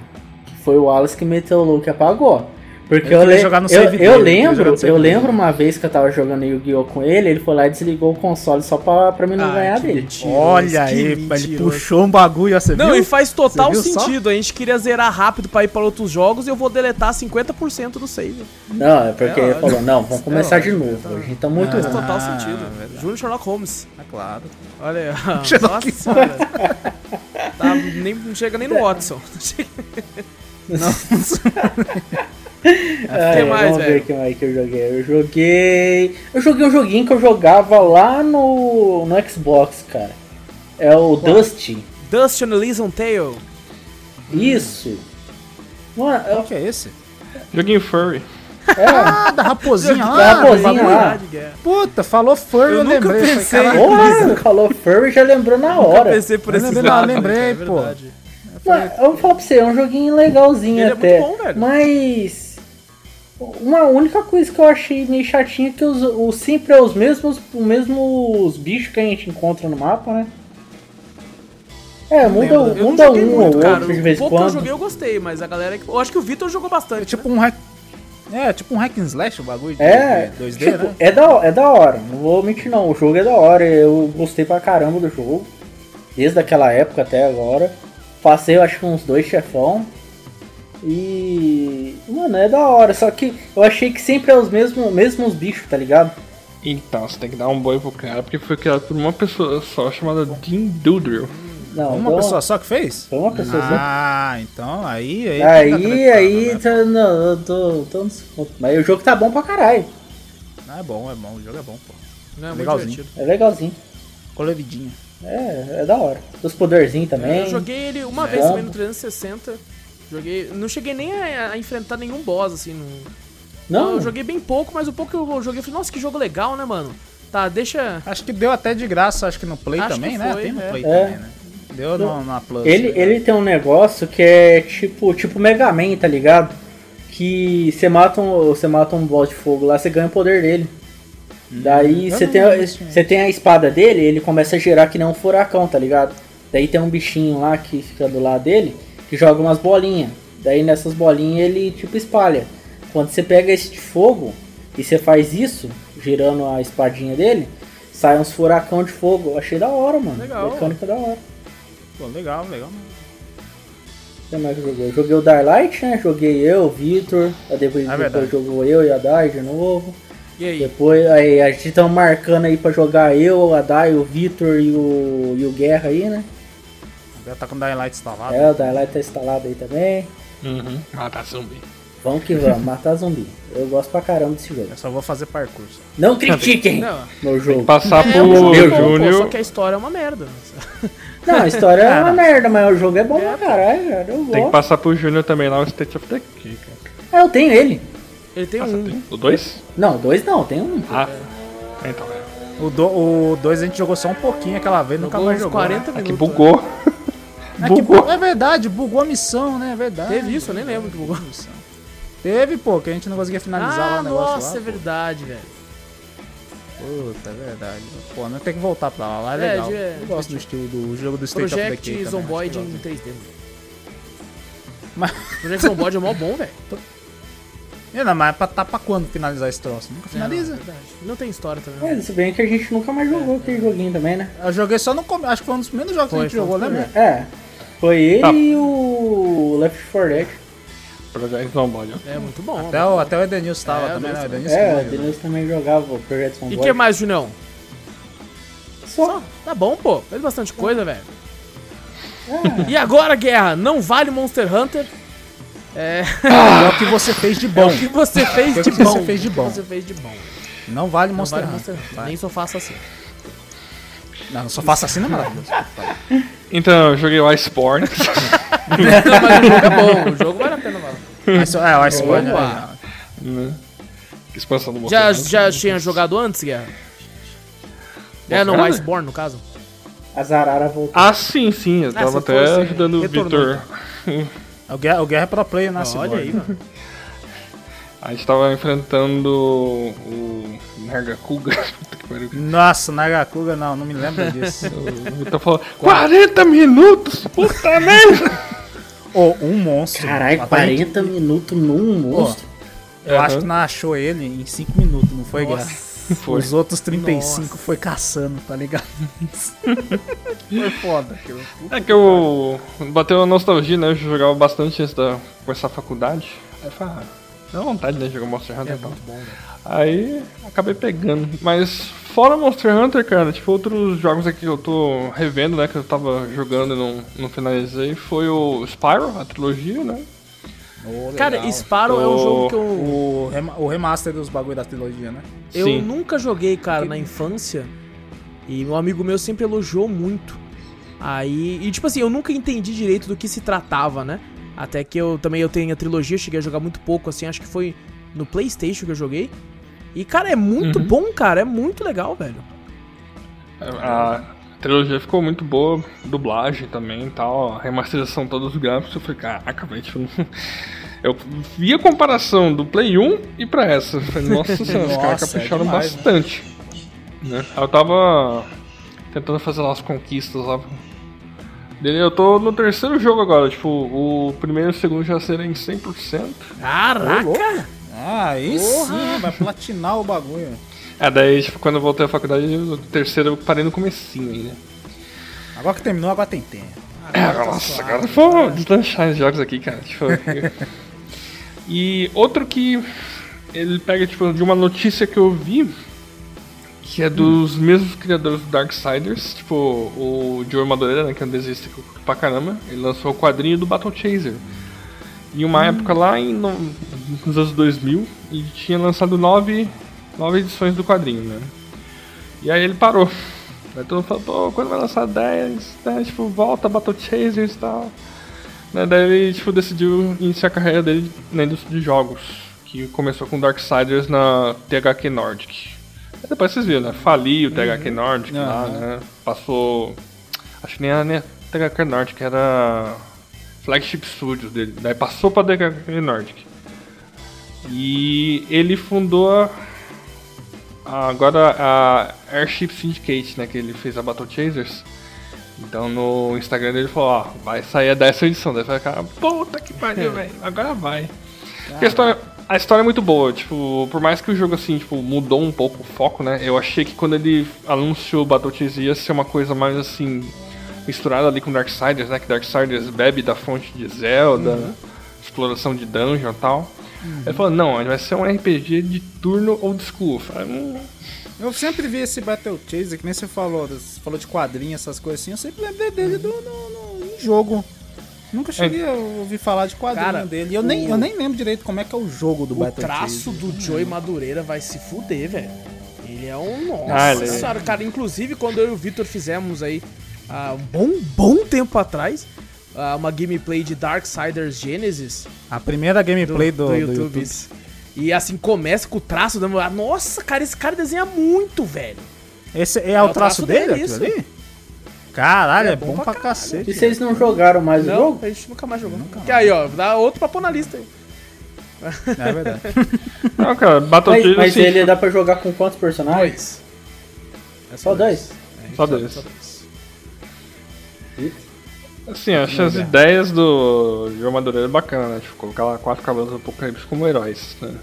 que foi o Wallace que meteu o louco e apagou. Porque Eu eu, le- jogar no eu, save eu lembro, eu lembro uma vez que eu tava jogando Yu-Gi-Oh! com ele, ele foi lá e desligou o console só pra, pra mim não Ai, ganhar dele. mentiroso, Olha aí, ele puxou um bagulho, ó, você Não, viu? e faz total viu só? sentido. A gente queria zerar rápido pra ir pra outros jogos e eu vou deletar 50% do save. Não, é porque É ele falou, não, vamos começar É de novo. tá. A gente tá muito Faz Ah, ruim. total sentido. Júnior Sherlock Holmes. É claro. Olha aí. Sherlock Nossa senhora. Tá, nem, não chega nem no Watson. Que mais, vamos ver velho? o que mais que eu joguei. Eu joguei. Eu joguei um joguinho que eu jogava lá no, no Xbox, cara. É o Dusty. Dust on Elysian Tale. Isso. Mano, Qual eu- que é esse? Joguinho furry. é. Ah, da raposinha lá. Da raposinha lá. Puta, falou furry, Eu eu, nunca lembrei. Pensei. Porra, falou Furry já lembrou na Nunca hora. pensei por Eu esse lembrei, lado, não, lembrei, é pô. Mano, eu vou falar pra você, é um joguinho legalzinho Ele é até. muito bom, velho. Mas. Uma única coisa que eu achei meio chatinha é que os, os- sempre é os mesmos, os mesmos bichos que a gente encontra no mapa, né? É, muda, muda um muito, ou cara. outro de vez em que eu quando. joguei eu gostei, mas a galera... Eu acho que o Vitor jogou bastante. É tipo um hack... É, tipo um hack and slash o bagulho de, É, de 2D, tipo, né? é, da, é da hora, não vou mentir não, o jogo é da hora, eu gostei pra caramba do jogo, desde aquela época até agora. Passei, eu acho que uns dois chefão. E. Mano, é da hora, só que eu achei que sempre é os mesmos, mesmos bichos, tá ligado? Então, você tem que dar um boi pro cara, porque foi criado por uma pessoa só chamada Jim Doodle. Não, Uma então- pessoa só que fez? Foi uma pessoa só. Ah, então aí... Aí, Aí, fica aí, tranquilo, né? tá, não, eu tô, tô nos. Mas o jogo tá bom pra caralho. É bom, é bom, o jogo é bom, pô. Não, é muito Legalzinho. divertido. É legalzinho. Colevidinha. É, é da hora. Dos poderzinhos também. Eu joguei ele uma É. vez também no 360. Joguei... Não cheguei nem a, a enfrentar nenhum boss, assim, no... Não, Eu joguei bem pouco, mas o pouco que eu joguei, eu falei, nossa, que jogo legal, né, mano? Tá, deixa... Acho que deu até de graça, acho que no Play Acho também, que né? foi, Tem no é. Play É. também, né? Deu no, na Plus. Ele, né? ele tem um negócio que é tipo, tipo Mega Man, tá ligado? Que você mata um, você mata um boss de fogo lá, você ganha o poder dele. Daí eu você não tem, você tem a espada dele, ele começa a gerar que nem um furacão, tá ligado? Daí tem um bichinho lá que fica do lado dele, que joga umas bolinhas. Daí nessas bolinhas ele tipo espalha. Quando você pega esse de fogo e você faz isso, girando a espadinha dele, sai uns furacão de fogo. Eu achei da hora, mano. Legal. Mecânica da hora. Pô, legal, legal. O que mais que eu joguei? Eu joguei o Darlight, né? Joguei eu, o Vitor. Aí Depois, É depois jogou eu e a Dai de novo. E aí? Depois aí, a gente tá marcando aí pra jogar eu, a Dai, o Vitor e o, e o Guerra aí, né? Já tá com o Dying Light instalado. É, o Darlight tá instalado aí também. Uhum. Tá zumbi. Vamos que vamos, matar zumbi. Eu gosto pra caramba desse jogo. Eu só vou fazer parkour. só. Não critiquem Não. meu jogo. Passar É, pro o jogo é pô, Júnior. só que a história é uma merda. Não, a história é uma merda, mas o jogo é bom pra caralho, cara. Eu Tem que passar pro Júnior também lá o State of the Key, cara. Ah, eu tenho ele. Ele tem Passa, um. tem? O 2? Não, dois não, tem um. Ah, então é. O 2 o dois a gente jogou só um pouquinho aquela vez, nunca Jogou mais uns jogou. 40 né? É que minutos. bugou. É, que, bugou. é verdade, bugou a missão, né? É verdade. Teve isso, eu nem lembro que bugou. Teve, pô, que a gente não conseguia finalizar lá Ah, o negócio nossa, lá. é verdade, velho. Puta, é verdade. Pô, não tem que voltar pra lá, lá é É, legal. de- é, eu gosto do estilo do jogo do State of the Project Decay também, Zomboid em que 3D. mano. Mas- Project Zomboid é mó bom, velho. eu- Não, mas é pra, tá pra quando finalizar esse troço? Nunca Não, finaliza. é verdade. Não tem história também. É, se bem que a gente nunca mais jogou aquele joguinho também, né? Eu joguei só no começo, acho que foi um dos primeiros jogos Foi, que a gente jogou, lembra? É. Foi ele Tá. e o Left 4 Dead. Project Zomboid. ó. É muito bom. Até o, até o Edenilson tava É, também, né? O Edenilson- Edenilson É, o que jogou. Denilson também jogava o Project E Zomboid. o que mais, Junão? Só. Tá bom, pô. Fez bastante coisa, velho. É. E agora, Guerra? Não vale Monster Hunter? É. É o que você fez de É bom. o que você fez É de que bom. você fez de O que bom. você fez de bom. Não vale Não Monster vale Hunter. Monster Hunter. Nem só faça assim. Não, só faça assim, não é maravilhoso. Então, eu joguei o Iceborne. Não, mas o jogo é bom. O jogo vale a pena, mano. É, o Iceborne. Opa. é, né? Que expansão do Já, Hunter. já tinha jogado antes, Guerra? É, não, Hunter? Iceborne, no caso. A Zarara voltou. Ah, sim, sim. Eu Ah, tava você até foi, ajudando o Victor. é. O Guerra, o Guerra é pro player na Olha aí, mano. A gente tava enfrentando o Nargacuga. Puta que pariu. Nossa, Nagakuga não, não me lembro disso. O Victor falou: 40 minutos! Puta merda! Ô, um monstro. Caralho, Até a gente- 40 minutos num monstro. Eu acho Aham. que nós achou ele em 5 minutos, não foi, Guerra? Foi. Os outros 35 Nossa. foi caçando, tá ligado? foi foda. aquilo. É que eu bateu a nostalgia, né? Eu jogava bastante antes da começar a faculdade. Aí eu falei, ah, dá vontade né, de jogar Monster Hunter É e tal. muito bom, velho. Aí acabei pegando. Mas fora Monster Hunter, cara, tipo, outros jogos aqui que eu tô revendo, né? Que eu tava jogando e não, não finalizei, foi o Spyro, a trilogia, né? Ô, Cara. Spyro é um jogo que eu, O, o remaster dos bagulho da trilogia, né? eu Sim. nunca joguei, cara, na infância. E um amigo meu sempre elogiou muito. Aí, e tipo assim, eu nunca entendi direito do que se tratava, né? Até que eu também eu tenho a trilogia, cheguei a jogar muito pouco, assim, acho que foi no PlayStation que eu joguei. E cara, é muito Uhum. bom, cara, é muito legal, velho. A trilogia ficou muito boa, dublagem também e tal, a remasterização todos os gráficos, eu falei, caraca, velho, tipo, eu vi a comparação do Play 1 e pra essa, falei, nossa senhora, os caras é capricharam demais, bastante. Né? Eu tava tentando fazer lá as conquistas lá. Dele, Eu tô no terceiro jogo agora, tipo, o primeiro e o segundo já serem 100%. Caraca! Ah, aí sim, vai platinar o bagulho. É, daí, tipo, quando eu voltei à faculdade, o terceiro eu parei no comecinho ainda. Agora que terminou, agora tem tempo. É, nossa, agora vou deslanchar os jogos aqui, cara. Tipo, e outro que ele pega, tipo, de uma notícia que eu vi, que é dos mesmos criadores do Darksiders, tipo, o Joe Madureira, né, que é um desenhista pra caramba, ele lançou o quadrinho do Battle Chaser. Em uma época lá em, no- nos anos 2000, e tinha lançado nove, nove edições do quadrinho, né. E aí ele parou. Aí todo mundo falou, pô, quando vai lançar 10, né, tipo, volta Battle Chasers e tal. Né, daí ele, tipo, decidiu iniciar a carreira dele na indústria de jogos, que começou com Darksiders na THQ Nordic. Depois vocês viram, né, faliu o THQ Nordic lá, Aham. né, passou... Acho que nem era nem THQ Nordic, era Flagship Studios dele, daí passou pra THQ Nordic. E ele fundou a Agora a Airship Syndicate, né, que ele fez a Battle Chasers, Então no Instagram dele falou, ó, vai sair a dessa edição. Daí vai ficar, puta que pariu, velho, agora vai. Porque a história, a história é muito boa, tipo, por mais que o jogo assim, tipo, mudou um pouco o foco, né? Eu achei que quando ele anunciou Battletoads ia ser uma coisa mais assim, misturada ali com Darksiders, né? Que Darksiders bebe da fonte de Zelda, exploração de dungeon e tal. Ele falou, não, vai ser um RPG de turno old school. Eu falei, hum, Eu sempre vi esse Battle Chaser, que nem você falou, você falou de quadrinhos, essas coisas assim, eu sempre lembrei dele do, no, no- em jogo. Nunca cheguei a ouvir falar de quadrinho Cara, dele. E eu, nem, o- eu nem lembro direito como é que é o jogo do O Battle traço Chaser. do Joey Madureira vai se fuder, velho. Ele é um. Nossa Ah, ele é- senhora, cara. Inclusive, quando eu e o Victor fizemos aí, há um bom, bom tempo atrás, ah, uma gameplay de Darksiders Genesis A primeira gameplay do, do YouTube. isso. E assim, começa com o traço da. ah, Nossa, cara, esse cara desenha muito, velho. Esse é, o traço dele, aquilo isso. ali? Caralho, É é, bom bom, pra cacete. E vocês não jogaram mais o Não, jogo? a gente nunca mais jogou. Que aí, ó, dá outro pra pôr na lista aí. É verdade. Não, cara, Battletoads Mas, mas assim, ele dá pra jogar com quantos personagens? Dois. É Só dois? Só dois. Só dois. Assim, acho as ideias do João Madureira é bacana, né? Tipo, colocar lá quatro cavalos do Apocalipse como heróis, né?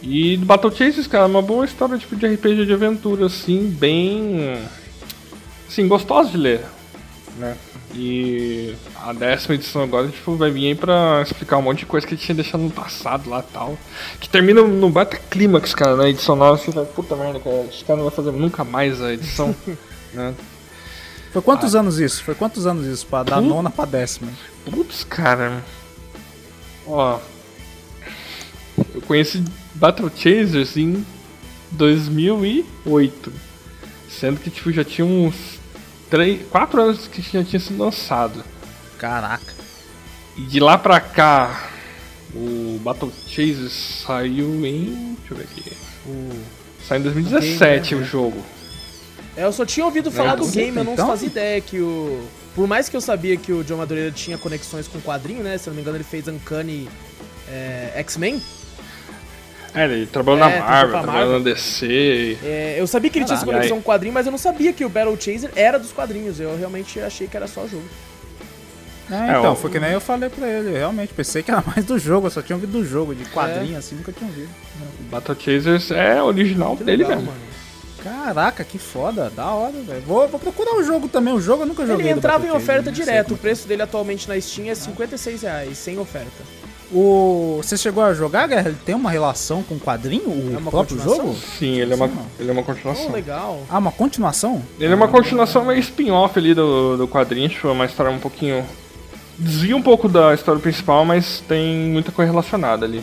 E do Battle Chasers, cara, é uma boa história tipo de RPG de aventura, assim, bem. Assim, gostosa de ler, né? E a décima edição agora, tipo, vai vir aí pra explicar um monte de coisa que ele tinha deixado no passado lá e tal. Que termina no Bata Clímax, cara, na edição nova, você vai, puta merda, cara, esse cara não vai fazer nunca mais a edição, né? Foi quantos anos isso? Foi quantos anos isso? Pra dar Puta. nona pra décima? Putz, cara. Ó. Eu conheci Battle Chasers em 2008. Sendo que, tipo, já tinha uns 3, 4 anos que já tinha sido lançado. Caraca. E de lá pra cá, o Battle Chasers saiu em. Deixa eu ver aqui. Saiu em 2017 Ok, né? o jogo. É, eu só tinha ouvido falar do Então? game, eu não Então? fazia ideia que o. Por mais que eu sabia que o John Madureira tinha conexões com o quadrinho, né? Se eu não me engano, ele fez Uncanny é, X-Men. É, ele trabalhou É, na Marvel, pra trabalhou Marvel. na DC. É, eu sabia que ele tinha essa conexão com o quadrinho, mas eu não sabia que o Battle Chaser era dos quadrinhos. Eu realmente achei que era só jogo. É, É, então, o- foi que nem eu falei pra ele. Eu realmente pensei que era mais do jogo, eu só tinha ouvido do jogo, de quadrinho assim, nunca tinha ouvido. O Battle Chasers é original Que dele legal, mesmo. mano. Caraca, que foda, da hora, velho. Vou, vou procurar o jogo também, o jogo eu nunca joguei. Ele entrava em oferta direto. O é. preço dele atualmente na Steam é 56 reais, sem oferta. O... Você chegou a jogar, Guerra? Ele tem uma relação com o quadrinho, o É uma próprio continuação? jogo? Sim, ele é uma, Sim, ele é uma Oh, continuação. legal. Ah, uma continuação? Ele é uma continuação meio spin-off ali do, do quadrinho, tipo, é uma história um pouquinho. Desvia um pouco da história principal, mas tem muita coisa relacionada ali.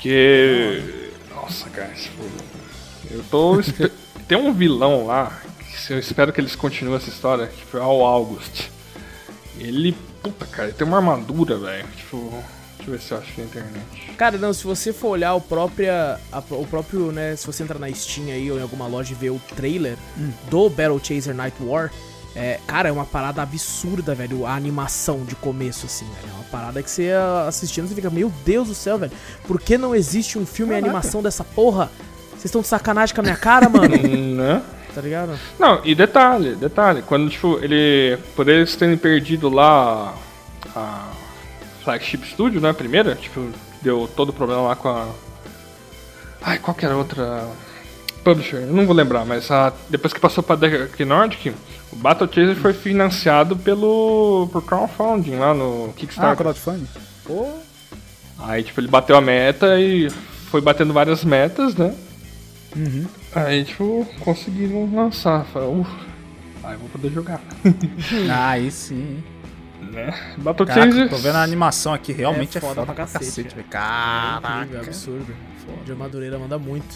Que. Nossa, cara, tipo. Eu tô. tem um vilão lá, que eu espero que eles continuem essa história, tipo, é o August. Ele. Puta, cara, tem uma armadura, velho. Tipo. Deixa eu ver se eu acho na internet. Cara, não, se você for olhar o, própria, a- o próprio, né, se você entrar na Steam aí ou em alguma loja e ver o trailer do Battle Chaser Night War, é, cara, é uma parada absurda, velho, a animação de começo, assim, velho. É uma parada que você assistindo, você fica, meu Deus do céu, velho, por que não existe um filme e Caraca. animação dessa porra? Vocês estão de sacanagem com a minha cara, mano? Hum, né? Tá ligado? Não, e detalhe, detalhe, quando tipo, ele. Por eles terem perdido lá a Flagship Studio, né? A primeira, tipo, deu todo o problema lá com a. Ai, qual que era a outra. Publisher, eu não vou lembrar, mas a, depois que passou pra Dark Nordic, o Battle Chaser foi financiado pelo. por crowdfunding lá no Ah, Kickstarter. crowdfunding. Pô, Aí, tipo, ele bateu a meta e foi batendo várias metas, né? Uhum. Aí, tipo, conseguiram lançar. Falei, uff, aí eu vou poder jogar. Ah, aí sim. né? Battle Caraca, tô vendo a animação aqui, realmente é, foda, pra cacete. É Caraca. incrível, é absurdo. De Madureira manda muito.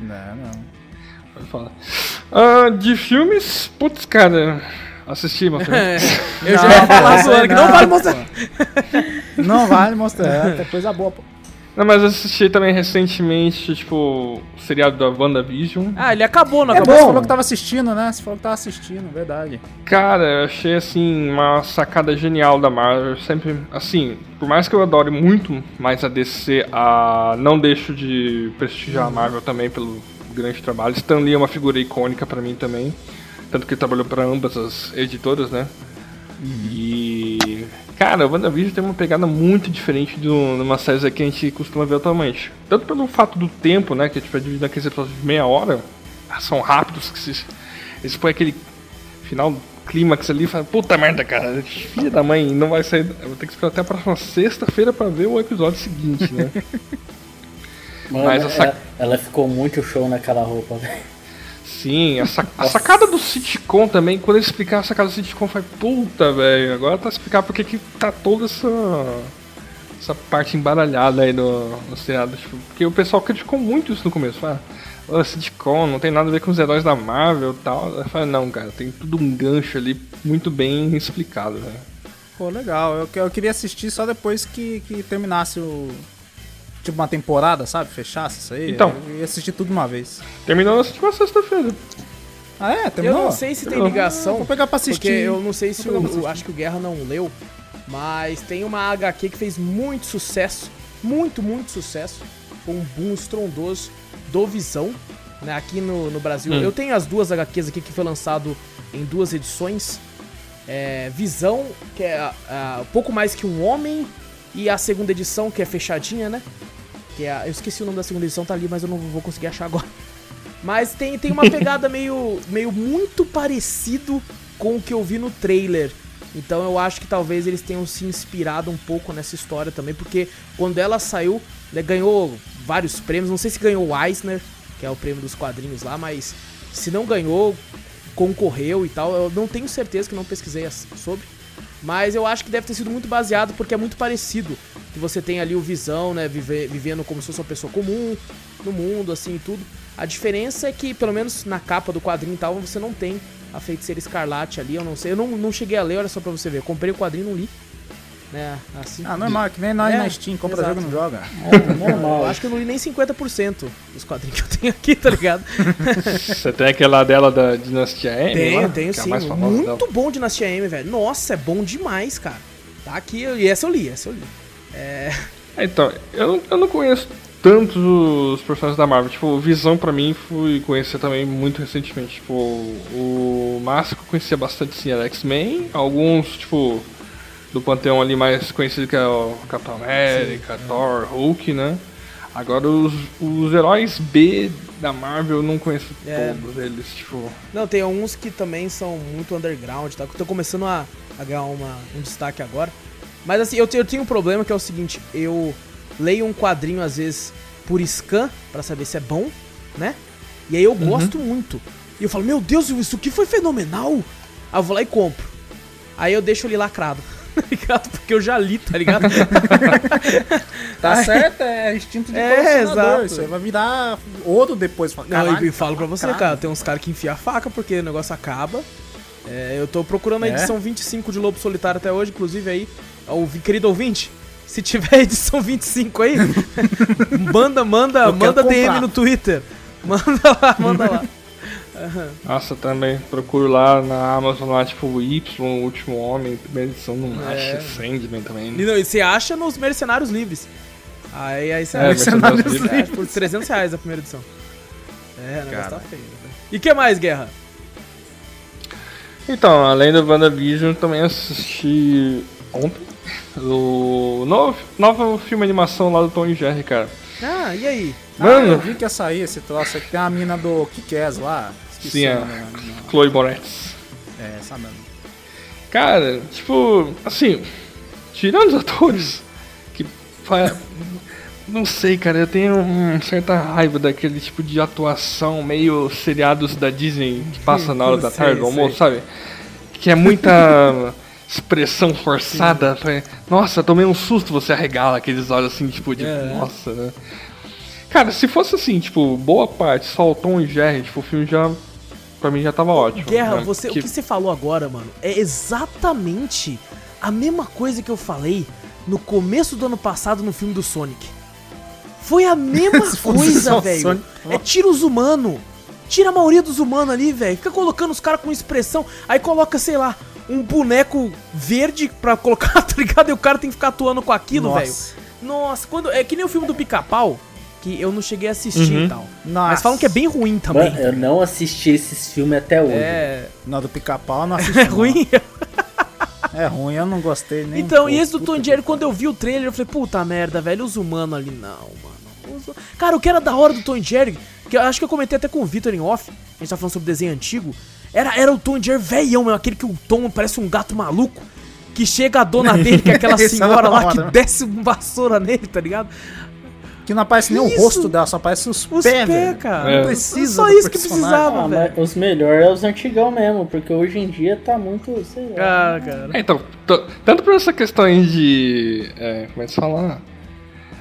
Não, não. Pode falar. Ah, de filmes, putz, cara, assisti, meu filho. É, eu já ia falar zoando que não não, vale mostrar. Não vale mostrar, é coisa boa, pô. Não, mas assisti também recentemente, tipo, o seriado da WandaVision. Ah, ele acabou, não É acabou? bom. Você falou que tava assistindo, né? Você falou que tava assistindo, verdade. Cara, eu achei, assim, uma sacada genial da Marvel. Eu sempre, assim, por mais que eu adore muito mais a DC, a... não deixo de prestigiar a Marvel também pelo grande trabalho. Stan Lee é uma figura icônica pra mim também. Tanto que ele trabalhou pra ambas as editoras, né? E. Cara, o WandaVision tem uma pegada muito diferente de uma série que a gente costuma ver atualmente. Tanto pelo fato do tempo, né? Que a gente vai dividir naqueles episódios de meia hora. São rápidos, que se, eles põem aquele final clímax ali e falam, puta merda, cara, filha da mãe, não vai sair. Eu vou ter que esperar até a próxima sexta-feira pra ver o episódio seguinte, né? Mano, Mas a sac- ela, ela ficou muito show naquela roupa, velho. Sim, a, a sacada do sitcom também, quando ele explicar a sacada do sitcom, foi puta, velho. Agora tá explicar porque que tá toda essa. essa parte embaralhada aí no, no seriado. Tipo, porque o pessoal criticou muito isso no começo. Fala, "Ô, sitcom, não tem nada a ver com os heróis da Marvel e tal. Eu falei, não, cara, tem tudo um gancho ali muito bem explicado, velho. Pô, legal. Eu, eu queria assistir só depois que, que terminasse o. Tipo uma temporada, sabe? Fechasse isso aí. Então. Eu ia assistir tudo de uma vez. Terminou na última sexta-feira. Ah, é? Eu Terminou? não sei se tem Eu- ligação. Vou pegar pra assistir. Porque eu não sei se o, assistir. acho que o Guerra não leu, mas tem uma HQ que fez muito sucesso, muito, muito sucesso, com um boom estrondoso do Visão, né, aqui no, no Brasil. Hum. Eu tenho as duas HQs aqui que foi lançado em duas edições. É, Visão, que é ah, um pouco mais que um homem, e a segunda edição, que é fechadinha, né? Que é a- eu esqueci o nome da segunda edição, tá ali, mas eu não vou conseguir achar agora. Mas tem, tem uma pegada meio, meio muito parecido com o que eu vi no trailer. Então eu acho que talvez eles tenham se inspirado um pouco nessa história também, porque quando ela saiu, né, ganhou vários prêmios. Não sei se ganhou o Eisner, que é o prêmio dos quadrinhos lá, mas se não ganhou, concorreu e tal. Eu não tenho certeza que não pesquisei sobre. Mas eu acho que deve ter sido muito baseado porque é muito parecido. Que você tem ali o Visão, né? vive- vivendo como se fosse uma pessoa comum no mundo, assim e tudo. A diferença é que, pelo menos na capa do quadrinho e tal, você não tem a feiticeira escarlate ali. Eu não sei. Eu não, não cheguei a ler, olha só pra você ver. Eu comprei o quadrinho e não li. Né? Assim. Ah, normal, que nem nós É, na Steam, compra exato. jogo e não joga. Normal. Eu acho que eu não li nem 50% dos quadrinhos que eu tenho aqui, tá ligado? Você tem aquela dela da Dinastia M? Tenho, lá, tenho é sim. famosa Muito dela. bom Dinastia M, velho. Nossa, é bom demais, cara. Tá aqui, e essa eu li, essa eu li. É. É, Então, eu não, eu não conheço tantos os personagens da Marvel. Tipo, Visão pra mim fui conhecer também muito recentemente. Tipo, o eu conhecia bastante sim, era X-Men. Alguns, tipo, do panteão ali mais conhecido que é o Capitão América, Thor, Hulk, né? Agora os, os heróis B da Marvel eu não conheço É. todos eles, tipo. Não, tem uns que também são muito underground, tá? Que eu tô começando a, a ganhar uma, um destaque agora. Mas assim, eu, eu tenho um problema que é o seguinte, eu leio um quadrinho às vezes por scan pra saber se é bom, né? E aí eu gosto muito. E eu falo, meu Deus, isso aqui foi fenomenal. Aí eu vou lá e compro. Aí eu deixo ele lacrado. tá ligado? Porque eu já li, tá ligado? Tá certo, é instinto de É, colecionador. exato. Isso aí vai virar ouro depois. Fala, Não, "Caralho, e falo pra você, caralho." cara, tem uns caras que enfiam a faca porque o negócio acaba. É, eu tô procurando a É? edição 25 de Lobo Solitário até hoje, inclusive aí, ouvi- querido ouvinte, se tiver edição 25 aí, manda, manda, Eu manda DM comprar. no Twitter. Manda lá, manda lá. Nossa, também procuro lá na Amazon lá, tipo, Y, o Último Homem, primeira edição, não É. acha Sandman também. E não, e você acha nos Mercenários Livres. Aí, aí você É, acha, Mercenários você Livres. acha por 300 reais a primeira edição. É, o negócio tá feio. né? E que mais, Guerra? Então, além do WandaVision, também assisti ontem o novo, novo filme animação lá do Tom e Jerry, cara. Ah, e aí? Ah, Mano, eu vi que ia sair esse troço aqui. Tem a mina do Kikaz lá. Esqueci Sim, é. Chloe Moretz. É, essa mesmo. Cara, tipo, assim, tirando os atores, que fa- não sei, cara, eu tenho uma certa raiva daquele tipo de atuação meio seriados da Disney que passa na hora da tarde do almoço, sabe? Que é muita expressão forçada. Nossa, tomei um susto, você arregala aqueles olhos assim, tipo, de É. nossa, né? Cara, se fosse assim, tipo, boa parte, só o Tom e Jerry, tipo, o filme já, pra mim já tava ótimo. Guerra, né? você, Que- o que você falou agora, mano, é exatamente a mesma coisa que eu falei no começo do ano passado no filme do Sonic. Foi a mesma coisa, velho. É tira os humanos. Tira a maioria dos humanos ali, velho. Fica colocando os caras com expressão. Aí coloca, sei lá, um boneco verde pra colocar, tá ligado? E o cara tem que ficar atuando com aquilo, velho. Nossa. Nossa, quando. É que nem o filme do pica-pau. que eu não cheguei a assistir Uhum. e tal. Nossa. Mas falam que é bem ruim também. Mano, eu não assisti esses filmes até hoje. É, Não, do pica-pau eu não assisti. é não. ruim. É ruim, eu não gostei nem. Então, um e esse do Tom Jerry, quando eu vi o trailer, eu falei, puta merda, velho, os humanos ali, não, mano. Os- Cara, o que era da hora do Tom Jerry, que eu acho que eu comentei até com o Vitor em off, a gente tá falando sobre desenho antigo, era, era o Tom Jerry velhão, meu, aquele que o Tom parece um gato maluco, que chega a dona dele, que é aquela é senhora lá que desce uma vassoura nele, tá ligado? Que não aparece nem Isso. o rosto dela, só aparece os, Os pés, velho. cara. É. Não precisa Só isso que precisava, Ah, velho. os melhores é os antigão mesmo, porque hoje em dia tá muito, sei lá. Ah, cara. É, então, tanto por essa questão aí de. É, como é que se fala?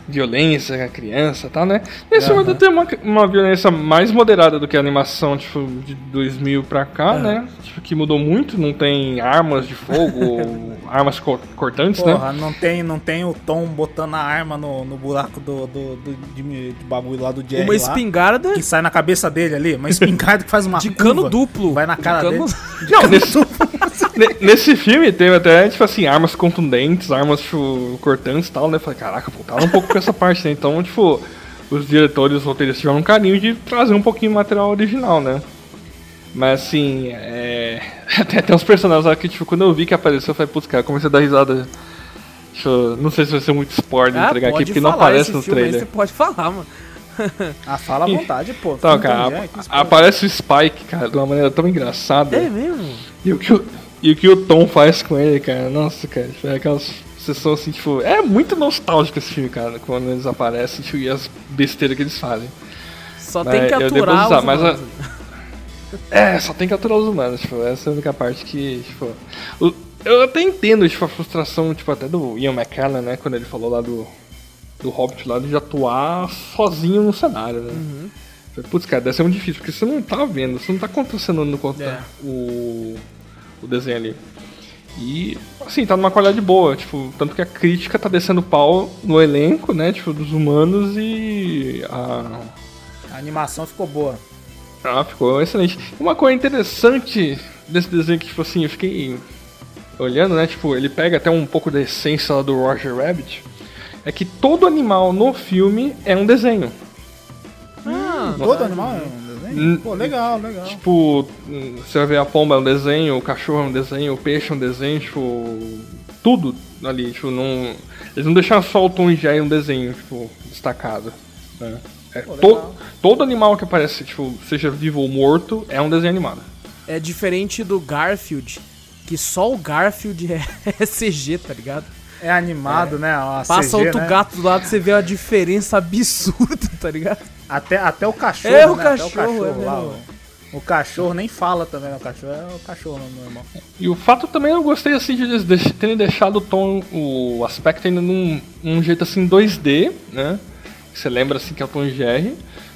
Violência, criança e tal, né? Esse filme até tem uma, uma violência mais moderada do que a animação, tipo, de 2000 pra cá, né? Tipo, que mudou muito, não tem armas de fogo, armas co- cortantes, né? Porra, não tem, não tem o Tom botando a arma no, no buraco do, do, do- de, de bagulho lá do Jerry Uma lá, espingarda que sai na cabeça dele ali, uma espingarda que faz uma de curva, cano duplo. vai na cara De cano- dele. Não, nesse, ne- nesse filme teve até, tipo assim, armas contundentes, armas, tipo, cortantes e tal, né? Falei, caraca, voltaram um pouco com essa parte, né? Então, tipo, os diretores, os roteiristas tiveram um carinho de trazer um pouquinho de material original, né? Mas, assim, é... Tem até uns personagens lá que, tipo, quando eu vi que apareceu, eu falei, putz, cara, comecei a dar risada. Deixa eu... Não sei se vai ser muito spoiler Ah, entregar aqui, porque não aparece esse no filme aí trailer. Você pode falar, mano. Ah, fala à vontade, pô. Então, cara, que a- aparece o Spike, cara, de uma maneira tão engraçada. É mesmo? E o, que o, e o que o Tom faz com ele, cara, nossa, cara, tipo, é aquelas sessões assim, tipo, é muito nostálgico esse filme, cara, quando eles aparecem tipo, e as besteiras que eles fazem. Só Mas tem que aturar usar, os mas humanos. É, só tem que aturar os humanos, tipo, essa é a única parte que, tipo. o- eu até entendo, tipo, a frustração, tipo, até do Ian McKellen, né, quando ele falou lá do. Do Hobbit lá de atuar sozinho no cenário, né? Uhum. Putz, cara, deve ser muito difícil, porque você não tá vendo, você não tá acontecendo no conta É. o, o desenho ali. E, assim, tá numa qualidade boa, tipo, tanto que a crítica tá descendo pau no elenco, né, tipo, dos humanos e a, A animação ficou boa. ah, ficou excelente. Uma coisa interessante desse desenho que, tipo assim, eu fiquei olhando, né? Tipo, ele pega até um pouco da essência lá do Roger Rabbit. É que todo animal no filme é um desenho. Ah, Todo animal é um? Hum. Pô, legal, legal. Tipo, você vai ver a pomba é um desenho, o cachorro é um desenho, o peixe é um desenho, tipo. Tudo ali, tipo, não. Eles não deixaram só o Tom e Jerry um desenho, tipo, destacado. né? É, Pô, to- todo animal que aparece, tipo, seja vivo ou morto, é um desenho animado. é diferente do Garfield, que só o Garfield é, é CG, tá ligado? É animado, né? A Passa CG, outro né? gato do lado, você vê a diferença absurda, tá ligado? Até, até o cachorro, É, o né? Até cachorro, é lá, o, o cachorro nem fala também, né? O cachorro é o cachorro normal. E o fato também eu gostei assim de eles terem deixado o tom, o aspecto ainda num, num jeito assim 2D, né? Você lembra assim que é o Tom.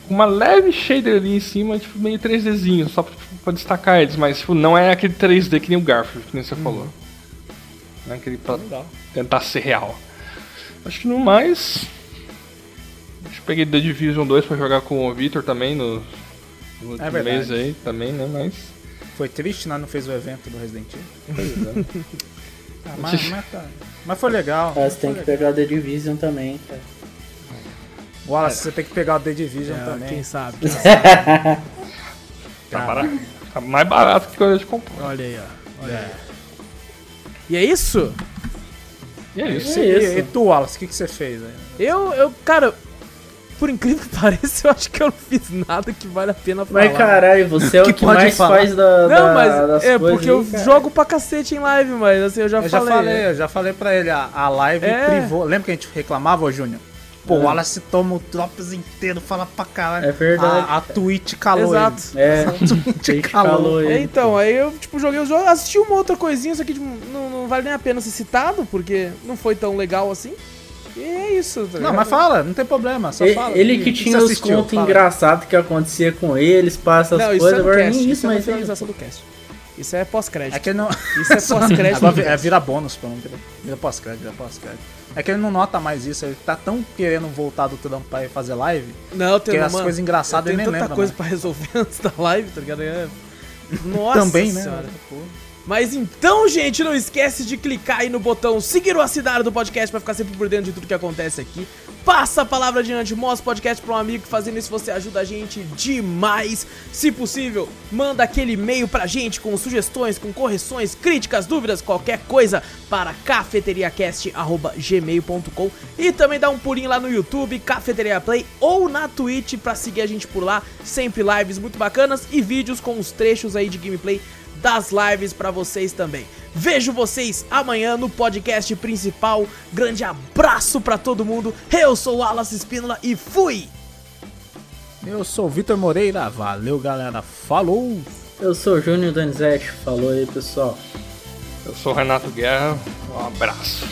Com uma leve shader ali em cima, tipo, meio 3Dzinho, só pra, tipo, pra destacar eles, mas tipo, não é aquele 3D que nem o Garfield, que nem você falou. Não é aquele pra tentar ser real. Acho que no mais. Acho que peguei The Division 2 pra jogar com o Victor também no, no último verdade. mês aí também, né? Mas. Foi triste, né? Não fez o evento do Resident Evil. Pois é. Ah, mas, mas, tá- mas foi legal. Mas tem Foi que legal. pegar The Division também, cara. Wallace, você tem que pegar o The Division É, também. quem sabe, quem sabe. Tá, barato. Tá mais barato que quando a gente comprou. Olha aí, ó. Olha aí. E é isso? E é isso. Sim, É isso. E, e tu, Wallace, o que, que você fez aí? Eu, eu, cara, por incrível que pareça, eu acho que eu não fiz nada que vale a pena falar. Mas caralho, você é Que o que pode mais falar. faz da, Não, da- mas das é porque aí, eu cara. jogo pra cacete em live, mas assim, eu já Eu já falei. falei, eu já falei pra ele, a, a live É. privou. Lembra que a gente reclamava, ô Júnior? Pô, É. o Wallace toma o Drops inteiro, fala pra caralho. É verdade, A, a Twitch calou Exato. É, ele. a gente calou. falou É, ele. então, aí eu, tipo, joguei os jogos, assisti uma outra coisinha, isso aqui tipo, não, não vale nem a pena ser citado, porque não foi tão legal assim. E é isso, tá Não, mas fala, não tem problema, só E- fala. Ele que tinha os contos engraçados que acontecia com eles, passa as Não, isso coisas, é no agora cast, nem isso isso, é mas finalização do cast. Isso é É pós-crédito. que ele não. Isso é pós-crédito. Agora é, vira bônus, pô. Vira, vira pós-crédito, vira pós-crédito. É que ele não nota mais isso, ele tá tão querendo voltar do trampo pra ir fazer live, Não, tem que as mano, coisas engraçadas ele nem tanta lembra. coisa mais. pra resolver antes da live, tá ligado? É... Nossa Também, né? senhora. Mas então, gente, não esquece de clicar aí no botão seguir o assinar do podcast pra ficar sempre por dentro de tudo que acontece aqui. Passa a palavra adiante, mostra o podcast pra um amigo que fazendo isso você ajuda a gente demais. Se possível, manda aquele e-mail pra gente com sugestões, com correções, críticas, dúvidas, qualquer coisa para cafeteriacast.gmail.com e também dá um pulinho lá no YouTube, Cafeteria Play ou na Twitch pra seguir a gente por lá. Sempre lives muito bacanas e vídeos com os trechos aí de gameplay das lives pra vocês também. Vejo vocês amanhã no podcast principal. Grande abraço pra todo mundo. Eu sou o Alas Espínola e fui! Eu sou o Vitor Moreira, valeu galera, falou! Eu sou o Júnior Donizete, falou aí pessoal. Eu sou o Renato Guerra, um abraço.